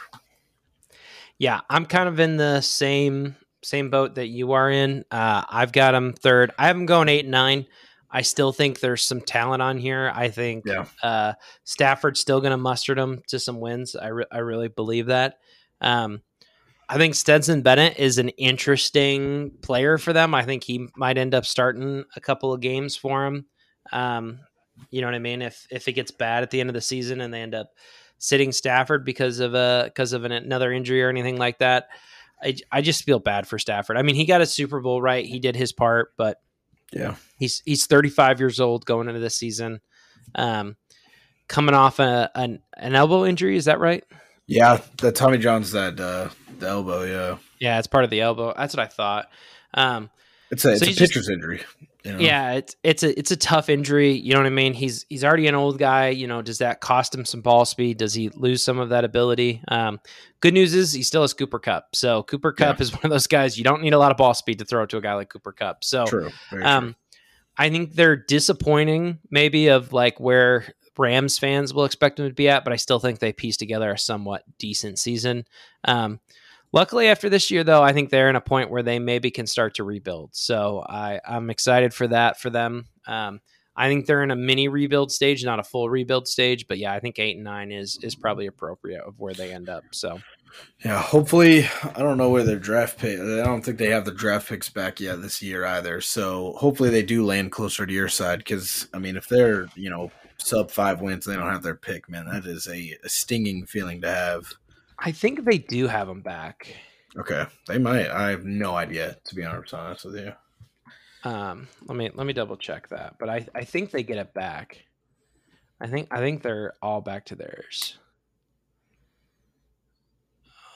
yeah i'm kind of in the same same boat that you are in uh, i've got them third i have them going eight and nine i still think there's some talent on here i think yeah. uh, stafford's still going to muster them to some wins I, re- I really believe that um, I think Stetson Bennett is an interesting player for them. I think he might end up starting a couple of games for him. Um, you know what I mean? If if it gets bad at the end of the season and they end up sitting Stafford because of a because of an, another injury or anything like that, I, I just feel bad for Stafford. I mean, he got a Super Bowl right. He did his part, but yeah, he's he's 35 years old going into this season. Um, coming off a, an an elbow injury, is that right? Yeah, the Tommy John's that uh, the elbow. Yeah, yeah, it's part of the elbow. That's what I thought. Um, it's a, it's so a pitcher's just, injury. You know? Yeah, it's it's a it's a tough injury. You know what I mean? He's he's already an old guy. You know, does that cost him some ball speed? Does he lose some of that ability? Um, good news is he still has Cooper Kupp. So Cooper Kupp yeah. is one of those guys you don't need a lot of ball speed to throw to a guy like Cooper Kupp. So true. Um, true. I think they're disappointing, maybe of like where Rams fans will expect him to be at, but I still think they pieced together a somewhat decent season. Um, luckily, after this year, though, I think they're in a point where they maybe can start to rebuild. So I, I'm excited for that for them. Um, I think they're in a mini rebuild stage, not a full rebuild stage, but yeah, I think eight and nine is is probably appropriate of where they end up. So. Yeah, hopefully, I don't know where their draft pick. I don't think they have the draft picks back yet this year either. So hopefully, they do land closer to your side. Because I mean, if they're you know sub five wins, they don't have their pick, man. That is a, a stinging feeling to have. I think they do have them back. Okay, they might. I have no idea to be honest with you. Um, let me let me double check that, but I I think they get it back. I think I think they're all back to theirs.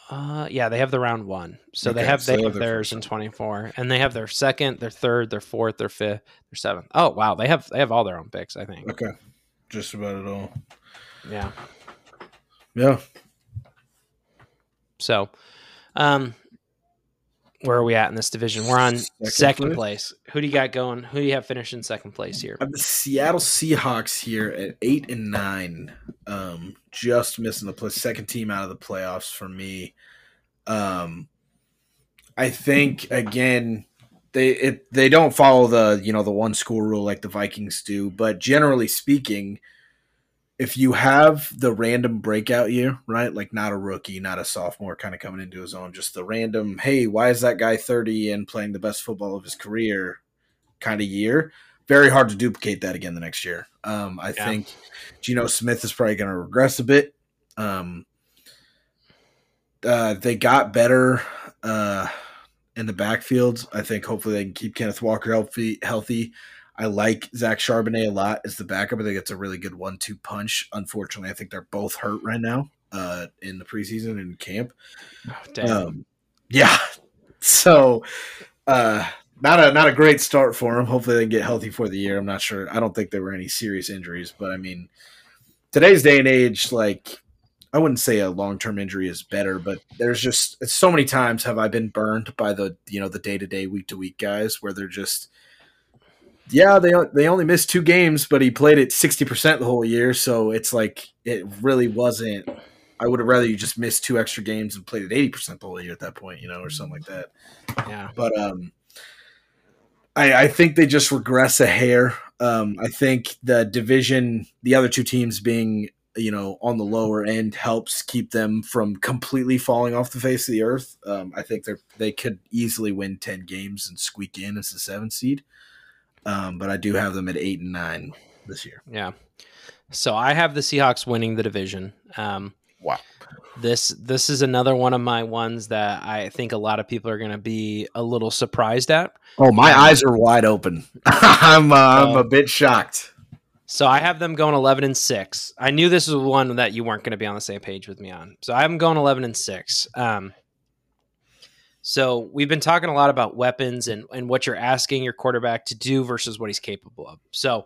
Uh, yeah, they have the round one, so okay, they have so they have theirs in twenty four, and they have their second, their third, their fourth, their fifth, their seventh. Oh wow, they have they have all their own picks. I think. Okay, just about it all. Yeah. Yeah. So, um, where are we at in this division? We're on second, second place. Who do you got going? Who do you have finishing second place here? the Seattle Seahawks here at eight and nine. Um, just missing the play, second team out of the playoffs for me. Um, I think again they it, they don't follow the you know the one score rule like the Vikings do, but generally speaking, if you have the random breakout year, right? Like not a rookie, not a sophomore kind of coming into his own, just the random, hey, why is that guy 30 and playing the best football of his career kind of year? very hard to duplicate that again the next year. Um, I Yeah. think Geno Smith is probably going to regress a bit. Um, uh, they got better uh, in the backfield. I think hopefully they can keep Kenneth Walker healthy. Healthy. I like Zach Charbonnet a lot as the backup. I think it's a really good one-two punch. Unfortunately, I think they're both hurt right now uh, in the preseason and camp. Oh, damn. Um, yeah. So, uh, not a not a great start for them. Hopefully, they can get healthy for the year. I'm not sure. I don't think there were any serious injuries, but I mean, today's day and age, like I wouldn't say a long term injury is better, but there's just so many times have I been burned by the you know the day to day, week to week guys where they're just. Yeah, they they only missed two games, but he played it sixty percent the whole year. So it's like it really wasn't I would have rather you just missed two extra games and played at eighty percent the whole year at that point, you know, or something like that. yeah. But um, I, I think they just regress a hair. Um, I think the division, the other two teams being you know on the lower end, helps keep them from completely falling off the face of the earth. Um, I think they they could easily win ten games and squeak in as the seventh seed. Um, but I do have them at eight and nine this year. Yeah. So I have the Seahawks winning the division. Um, Wow. this this is another one of my ones that I think a lot of people are going to be a little surprised at. Oh, my eyes are wide open. I'm uh, I'm a bit shocked. So I have them going 11 and 6. I knew this was one that you weren't going to be on the same page with me on. So I'm going 11 and 6. Um, so we've been talking a lot about weapons and, and what you're asking your quarterback to do versus what he's capable of. So,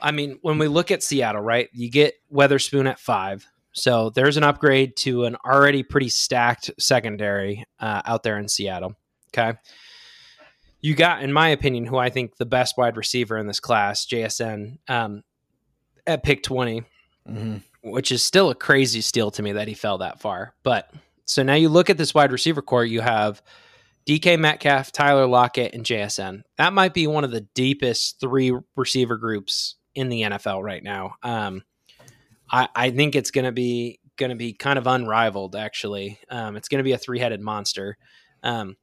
I mean, when we look at Seattle, right, you get Witherspoon at five. So there's an upgrade to an already pretty stacked secondary uh, out there in Seattle. Okay. You got, in my opinion, who I think the best wide receiver in this class, JSN, um, at pick 20, Mm-hmm. which is still a crazy steal to me that he fell that far. But so now you look at this wide receiver core, you have DK Metcalf, Tyler Lockett, and JSN. That might be one of the deepest three receiver groups in the NFL right now. Um, I, I think it's going to be going to be kind of unrivaled. Actually, um, it's going to be a three headed monster. Um,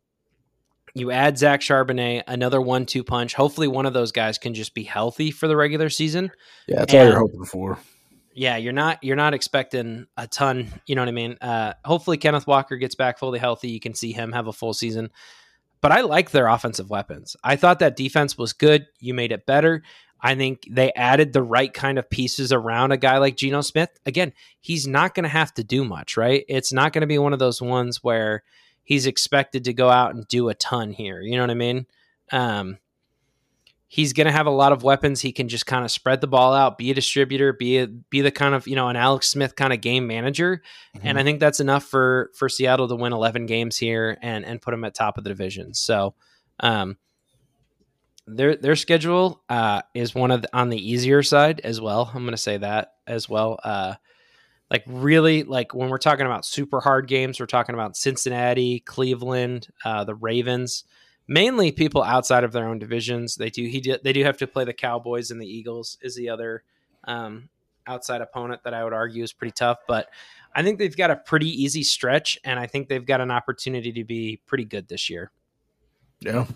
you add Zach Charbonnet, another one-two punch. Hopefully, one of those guys can just be healthy for the regular season Yeah, that's all you're hoping for. Yeah, you're not you're not expecting a ton. You know what I mean? Uh, hopefully, Kenneth Walker gets back fully healthy. You can see him have a full season. But I like their offensive weapons. I thought that defense was good. You made it better. I think they added the right kind of pieces around a guy like Geno Smith. Again, he's not going to have to do much, right? It's not going to be one of those ones where he's expected to go out and do a ton here. You know what I mean? Um, he's going to have a lot of weapons. He can just kind of spread the ball out, be a distributor, be a, be the kind of you know an Alex Smith kind of game manager, and I think that's enough for for Seattle to win 11 games here and and put them at top of the division. So, um, their their schedule uh, is one of the, on the easier side as well. I'm going to say that as well. Uh, like really, like when we're talking about super hard games, we're talking about Cincinnati, Cleveland, uh, the Ravens mainly people outside of their own divisions. They do he do, they do have to play the Cowboys and the Eagles is the other um, outside opponent that I would argue is pretty tough. But I think they've got a pretty easy stretch, and I think they've got an opportunity to be pretty good this year. Yeah.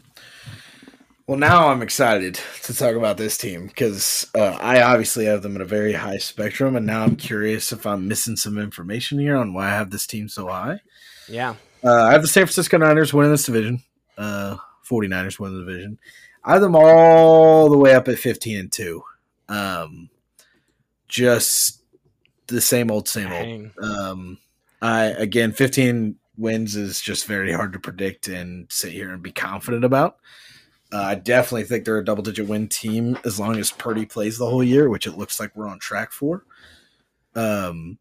Well, now I'm excited to talk about this team because uh, I obviously have them at a very high spectrum, and now I'm curious if I'm missing some information here on why I have this team so high. Yeah, Uh, I have the San Francisco Niners winning this division. Uh, 49ers winning the division. I have them all the way up at 15 and 2. Um, just the same old, same old. Um, I again, 15 wins is just very hard to predict and sit here and be confident about. Uh, I definitely think they're a double digit win team as long as Purdy plays the whole year, which it looks like we're on track for. Um,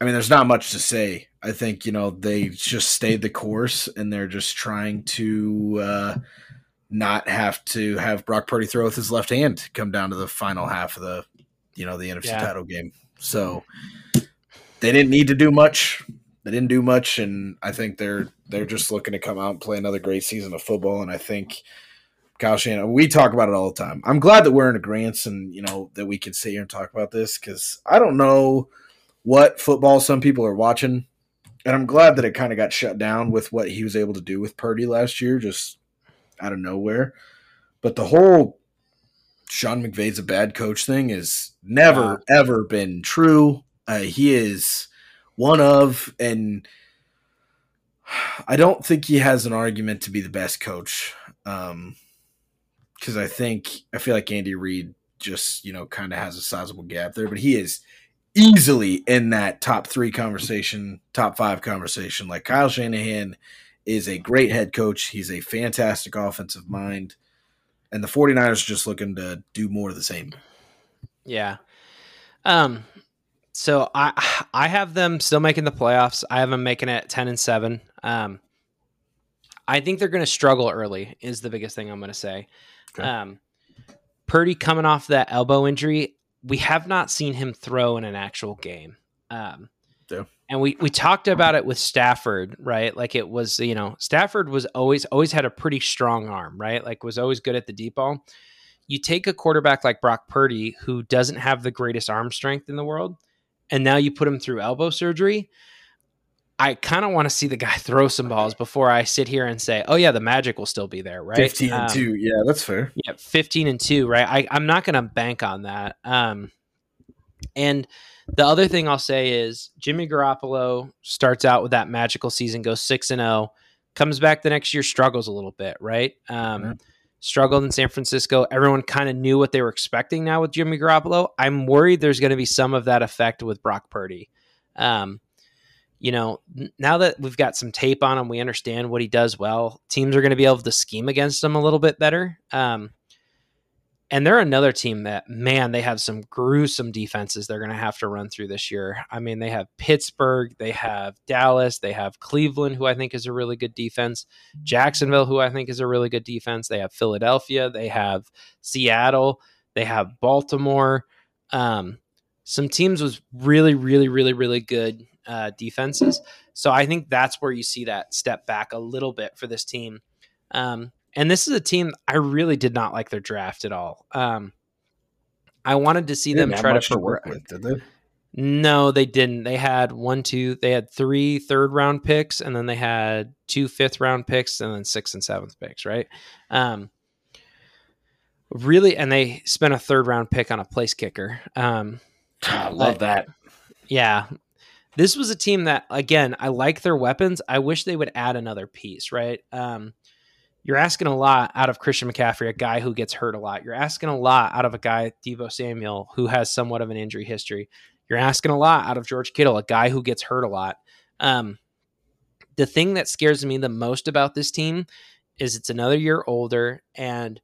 I mean, there's not much to say. I think you know they just stayed the course and they're just trying to uh, not have to have Brock Purdy throw with his left hand come down to the final half of the you know the NFC Yeah. title game. So they didn't need to do much. They didn't do much, and I think they're they're just looking to come out and play another great season of football. And I think Kyle Shanahan, we talk about it all the time. I'm glad that we're in a agreement and you know that we can sit here and talk about this because I don't know what football some people are watching, and I'm glad that it kind of got shut down with what he was able to do with Purdy last year, just out of nowhere. But the whole Sean McVay's a bad coach thing is never ever been true. Uh, he is one of, and I don't think he has an argument to be the best coach. Um, because I think I feel like Andy Reid just you know kind of has a sizable gap there, but he is easily in that top three conversation, top five conversation. Like Kyle Shanahan is a great head coach. He's a fantastic offensive mind. And the 49ers are just looking to do more of the same. Yeah. Um, so I I have them still making the playoffs. I have them making it 10 and 7. Um, I think they're going to struggle early is the biggest thing I'm going to say. Okay. Um, Purdy coming off that elbow injury, we have not seen him throw in an actual game. Um, yeah. And we we talked about it with Stafford, right? Like it was, you know, Stafford was always always had a pretty strong arm, right? Like was always good at the deep ball. You take a quarterback like Brock Purdy who doesn't have the greatest arm strength in the world, and now you put him through elbow surgery. I kind of want to see the guy throw some balls before I sit here and say, "Oh yeah, the magic will still be there." Right? Fifteen and um, two, yeah, that's fair. Yeah, fifteen and two, right? I, I'm not going to bank on that. Um, and the other thing I'll say is Jimmy Garoppolo starts out with that magical season, goes six and zero, oh, comes back the next year, struggles a little bit, right? Um, mm-hmm. Struggled in San Francisco. Everyone kind of knew what they were expecting now with Jimmy Garoppolo. I'm worried there's going to be some of that effect with Brock Purdy. Um, you know, now that we've got some tape on him, we understand what he does well. Teams are going to be able to scheme against him a little bit better. Um, and they're another team that, man, they have some gruesome defenses they're going to have to run through this year. I mean, they have Pittsburgh, they have Dallas, they have Cleveland, who I think is a really good defense, Jacksonville, who I think is a really good defense. They have Philadelphia, they have Seattle, they have Baltimore. Um, some teams with really, really, really, really good uh, defenses. So I think that's where you see that step back a little bit for this team. Um, and this is a team I really did not like their draft at all. Um, I wanted to see them try to work with, did they? No, they didn't. They had one, two, they had three third round picks, and then they had two fifth round picks, and then sixth and seventh picks, right? Um, really, and they spent a third round pick on a place kicker. Um, I love that. Yeah, this was a team that, again, I like their weapons. I wish they would add another piece, right? Um, you're asking a lot out of Christian McCaffrey, a guy who gets hurt a lot. You're asking a lot out of a guy, Deebo Samuel, who has somewhat of an injury history. You're asking a lot out of George Kittle, a guy who gets hurt a lot. Um, the thing that scares me the most about this team is it's another year older and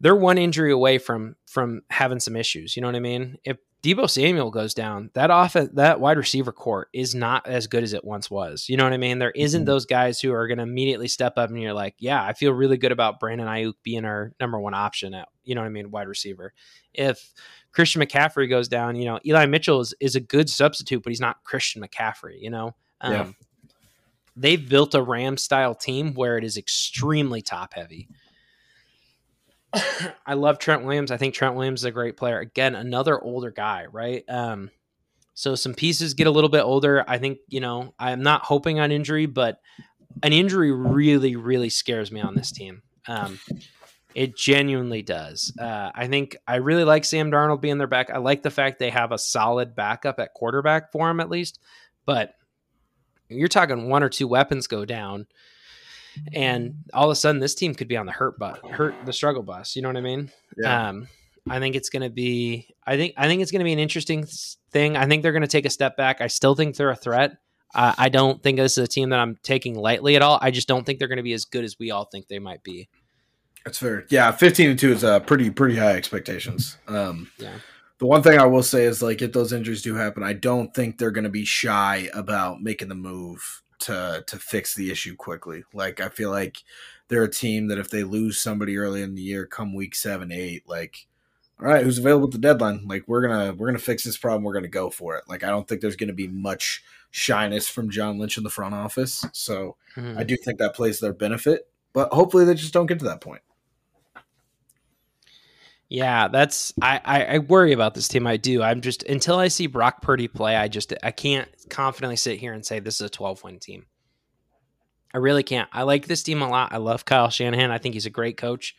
they're one injury away from from having some issues. You know what I mean? If Deebo Samuel goes down, that off that wide receiver court is not as good as it once was. You know what I mean? There isn't mm-hmm. those guys who are going to immediately step up and you're like, yeah, I feel really good about Brandon Aiyuk being our number one option at, you know what I mean, wide receiver. If Christian McCaffrey goes down, you know, Eli Mitchell is, is a good substitute, but he's not Christian McCaffrey, you know? Um, yeah. They've built a Ram style team where it is extremely top heavy. I love Trent Williams. I think Trent Williams is a great player. Again, another older guy, right? Um, so some pieces get a little bit older. I think, you know, I'm not hoping on injury, but an injury really, really scares me on this team. Um, it genuinely does. Uh, I think I really like Sam Darnold being their back. I like the fact they have a solid backup at quarterback for him at least. But you're talking one or two weapons go down and all of a sudden this team could be on the hurt bus, hurt the struggle bus. You know what I mean? Yeah. Um, I think it's going to be. I think. I think it's going to be an interesting thing. I think they're going to take a step back. I still think they're a threat. Uh, I don't think this is a team that I'm taking lightly at all. I just don't think they're going to be as good as we all think they might be. That's fair. Yeah, fifteen and two is uh, pretty pretty high expectations. Um, yeah. The one thing I will say is like if those injuries do happen, I don't think they're going to be shy about making the move to to fix the issue quickly. Like I feel like they're a team that if they lose somebody early in the year, come week seven, eight, like all right, who's available at the deadline? Like we're gonna we're gonna fix this problem. We're gonna go for it. Like I don't think there's gonna be much shyness from John Lynch in the front office. So mm-hmm. I do think that plays their benefit. But hopefully they just don't get to that point. Yeah, that's I, I, I worry about this team. I do. I'm just until I see Brock Purdy play, I just I can't confidently sit here and say this is a 12 win team. I really can't. I like this team a lot. I love Kyle Shanahan. I think he's a great coach.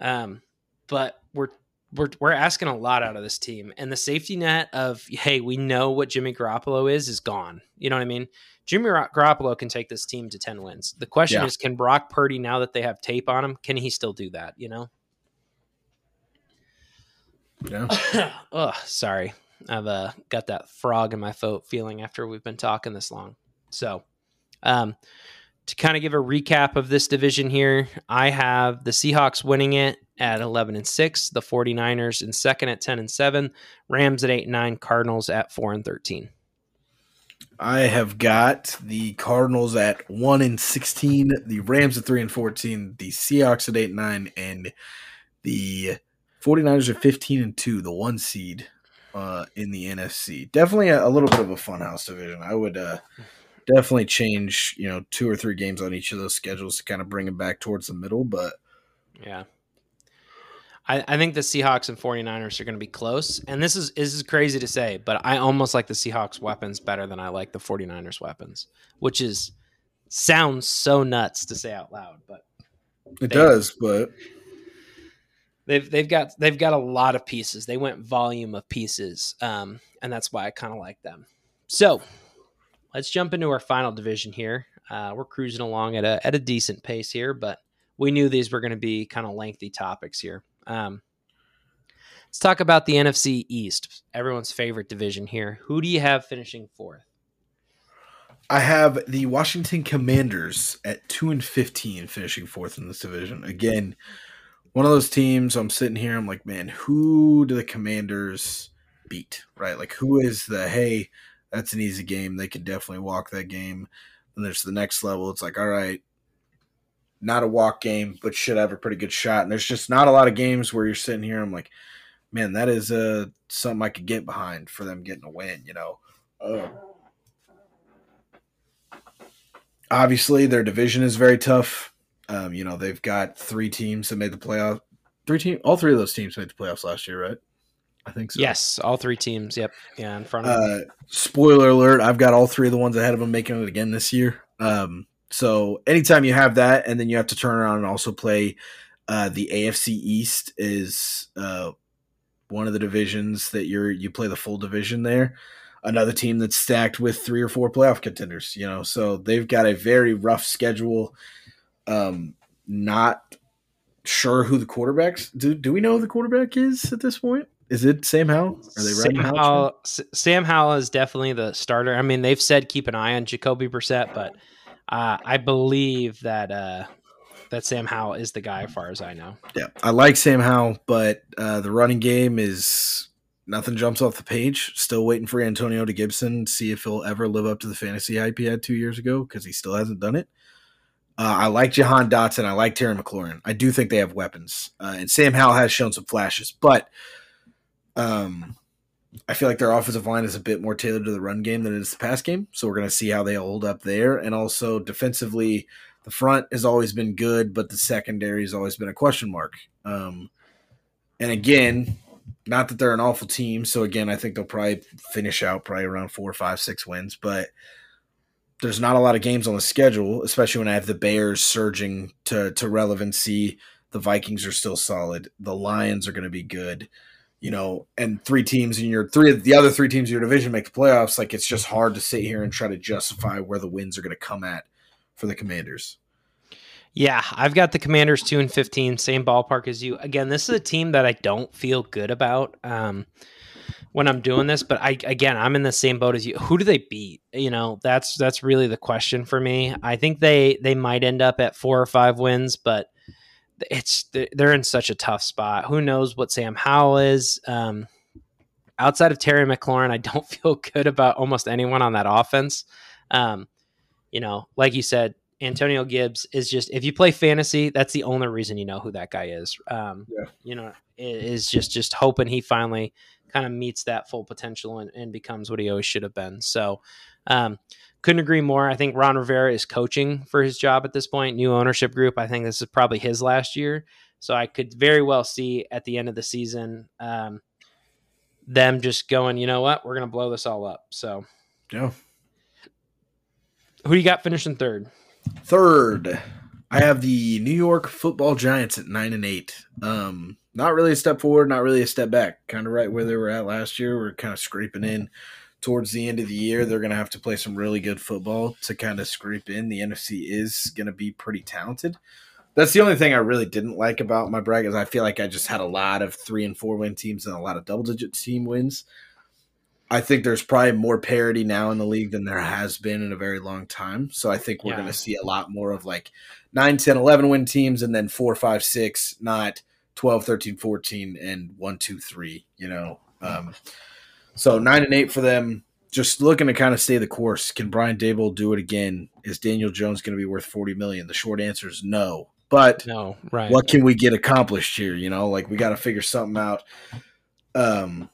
Um, but we're we're we're asking a lot out of this team, and the safety net of hey, we know what Jimmy Garoppolo is is gone. You know what I mean? Jimmy Garoppolo can take this team to ten wins. The question yeah. is, can Brock Purdy now that they have tape on him, can he still do that? You know? Yeah. oh, sorry. I've uh, got that frog in my throat feeling after we've been talking this long. So, um, to kind of give a recap of this division here, I have the Seahawks winning it at 11 and 6, the 49ers in second at 10 and 7, Rams at 8 and 9, Cardinals at 4 and 13. I have got the Cardinals at 1 and 16, the Rams at 3 and 14, the Seahawks at 8 and 9 and the 49ers are 15 and 2, the one seed uh, in the NFC. Definitely a, a, little bit of a funhouse division. I would uh, definitely change, you know, two or three games on each of those schedules to kind of bring them back towards the middle. But yeah, I, I think the Seahawks and 49ers are going to be close. And this is this is crazy to say, but I almost like the Seahawks weapons better than I like the 49ers weapons, which is sounds so nuts to say out loud, but it they, does, but they've they've got they've got a lot of pieces. They went volume of pieces, um, and that's why I kind of like them. So let's jump into our final division here. Uh, we're cruising along at a at a decent pace here, but we knew these were going to be kind of lengthy topics here. Um, let's talk about the NFC East, everyone's favorite division here. Who do you have finishing fourth? I have the Washington Commanders at two and fifteen, finishing fourth in this division. Again, one of those teams I'm sitting here, I'm like, man, who do the commanders beat? Right? Like who is the hey, that's an easy game. They can definitely walk that game. And there's the next level. It's like, all right, not a walk game, but should have a pretty good shot. And there's just not a lot of games where you're sitting here. I'm like, man, that is uh, something I could get behind for them getting a win. You know, uh, obviously their division is very tough. Um, you know, they've got three teams that made the playoff. Three team, all three of those teams made the playoffs last year, right? I think so. Yes, all three teams. Yep, yeah, in front of. Uh, spoiler alert: I've got all three of the ones ahead of them making it again this year. Um, so anytime you have that, and then you have to turn around and also play uh, the AFC East is uh, one of the divisions that you're you play the full division there. Another team that's stacked with three or four playoff contenders. You know, so they've got a very rough schedule. Um, not sure who the quarterbacks do. Do we know who the quarterback is at this point? Is it Sam Howell? Are they Sam Howell? Sam Howell is definitely the starter. I mean, they've said keep an eye on Jacoby Brissett, but uh, I believe that uh, that Sam Howell is the guy, as far as I know. Yeah, I like Sam Howell, but uh, the running game is nothing jumps off the page. Still waiting for Antonio to Gibson, see if he'll ever live up to the fantasy hype he had two years ago because he still hasn't done it. Uh, I like Jahan Dotson. I like Terry McLaurin. I do think they have weapons. Uh, and Sam Howell has shown some flashes, but um, I feel like their offensive line is a bit more tailored to the run game than it is the pass game. So we're going to see how they hold up there. And also defensively, the front has always been good, but the secondary has always been a question mark. Um, and again, not that they're an awful team. So again, I think they'll probably finish out probably around four, five, six wins. But – there's not a lot of games on the schedule, especially when I have the Bears surging to to relevancy. The Vikings are still solid. The Lions are going to be good, you know. And three teams in your three the other three teams in your division make the playoffs. Like it's just hard to sit here and try to justify where the wins are going to come at for the Commanders. Yeah, I've got the Commanders two and fifteen, same ballpark as you. Again, this is a team that I don't feel good about. Um, when I'm doing this, but I again I'm in the same boat as you. Who do they beat? You know, that's that's really the question for me. I think they they might end up at four or five wins, but it's they're in such a tough spot. Who knows what Sam Howell is? Um, outside of Terry McLaurin, I don't feel good about almost anyone on that offense. Um, you know, like you said, Antonio Gibbs is just if you play fantasy, that's the only reason you know who that guy is. Um, yeah. You know, is just just hoping he finally kind of meets that full potential and, and becomes what he always should have been. So, um, couldn't agree more. I think Ron Rivera is coaching for his job at this point. New ownership group. I think this is probably his last year. So I could very well see at the end of the season um, them just going, you know what, we're going to blow this all up. So, yeah. Who do you got finishing third? Third, I have the New York Football Giants at nine and eight. Um, not really a step forward, not really a step back. Kind of right where they were at last year. We're kind of scraping in towards the end of the year. They're going to have to play some really good football to kind of scrape in. The NFC is going to be pretty talented. That's the only thing I really didn't like about my brag is I feel like I just had a lot of three and four win teams and a lot of double digit team wins. I think there's probably more parity now in the league than there has been in a very long time. So I think we're yeah. going to see a lot more of like 9, 10, 11 win teams and then 4, 5, 6, not 12, 13, 14, and 1, 2, 3, you know. Um, so 9 and 8 for them. Just looking to kind of stay the course. Can Brian Daboll do it again? Is Daniel Jones going to be worth 40 million? The short answer is no. But no, right. what can we get accomplished here? You know, like we got to figure something out. Um,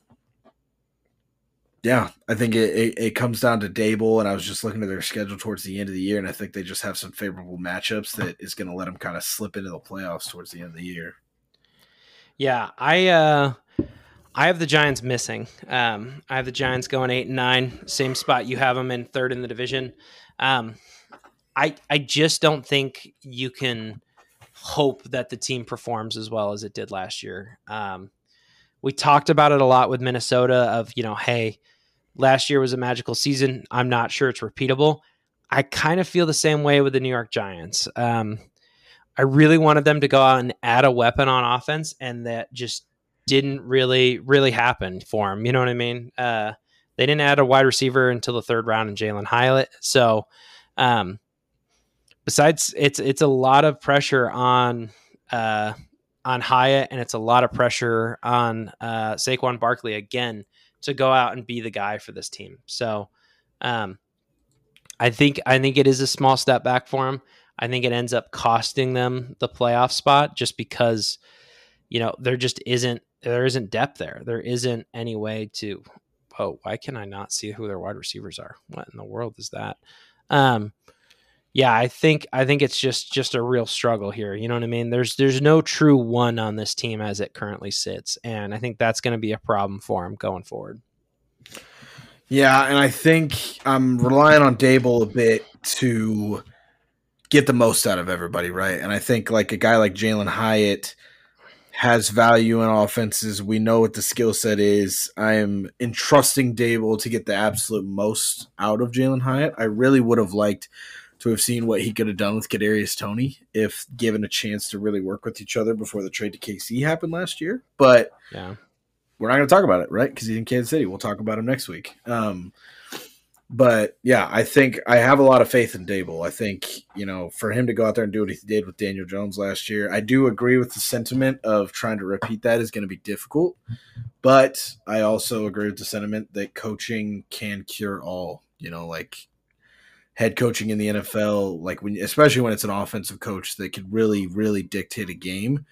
yeah, I think it, it, it, comes down to Daboll, and I was just looking at their schedule towards the end of the year, and I think they just have some favorable matchups that is going to let them kind of slip into the playoffs towards the end of the year. Yeah, I uh, I have the Giants missing. Um, I have the Giants going eight and nine, same spot you have them in third in the division. Um, I I just don't think you can hope that the team performs as well as it did last year. Um, we talked about it a lot with Minnesota of, you know, hey, last year was a magical season. I'm not sure it's repeatable. I kind of feel the same way with the New York Giants. Um, I really wanted them to go out and add a weapon on offense, and that just didn't really, really happen for them. You know what I mean? Uh, they didn't add a wide receiver until the third round in Jalin Hyatt. So, um, besides, it's it's a lot of pressure on uh, on Hyatt, and it's a lot of pressure on uh, Saquon Barkley again to go out and be the guy for this team. So, um, I think I think it is a small step back for him. I think it ends up costing them the playoff spot just because you know there just isn't there isn't depth there. There isn't any way to. Oh, why can I not see who their wide receivers are? What in the world is that? Um, yeah, I think I think it's just just a real struggle here. You know what I mean? There's there's no true one on this team as it currently sits, and I think that's going to be a problem for him going forward. Yeah, and I think I'm relying on Daboll a bit to get the most out of everybody, right? And I think like a guy like Jalin Hyatt has value in offenses. We know what the skill set is. I am entrusting Daboll to get the absolute most out of Jalin Hyatt. I really would have liked to have seen what he could have done with Kadarius Toney if given a chance to really work with each other before the trade to KC happened last year. But yeah, we're not going to talk about it, right? Because he's in Kansas City. We'll talk about him next week. Um, but yeah, I think I have a lot of faith in Daboll. I think you know for him to go out there and do what he did with Daniel Jones last year, I do agree with the sentiment of trying to repeat that is going to be difficult. But I also agree with the sentiment that coaching can cure all. You know, like head coaching in the NFL, like when especially when it's an offensive coach that can really, really dictate a game,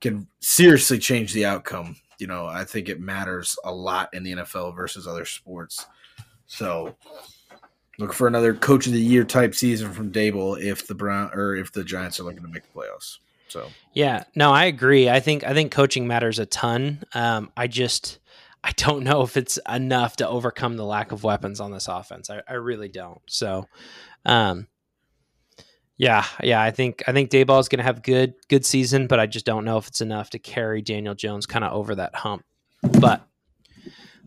can seriously change the outcome. You know, I think it matters a lot in the NFL versus other sports. So look for another coach of the year type season from Daboll if the Brown or if the Giants are looking to make the playoffs. So yeah, no, I agree. I think I think coaching matters a ton. Um, I just I don't know if it's enough to overcome the lack of weapons on this offense. I, I really don't. So, um, yeah, yeah, I think I think Daboll is going to have good good season, but I just don't know if it's enough to carry Daniel Jones kind of over that hump. But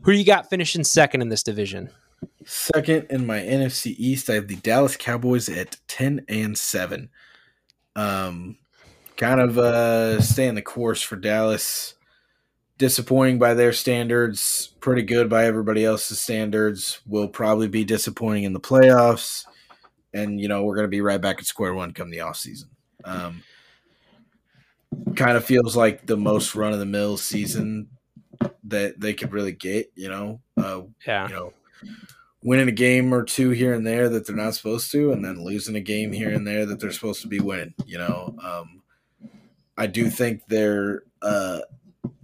who you got finishing second in this division? Second in my NFC East, I have the Dallas Cowboys at ten and seven. Um, kind of uh, staying the course for Dallas disappointing by their standards, pretty good by everybody else's standards. Will probably be disappointing in the playoffs, and you know we're going to be right back at square one come the off season. Um, kind of feels like the most run of the mill season that they could really get. You know, uh, yeah, you know. Winning a game or two here and there that they're not supposed to, and then losing a game here and there that they're supposed to be winning. You know, um, I do think they're uh,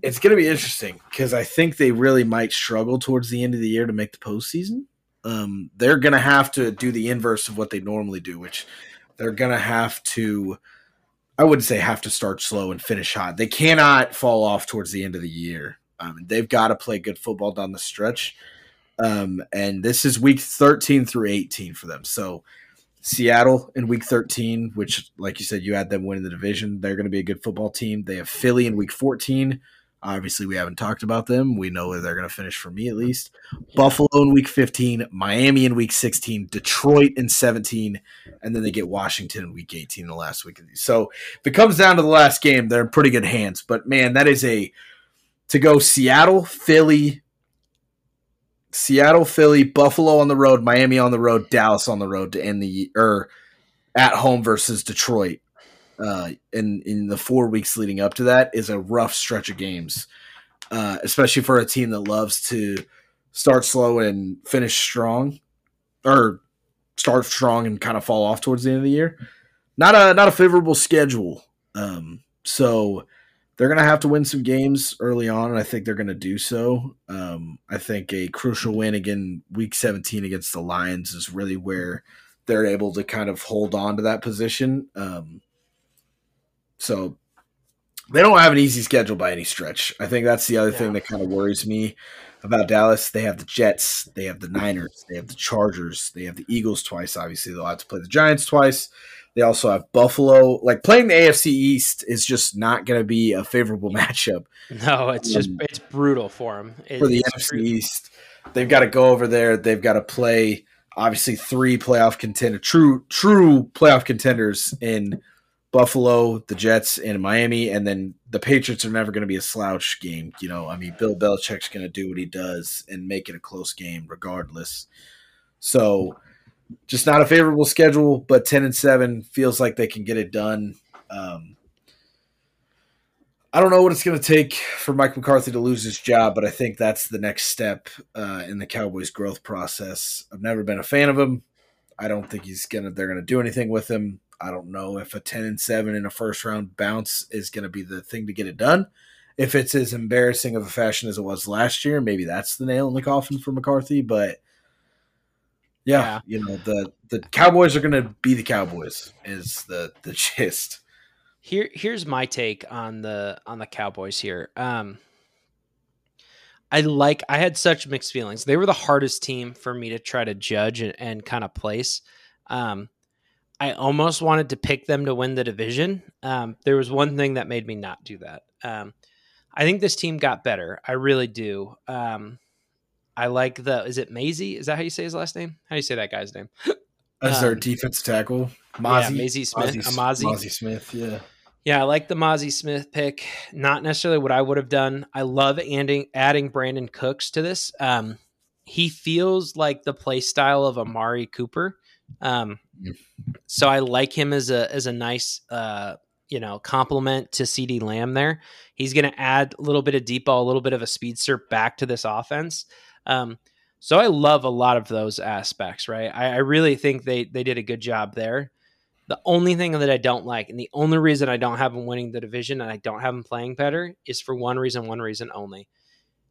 it's going to be interesting because I think they really might struggle towards the end of the year to make the postseason. Um, they're going to have to do the inverse of what they normally do, which they're going to have to. I wouldn't say have to start slow and finish hot. They cannot fall off towards the end of the year. Um, they've got to play good football down the stretch. Um, and this is week 13 through 18 for them. So Seattle in week 13, which, like you said, you had them winning the division. They're going to be a good football team. They have Philly in week 14. Obviously, we haven't talked about them. We know where they're going to finish for me, at least. Buffalo in week 15, Miami in week 16, Detroit in 17, and then they get Washington in week 18, the last week. So if it comes down to the last game, they're in pretty good hands. But man, that is a to go Seattle, Philly, Seattle, Philly, Buffalo on the road, Miami on the road, Dallas on the road to end the or at home versus Detroit. Uh, in in the four weeks leading up to that is a rough stretch of games, uh, especially for a team that loves to start slow and finish strong, or start strong and kind of fall off towards the end of the year. Not a not a favorable schedule. Um, so they're going to have to win some games early on, and I think they're going to do so. Um, I think a crucial win again, week 17 against the Lions, is really where they're able to kind of hold on to that position. Um, so they don't have an easy schedule by any stretch. I think that's the other yeah. thing that kind of worries me about Dallas. They have the Jets, they have the Niners, they have the Chargers, they have the Eagles twice. Obviously, they'll have to play the Giants twice. They also have Buffalo. Like playing the AFC East is just not going to be a favorable matchup. No, it's um, just it's brutal for them. It, for the AFC brutal. East, they've got to go over there. They've got to play obviously three playoff contender, true true playoff contenders in Buffalo, the Jets, and Miami, and then the Patriots are never going to be a slouch game. You know, I mean, Bill Belichick's going to do what he does and make it a close game regardless. So just not a favorable schedule, but ten and seven feels like they can get it done. Um, I don't know what it's going to take for Mike McCarthy to lose his job, but I think that's the next step uh, in the Cowboys' growth process. I've never been a fan of him. I don't think he's gonna. They're gonna do anything with him. I don't know if a ten and seven in a first round bounce is gonna be the thing to get it done. If it's as embarrassing of a fashion as it was last year, maybe that's the nail in the coffin for McCarthy. But yeah, yeah. you know the the Cowboys are going to be the Cowboys is the the gist. Here here's my take on the on the Cowboys here. Um I like I had such mixed feelings. They were the hardest team for me to try to judge and, and kind of place. Um I almost wanted to pick them to win the division. Um, there was one thing that made me not do that. Um, I think this team got better. I really do. Um, I like the. Is it Mazi? Is that how you say his last name? How do you say that guy's name? As um, their defense tackle, Mazi, yeah, Mazi Smith, Amazi, Mazi Smith, yeah. Yeah, I like the Mazi Smith pick. Not necessarily what I would have done. I love adding adding Brandin Cooks to this. Um, he feels like the play style of Amari Cooper. Um, so I like him as a as a nice uh, you know complement to CeeDee Lamb. There, he's going to add a little bit of deep ball, a little bit of a speedster back to this offense. Um, so I love a lot of those aspects, right? I, I, really think they they did a good job there. The only thing that I don't like, and the only reason I don't have them winning the division and I don't have them playing better, is for one reason, one reason only: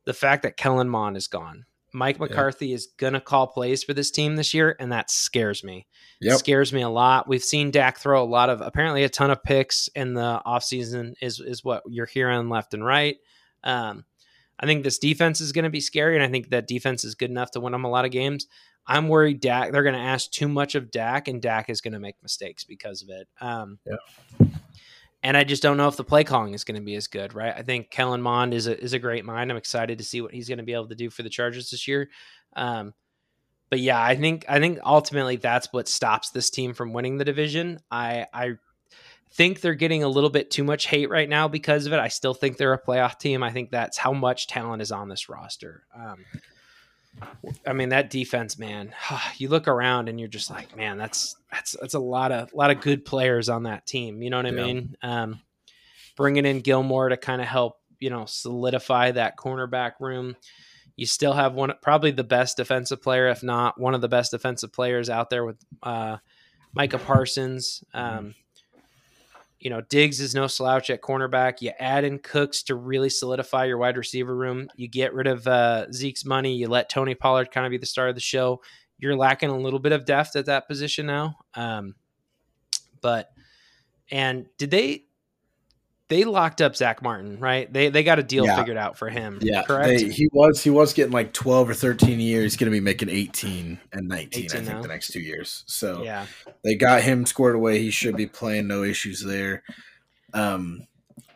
the fact that Kellen Moore is gone. Mike McCarthy yeah. is gonna call plays for this team this year, and that scares me. Yep. It scares me a lot. We've seen Dak throw a lot of apparently a ton of picks in the offseason is is what you're hearing left and right. Um, I think this defense is going to be scary, and I think that defense is good enough to win them a lot of games. I'm worried Dak. They're going to ask too much of Dak, and Dak is going to make mistakes because of it. Um, yeah. And I just don't know if the play calling is going to be as good, right? I think Kellen Moore is a is a great mind. I'm excited to see what he's going to be able to do for the Chargers this year. Um, but yeah, I think I think ultimately that's what stops this team from winning the division. I I think they're getting a little bit too much hate right now because of it. I still think they're a playoff team. I think that's how much talent is on this roster. Um, I mean that defense, man. You look around and you're just like, man, that's that's that's a lot of a lot of good players on that team. You know what I yeah. mean? Um, bringing in Gilmore to kind of help, you know, solidify that cornerback room. You still have one, probably the best defensive player, if not one of the best defensive players out there with uh, Micah Parsons. Um, you know, Diggs is no slouch at cornerback. You add in Cooks to really solidify your wide receiver room. You get rid of uh, Zeke's money. You let Tony Pollard kind of be the star of the show. You're lacking a little bit of depth at that position now. Um, but and did they they locked up Zack Martin, right? They they got a deal Yeah. figured out for him. Yeah, correct. they- he was he was getting like twelve or thirteen years. He's going to be making eighteen and nineteen, 18 I think, now. the next two years. So yeah, they got him squared away. He should be playing, no issues there. Um,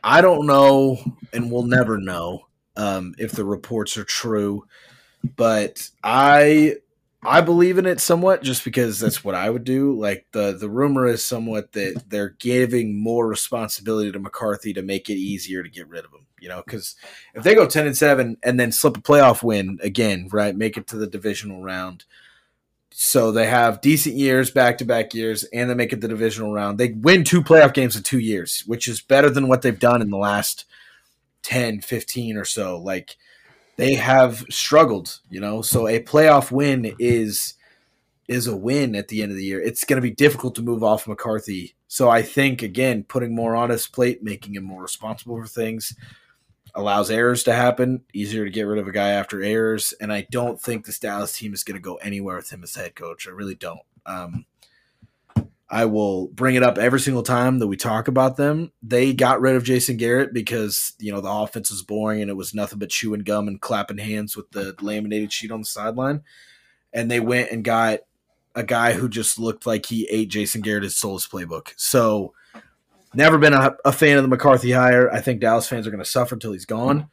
I don't know, and we'll never know um, if the reports are true, but I I believe in it somewhat, just because that's what I would do. Like the the rumor is somewhat that they're giving more responsibility to McCarthy to make it easier to get rid of him. You know, because if they go ten and seven and then slip a playoff win again, right, make it to the divisional round so they have decent years, back to back years, and they make it the divisional round. They win two playoff games in two years, which is better than what they've done in the last 10, 15 or so. Like they have struggled, you know. So a playoff win is is a win at the end of the year. It's going to be difficult to move off McCarthy. So I think again, putting more on his plate, making him more responsible for things, allows errors to happen. Easier to get rid of a guy after errors, and I don't think this Dallas team is going to go anywhere with him as head coach. I really don't. Um, I will bring it up every single time that we talk about them. They got rid of Jason Garrett because you know the offense was boring and it was nothing but chewing gum and clapping hands with the laminated sheet on the sideline. And they went and got a guy who just looked like he ate Jason Garrett his Souls playbook. So never been a, a fan of the McCarthy hire. I think Dallas fans are going to suffer until he's gone.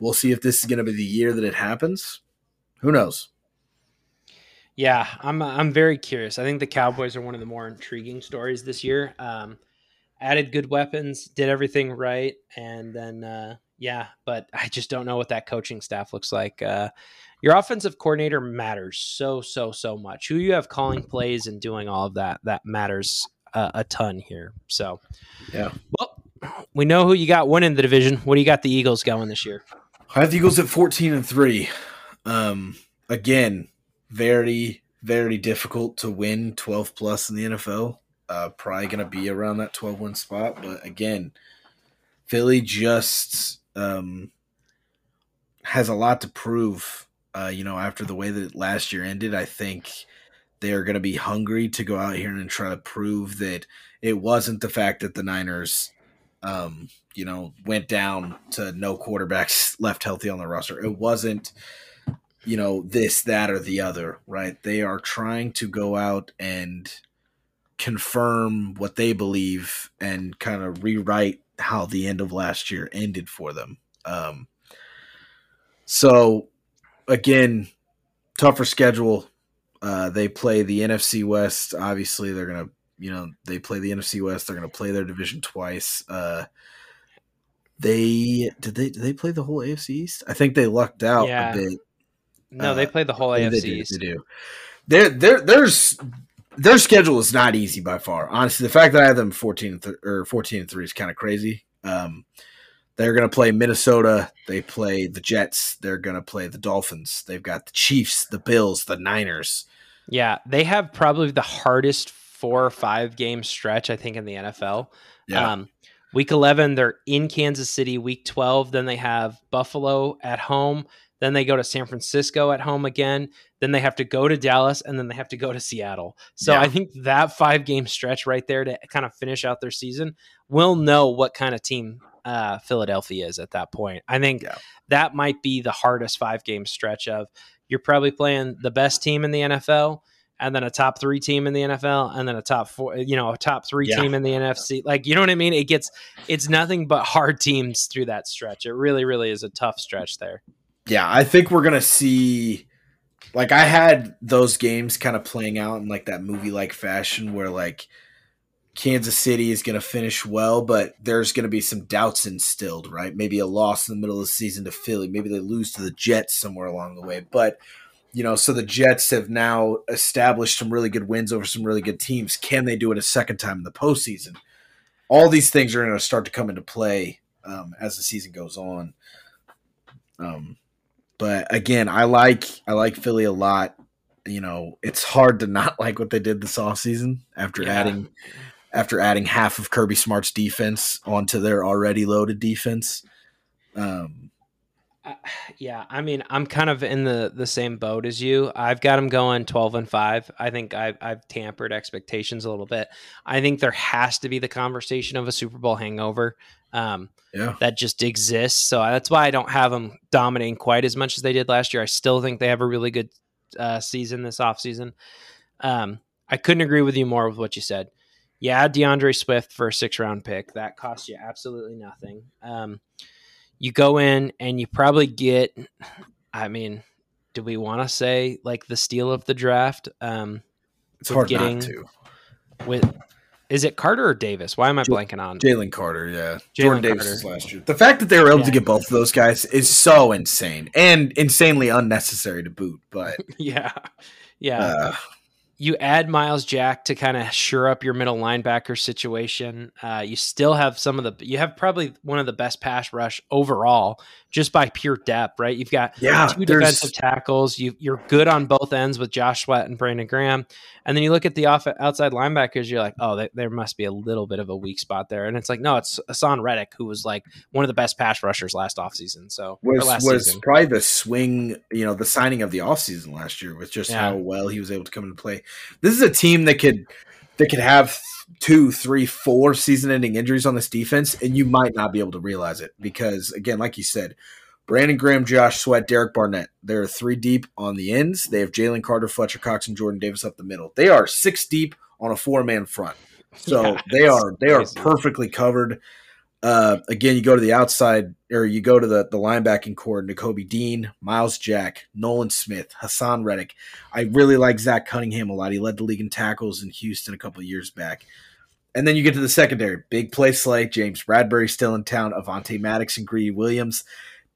We'll see if this is going to be the year that it happens. Who knows? Yeah. I'm I'm very curious. I think the Cowboys are one of the more intriguing stories this year. Um, added good weapons, did everything right, and then uh, yeah, but I just don't know what that coaching staff looks like. Uh, your offensive coordinator matters so so so much. Who you have calling plays and doing all of that that matters uh, a ton here. So Yeah. well, we know who you got winning the division. What do you got the Eagles going this year? I have the Eagles at 14 and 3. Um, again, very, very difficult to win 12 plus in the NFL. Uh, probably going to be around that 12 win spot. But again, Philly just um, has a lot to prove. Uh, you know, after the way that last year ended, I think they're going to be hungry to go out here and try to prove that it wasn't the fact that the Niners um, you know, went down to no quarterbacks left healthy on the roster. It wasn't, you know, this, that, or the other, right? They are trying to go out and confirm what they believe and kind of rewrite how the end of last year ended for them. Um, so, again, tougher schedule. Uh, they play the NFC West. Obviously, they're going to you know they play the NFC West. They're going to play their division twice. Uh, they did they did they play the whole AFC East? I think they lucked out Yeah. a bit. No, Uh, they play the whole AFC. They do, East. They do. Their their there's their schedule is not easy by far. Honestly, the fact that I have them fourteen th- or fourteen and three is kind of crazy. Um, they're going to play Minnesota. They play the Jets. They're going to play the Dolphins. They've got the Chiefs, the Bills, the Niners. Yeah, they have probably the hardest four or five game stretch I think in the NFL. Yeah, Um, week 11, they're in Kansas City. Week 12, then they have Buffalo at home. Then they go to San Francisco at home again. Then they have to go to Dallas and then they have to go to Seattle. So Yeah. I think that five game stretch right there to kind of finish out their season, we'll know what kind of team uh, Philadelphia is at that point. I think Yeah. that might be the hardest five game stretch of you're probably playing the best team in the NFL and then a top three team in the NFL, and then a top four, you know, a top three Yeah. team in the NFC. Like, you know what I mean? It gets, it's nothing but hard teams through that stretch. It really, really is a tough stretch there. Yeah. I think we're gonna see. Like I had those games kind of playing out in like that movie like fashion where like Kansas City is to finish well, but there's to be some doubts instilled, right? Maybe a loss in the middle of the season to Philly. Maybe they lose to the Jets somewhere along the way. But, you know, so the Jets have now established some really good wins over some really good teams. Can they do it a second time in the postseason? All these things are going to start to come into play um, as the season goes on. Um, but again, I like I like Philly a lot. You know, it's hard to not like what they did this offseason after Yeah. adding after adding half of Kirby Smart's defense onto their already loaded defense. Um, yeah, I mean, I'm kind of in the the same boat as you. I've got them going 12 and 5. I think I've, I've tampered expectations a little bit. I think there has to be the conversation of a Super Bowl hangover. Um, yeah, that just exists. So that's why I don't have them dominating quite as much as they did last year. I still think they have a really good uh, season this offseason. Um, I couldn't agree with you more with what you said. Yeah, D'Andre Swift for a six round pick. That costs you absolutely nothing. Um, you go in and you probably get, I mean, do we want to say like the steal of the draft? Um, it's hard getting, not to. With is it Carter or Davis? Why am I blanking on Jalen Carter? Yeah, Jalen Jordan Davis Carter. last year. The fact that they were able yeah. to get both of those guys is so insane and insanely unnecessary to boot. But yeah, yeah. Uh, you add Myles Jack to kind of sure up your middle linebacker situation. Uh, you still have some of the, you have probably one of the best pass rush overall just by pure depth, right? You've got yeah, two defensive tackles. You, you're good on both ends with Josh Sweat and Brandon Graham. And then you look at the off, outside linebackers, you're like, oh, they, there must be a little bit of a weak spot there. And it's like, no, it's Haason Reddick, who was like one of the best pass rushers last offseason. So, was, was season. probably the swing, you know, the signing of the offseason last year with just yeah. how well he was able to come into play. This is a team that could, that could have two, three, four season ending injuries on this defense, and you might not be able to realize it because, again, like you said, Brandon Graham, Josh Sweat, Derek Barnett. They're three deep on the ends. They have Jalen Carter, Fletcher Cox, and Jordan Davis up the middle. They are six deep on a four man front. So yeah, they are they crazy. are perfectly covered. Uh, again, you go to the outside or you go to the, the linebacking core, Nakobe Dean, Myles Jack, Nolan Smith, Haason Reddick. I really like Zach Cunningham a lot. He led the league in tackles in Houston a couple years back. And then you get to the secondary. Big play Slay, James Bradberry still in town, Avonte Maddox and Greedy Williams.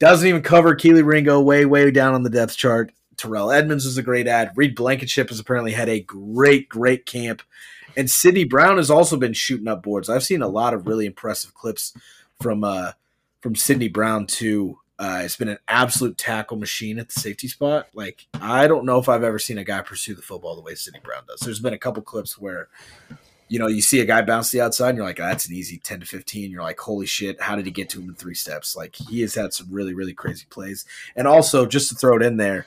Doesn't even cover Kelee Ringo way, way down on the depth chart. Terrell Edmunds was a great ad. Reed Blankenship has apparently had a great, great camp. And Sydney Brown has also been shooting up boards. I've seen a lot of really impressive clips from uh from Sydney Brown too. Uh, it's been an absolute tackle machine at the safety spot. Like I don't know if I've ever seen a guy pursue the football the way Sydney Brown does. There's been a couple clips where you know, you see a guy bounce the outside and you're like, oh, that's an easy 10 to 15. You're like, holy shit, how did he get to him in three steps? Like, he has had some really, really crazy plays. And also, just to throw it in there,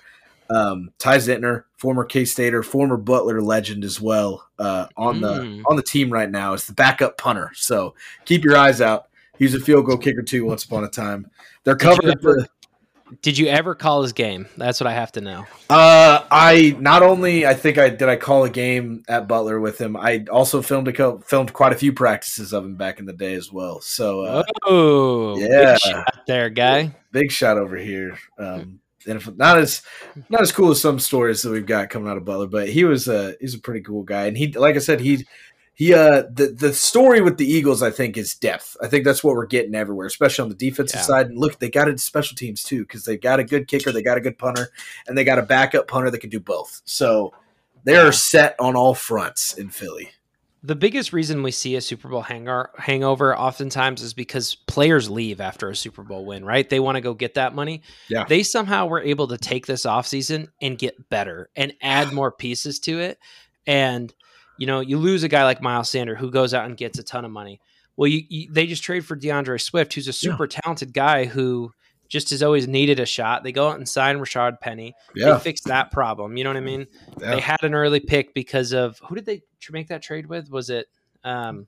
um, Ty Zentner, former K Stater, former Butler legend as well, uh, on mm. the on the team right now is the backup punter. So keep your eyes out. He was a field goal kicker too once upon a time. They're covered. The, did you ever call his game? That's what I have to know. Uh, I not only I think I did I call a game at Butler with him. I also filmed a filmed quite a few practices of him back in the day as well. So, uh, oh yeah, there, guy. Big shot over here. Um, and not as not as cool as some stories that we've got coming out of Butler, but he was a he's a pretty cool guy, and he like I said he he uh the the story with the Eagles I think is depth. I think that's what we're getting everywhere, especially on the defensive yeah. side. And look, they got it special teams too because they got a good kicker, they got a good punter, and they got a backup punter that can do both. So they're set on all fronts in Philly. The biggest reason we see a Super Bowl hangar, hangover oftentimes is because players leave after a Super Bowl win, right? They want to go get that money. Yeah. They somehow were able to take this offseason and get better and add more pieces to it. And you know, you lose a guy like Miles Sander who goes out and gets a ton of money. Well, you, you they just trade for D'Andre Swift, who's a super yeah. talented guy who just has always needed a shot. They go out and sign Rashaad Penny. Yeah. They fix that problem. You know what I mean? Yeah. They had an early pick because of who did they make that trade with? Was it um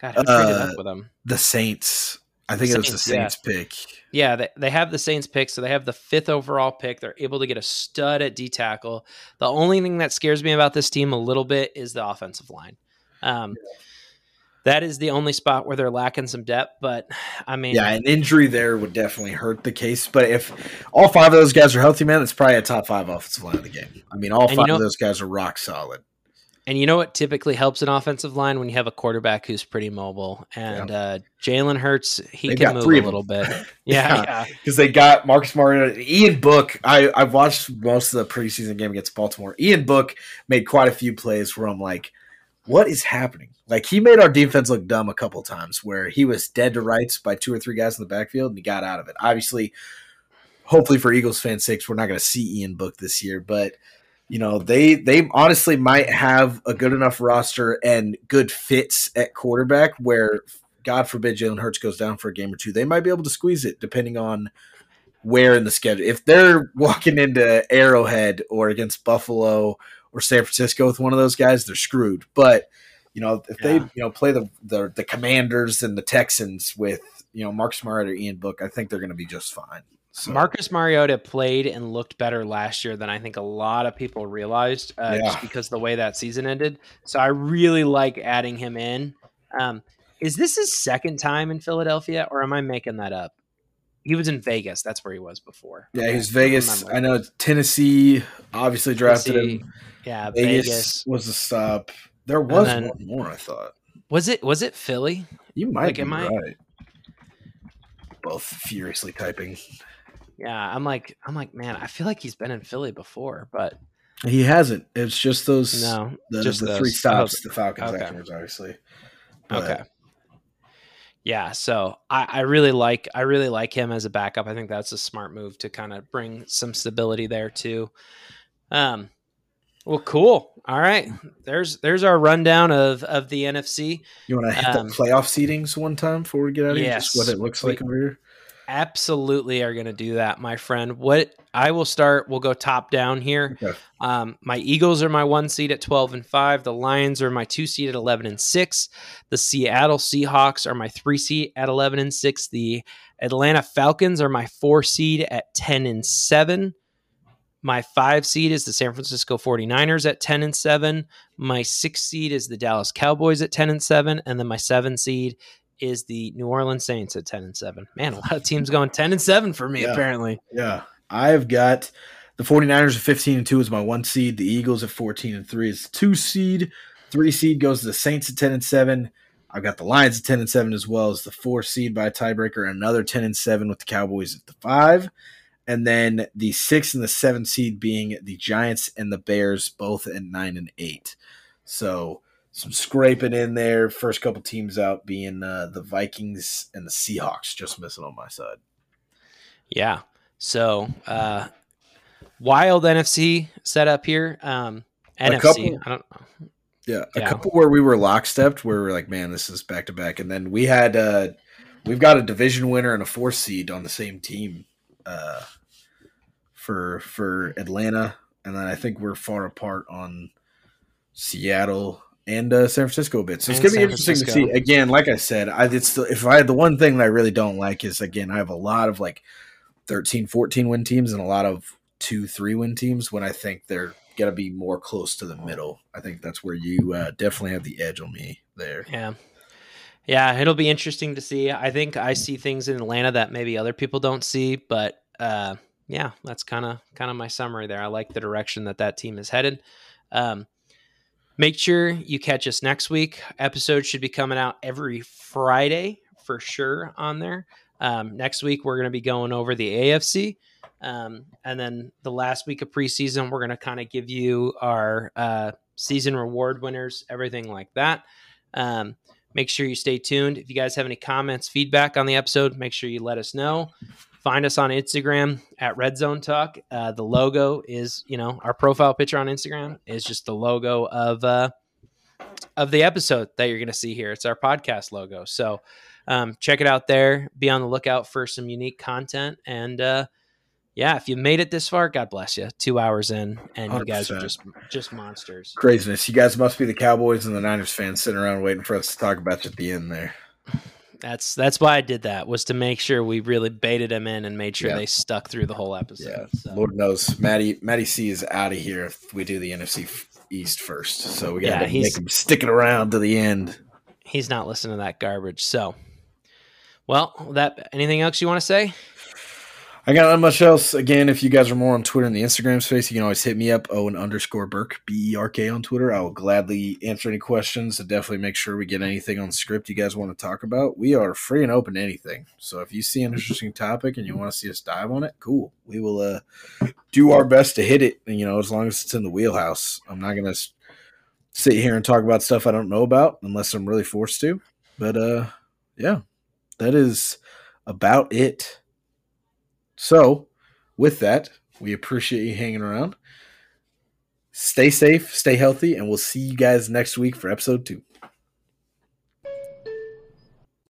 God, who uh, traded up uh, with them? The Saints. I think Saints, it was the Saints yeah. pick. Yeah, they, they have the Saints pick, so they have the fifth overall pick. They're able to get a stud at D tackle. The only thing that scares me about this team a little bit is the offensive line. Um, yeah. That is the only spot where they're lacking some depth, but I mean, yeah, an injury there would definitely hurt the case. But if all five of those guys are healthy, man, it's probably a top five offensive line of the game. I mean, all five you know, of those guys are rock solid. And you know what typically helps an offensive line when you have a quarterback who's pretty mobile. And yeah. uh, Jalen Hurts, he They've can move a little bit. Yeah, because yeah. they got Marcus Mariota, Ian Book. I I watched most of the preseason game against Baltimore. Ian Book made quite a few plays where I'm like, what is happening? Like he made our defense look dumb a couple times where he was dead to rights by two or three guys in the backfield and he got out of it. Obviously, hopefully for Eagles fans' sakes, we're not going to see Ian Book this year, but you know they they honestly might have a good enough roster and good fits at quarterback where god forbid jalen hurts goes down for a game or two they might be able to squeeze it depending on where in the schedule. If they're walking into Arrowhead or against Buffalo or San Francisco with one of those guys, they're screwed. But you know, if they you know play the, the the Commanders and the Texans with you know Marcus Mariota or Ian Book, I think they're going to be just fine. So, Marcus Mariota played and looked better last year than I think a lot of people realized, uh, Yeah. just because of the way that season ended. So I really like adding him in. Um, is this his second time in Philadelphia, or am I making that up? He was in Vegas. That's where he was before. yeah, Okay, was Vegas. remember. I know Tennessee obviously drafted Tennessee, him. Yeah, Vegas, Vegas. was the stop. There was then- one more. I thought Was it? Was it Philly? you might Like, be am I- right. Both furiously typing. Yeah, I'm like, I'm like, man, I feel like he's been in Philly before, but He hasn't. It's just those no, the, just the those. three stops Oh, the Falcons okay. afterwards, obviously. But Okay. Yeah, so I, I really like I really like him as a backup. I think that's a smart move to kind of bring some stability there too. Um, well, cool. All right, there's there's our rundown of of the NFC. You want to hit Um, the playoff seedings one time before we get out of here? Just yes. what it looks We- like over here. Absolutely, are going to do that, my friend. What I will start. We'll go top down here. Okay. Um, my Eagles are my one seed at 12 and 5. The Lions are my two seed at 11 and 6. The Seattle Seahawks are my three seed at 11 and 6. The Atlanta Falcons are my four seed at 10 and 7. My five seed is the San Francisco 49ers at 10 and 7. My six seed is the Dallas Cowboys at 10 and 7. And then my seven seed is the New Orleans Saints at 10 and 7. Man, a lot of teams going 10 and 7 for me, Yeah. apparently. Yeah. I've got the 49ers at 15 and 2 is my one seed. The Eagles at 14 and 3 is two seed. Three seed goes to the Saints at 10 and 7. I've got the Lions at 10 and 7 as well as the four seed by a tiebreaker, another 10 and 7 with the Cowboys at the five. And then the six and the seven seed being the Giants and the Bears, both at nine and eight. So some scraping in there. First couple teams out being uh, the Vikings and the Seahawks, just missing on my side. Yeah. So, uh, wild NFC setup here. Um, A NFC. couple- I don't know. Yeah, a Yeah. couple where we were lockstepped, where we're like, man, this is back to back, and then we had uh we've got a division winner and a fourth seed on the same team uh for for Atlanta, and then I think we're far apart on Seattle and uh, San Francisco a bit. So it's gonna be San interesting to see. Again, like I said, I it's still, if I had the one thing that I really don't like is again I have a lot of like 13, 14 win teams and a lot of two, three win teams when I think they're gonna be more close to the middle. I think that's where you uh, definitely have the edge on me there. Yeah. Yeah, it'll be interesting to see. I think I see things in Atlanta that maybe other people don't see, but uh, yeah, that's kind of kind of my summary there. I like the direction that that team is headed. Um, make sure you catch us next week. Episodes should be coming out every Friday for sure on there. Um, next week we're going to be going over the AFC, um, and then the last week of preseason we're going to kind of give you our uh, season reward winners, everything like that. Um, make sure you stay tuned. If you guys have any comments, feedback on the episode, make sure you let us know. Find us on Instagram at Red Zone Talk. Uh, the logo is, you know, our profile picture on Instagram is just the logo of uh, of the episode that you're going to see here. It's our podcast logo. So um, check it out there. Be on the lookout for some unique content. And uh, yeah, if you made it this far, God bless you. Two hours in, and you guys are just just monsters. Craziness. You guys must be the Cowboys and the Niners fans sitting around waiting for us to talk about you at the end there. That's that's why I did that was to make sure we really baited them in and made sure Yeah. they stuck through the whole episode. Yeah, So, Lord knows, Matty Matty C is out of here if we do the NFC East first. So we got to make him stick it around to the end. he's not listening to that garbage. So, well, that anything else you want to say? I got not much else. Again, if you guys are more on Twitter and the Instagram space, you can always hit me up, Owen underscore Burke, B E R K on Twitter. I will gladly answer any questions and definitely make sure we get anything on script you guys want to talk about. We are free and open to anything. So if you see an interesting topic and you want to see us dive on it, cool. We will uh, do our best to hit it, And you know, as long as it's in the wheelhouse. I'm not going to sit here and talk about stuff I don't know about unless I'm really forced to. But uh, yeah, that is about it. So, with that, we appreciate you hanging around. Stay safe, stay healthy, and we'll see you guys next week for episode two.